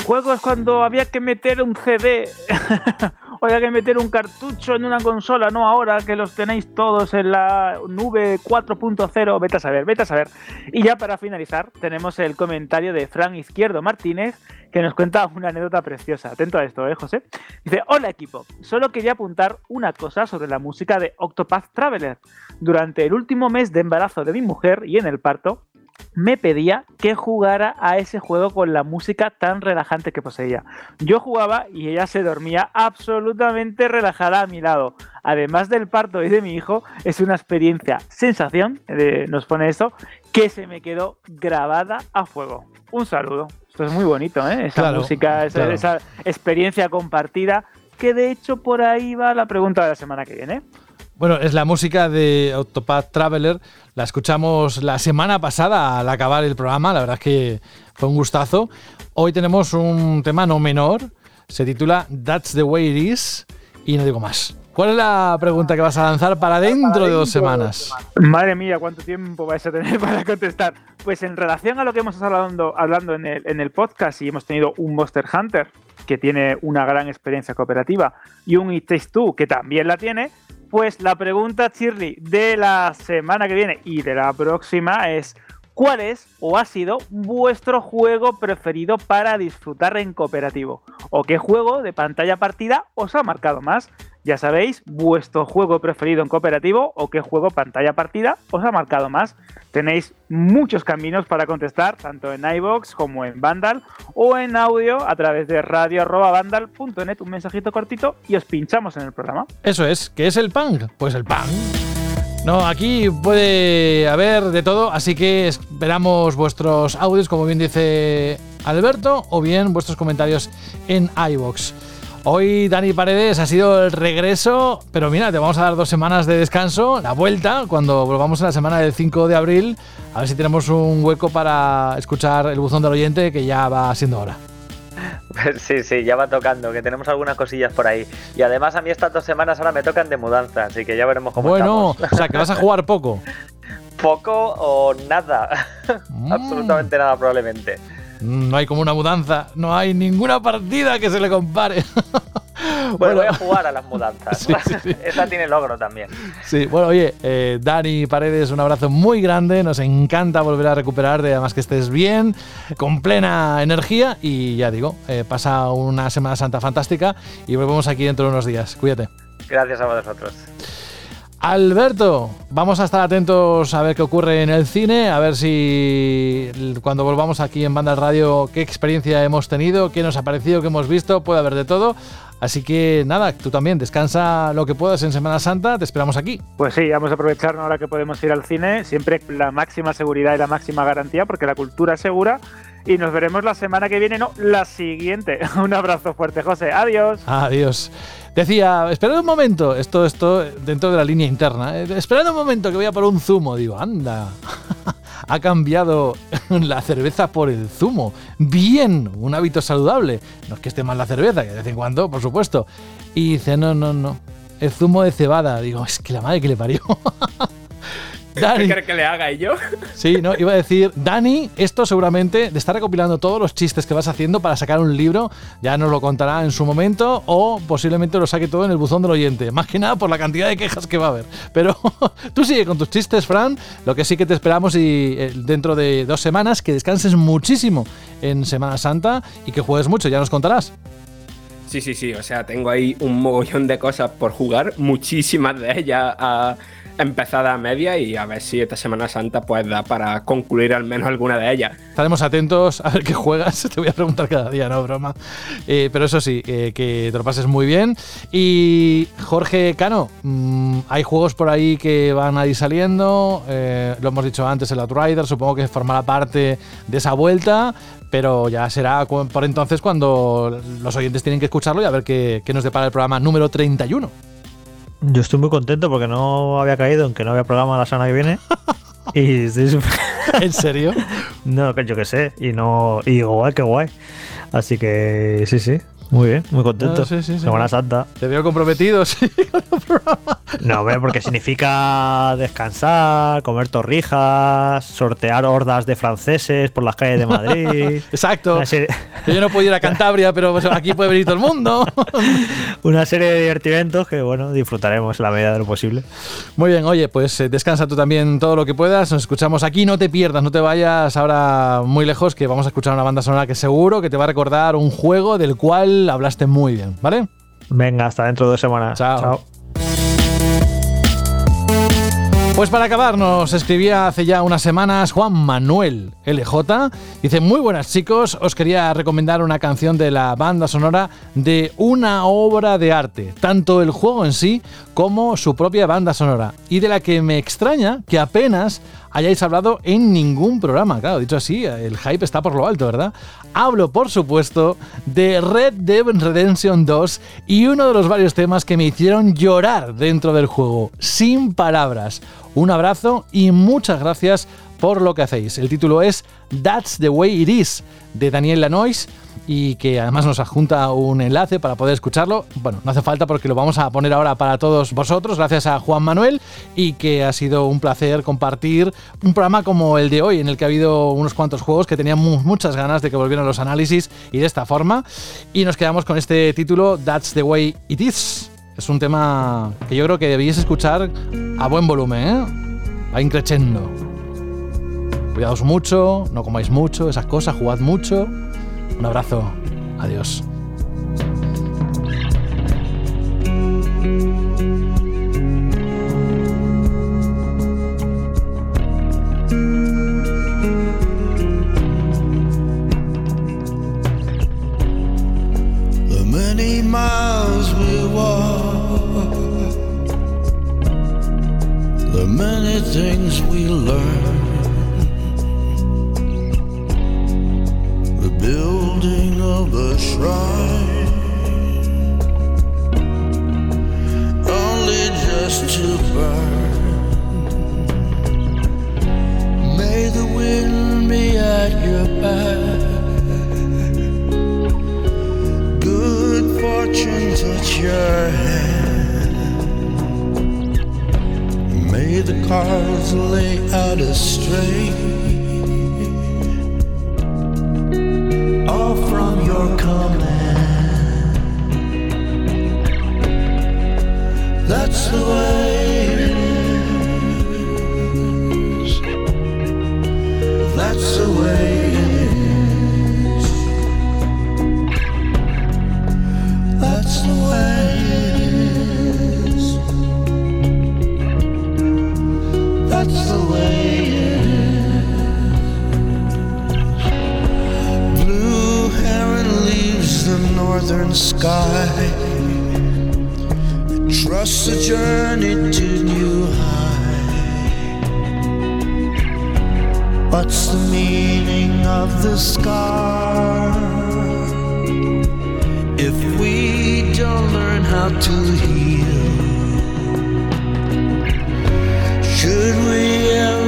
Juegos cuando había que meter un CD o había que meter un cartucho en una consola, no ahora que los tenéis todos en la nube 4.0. Vete a saber, vete a saber. Y ya para finalizar, tenemos el comentario de Fran Izquierdo Martínez que nos cuenta una anécdota preciosa. Atento a esto, ¿eh, José? Dice: Hola equipo, solo quería apuntar una cosa sobre la música de Octopath Traveler. Durante el último mes de embarazo de mi mujer y en el parto, me pedía que jugara a ese juego con la música tan relajante que poseía. Yo jugaba y ella se dormía absolutamente relajada a mi lado. Además del parto y de mi hijo, es una experiencia, sensación, eh, nos pone esto, que se me quedó grabada a fuego. Un saludo. Esto es muy bonito, ¿eh? Esa Claro, música, esa, claro. esa experiencia compartida, que de hecho por ahí va la pregunta de la semana que viene. Bueno, es la música de Octopath Traveler. La escuchamos la semana pasada al acabar el programa. La verdad es que fue un gustazo. Hoy tenemos un tema no menor. Se titula That's the way it is. Y no digo más. ¿Cuál es la pregunta que vas a lanzar para dentro de dos semanas? Madre mía, cuánto tiempo vais a tener para contestar. Pues en relación a lo que hemos estado hablando, hablando en, el, en el podcast y hemos tenido un Monster Hunter que tiene una gran experiencia cooperativa y un It Takes Two que también la tiene, pues la pregunta, Shirley, de la semana que viene y de la próxima es ¿cuál es o ha sido vuestro juego preferido para disfrutar en cooperativo? ¿O qué juego de pantalla partida os ha marcado más? Ya sabéis, vuestro juego preferido en cooperativo o qué juego pantalla partida os ha marcado más. Tenéis muchos caminos para contestar, tanto en iBox como en Vandal o en audio a través de radio.vandal.net, un mensajito cortito y os pinchamos en el programa. Eso es. ¿Qué es el punk? Pues el punk. No, aquí puede haber de todo, así que esperamos vuestros audios, como bien dice Alberto, o bien vuestros comentarios en iBox. Hoy Dani Paredes ha sido el regreso, pero mira, te vamos a dar dos semanas de descanso, la vuelta, cuando volvamos en la semana del 5 de abril, a ver si tenemos un hueco para escuchar el buzón del oyente, que ya va siendo hora. Sí, sí, ya va tocando, que tenemos algunas cosillas por ahí. Y además a mí estas dos semanas ahora me tocan de mudanza, así que ya veremos cómo Bueno, estamos. o sea, que vas a jugar poco. Poco o nada. Mm. Absolutamente nada probablemente. No hay como una mudanza, no hay ninguna partida que se le compare. Bueno, voy a jugar a las mudanzas. Esa tiene logro también. Sí, bueno, oye, eh, Dani Paredes, un abrazo muy grande. Nos encanta volver a recuperarte, además que estés bien, con plena energía. Y ya digo, eh, pasa una Semana Santa fantástica y volvemos aquí dentro de unos días. Cuídate. Gracias a vosotros. Alberto, vamos a estar atentos a ver qué ocurre en el cine, a ver si cuando volvamos aquí en Banda Radio, qué experiencia hemos tenido, qué nos ha parecido, qué hemos visto, puede haber de todo. Así que nada, tú también descansa lo que puedas en Semana Santa, te esperamos aquí. Pues sí, vamos a aprovecharnos ahora que podemos ir al cine, siempre la máxima seguridad y la máxima garantía, porque la cultura es segura. Y nos veremos la semana que viene, no, la siguiente. Un abrazo fuerte, José. Adiós. Adiós. Decía, esperad un momento, esto, esto dentro de la línea interna, eh, esperad un momento que voy a por un zumo. Digo, anda, ha cambiado la cerveza por el zumo. Bien, un hábito saludable. No es que esté mal la cerveza, que de vez en cuando, por supuesto. Y dice, no, no, no, el zumo de cebada. Digo, es que la madre que le parió. ¿Qué quieres que le haga y yo? Sí, no, iba a decir, Dani, esto seguramente de estar recopilando todos los chistes que vas haciendo para sacar un libro, ya nos lo contará en su momento o posiblemente lo saque todo en el buzón del oyente, más que nada por la cantidad de quejas que va a haber. Pero tú sigue con tus chistes, Fran, lo que sí que te esperamos y eh, dentro de dos semanas que descanses muchísimo en Semana Santa y que juegues mucho, ya nos contarás. Sí, sí, sí, o sea, tengo ahí un mogollón de cosas por jugar, muchísimas de ellas a empezada a media y a ver si esta Semana Santa pues da para concluir al menos alguna de ellas. Estaremos atentos a ver qué juegas, te voy a preguntar cada día, no broma. Eh, pero eso sí, eh, que te lo pases muy bien. Y Jorge Cano, mmm, hay juegos por ahí que van a ir saliendo, eh, lo hemos dicho antes, el Outrider, supongo que formará parte de esa vuelta, pero ya será por entonces cuando los oyentes tienen que escucharlo y a ver qué, qué nos depara el programa número 31. Yo estoy muy contento porque no había caído en que no había programa la semana que viene. y estoy super... ¿En serio? no, yo qué sé. Y no. Y digo, guay, qué guay. Así que sí, sí. Muy bien, muy contento. No, sí, sí, sí. Semana Santa. Te veo comprometido, sí, con el programa. No, hombre, porque significa descansar, comer torrijas, sortear hordas de franceses por las calles de Madrid. Exacto. Serie... Yo no puedo ir a Cantabria, pero aquí puede venir todo el mundo. Una serie de divertimentos que, bueno, disfrutaremos en la medida de lo posible. Muy bien, oye, pues eh, descansa tú también todo lo que puedas. Nos escuchamos aquí, no te pierdas, no te vayas ahora muy lejos, que vamos a escuchar una banda sonora que seguro que te va a recordar un juego del cual hablaste muy bien, ¿vale? Venga, hasta dentro de dos semanas. Chao. Chao. Pues para acabar, nos escribía hace ya unas semanas Juan Manuel LJ. Dice, muy buenas chicos, os quería recomendar una canción de la banda sonora de una obra de arte, tanto el juego en sí como su propia banda sonora, y de la que me extraña que apenas hayáis hablado en ningún programa. Claro, dicho así, el hype está por lo alto, ¿verdad? Hablo, por supuesto, de Red Dead Redemption 2 y uno de los varios temas que me hicieron llorar dentro del juego, sin palabras. Un abrazo y muchas gracias por lo que hacéis. El título es That's the Way It Is, de Daniel Lanois y que además nos adjunta un enlace para poder escucharlo. Bueno, no hace falta porque lo vamos a poner ahora para todos vosotros, gracias a Juan Manuel, y que ha sido un placer compartir un programa como el de hoy, en el que ha habido unos cuantos juegos que tenían muchas ganas de que volvieran los análisis y de esta forma. Y nos quedamos con este título, That's the Way It Is. Es un tema que yo creo que debéis escuchar a buen volumen, ¿eh? Va increchendo. Cuidaos mucho, no comáis mucho, esas cosas, jugad mucho. Un abrazo. Adiós. building of a shrine, only just to burn. May the wind be at your back, good fortune touch your hand. May the cards lay out straight. That's the way it is. That's the way it is. That's the way it is. That's the way it is. Blue heron leaves the northern sky. Trust the journey to new high. What's the meaning of the scar? If we don't learn how to heal, should we ever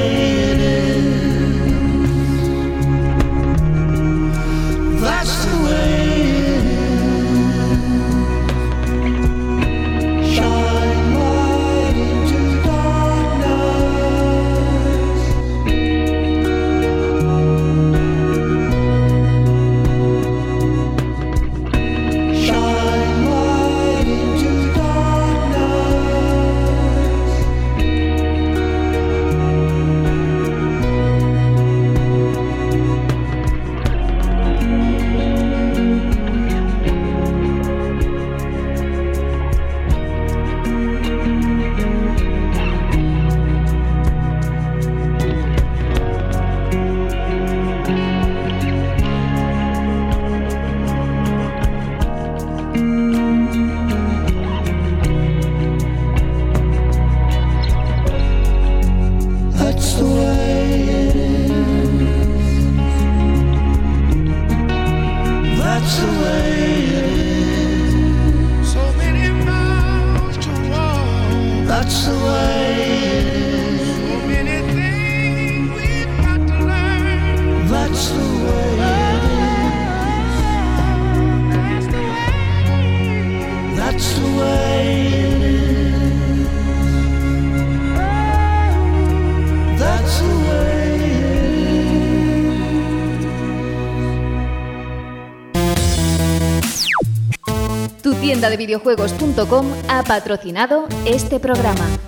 Videojuegos.com ha patrocinado este programa.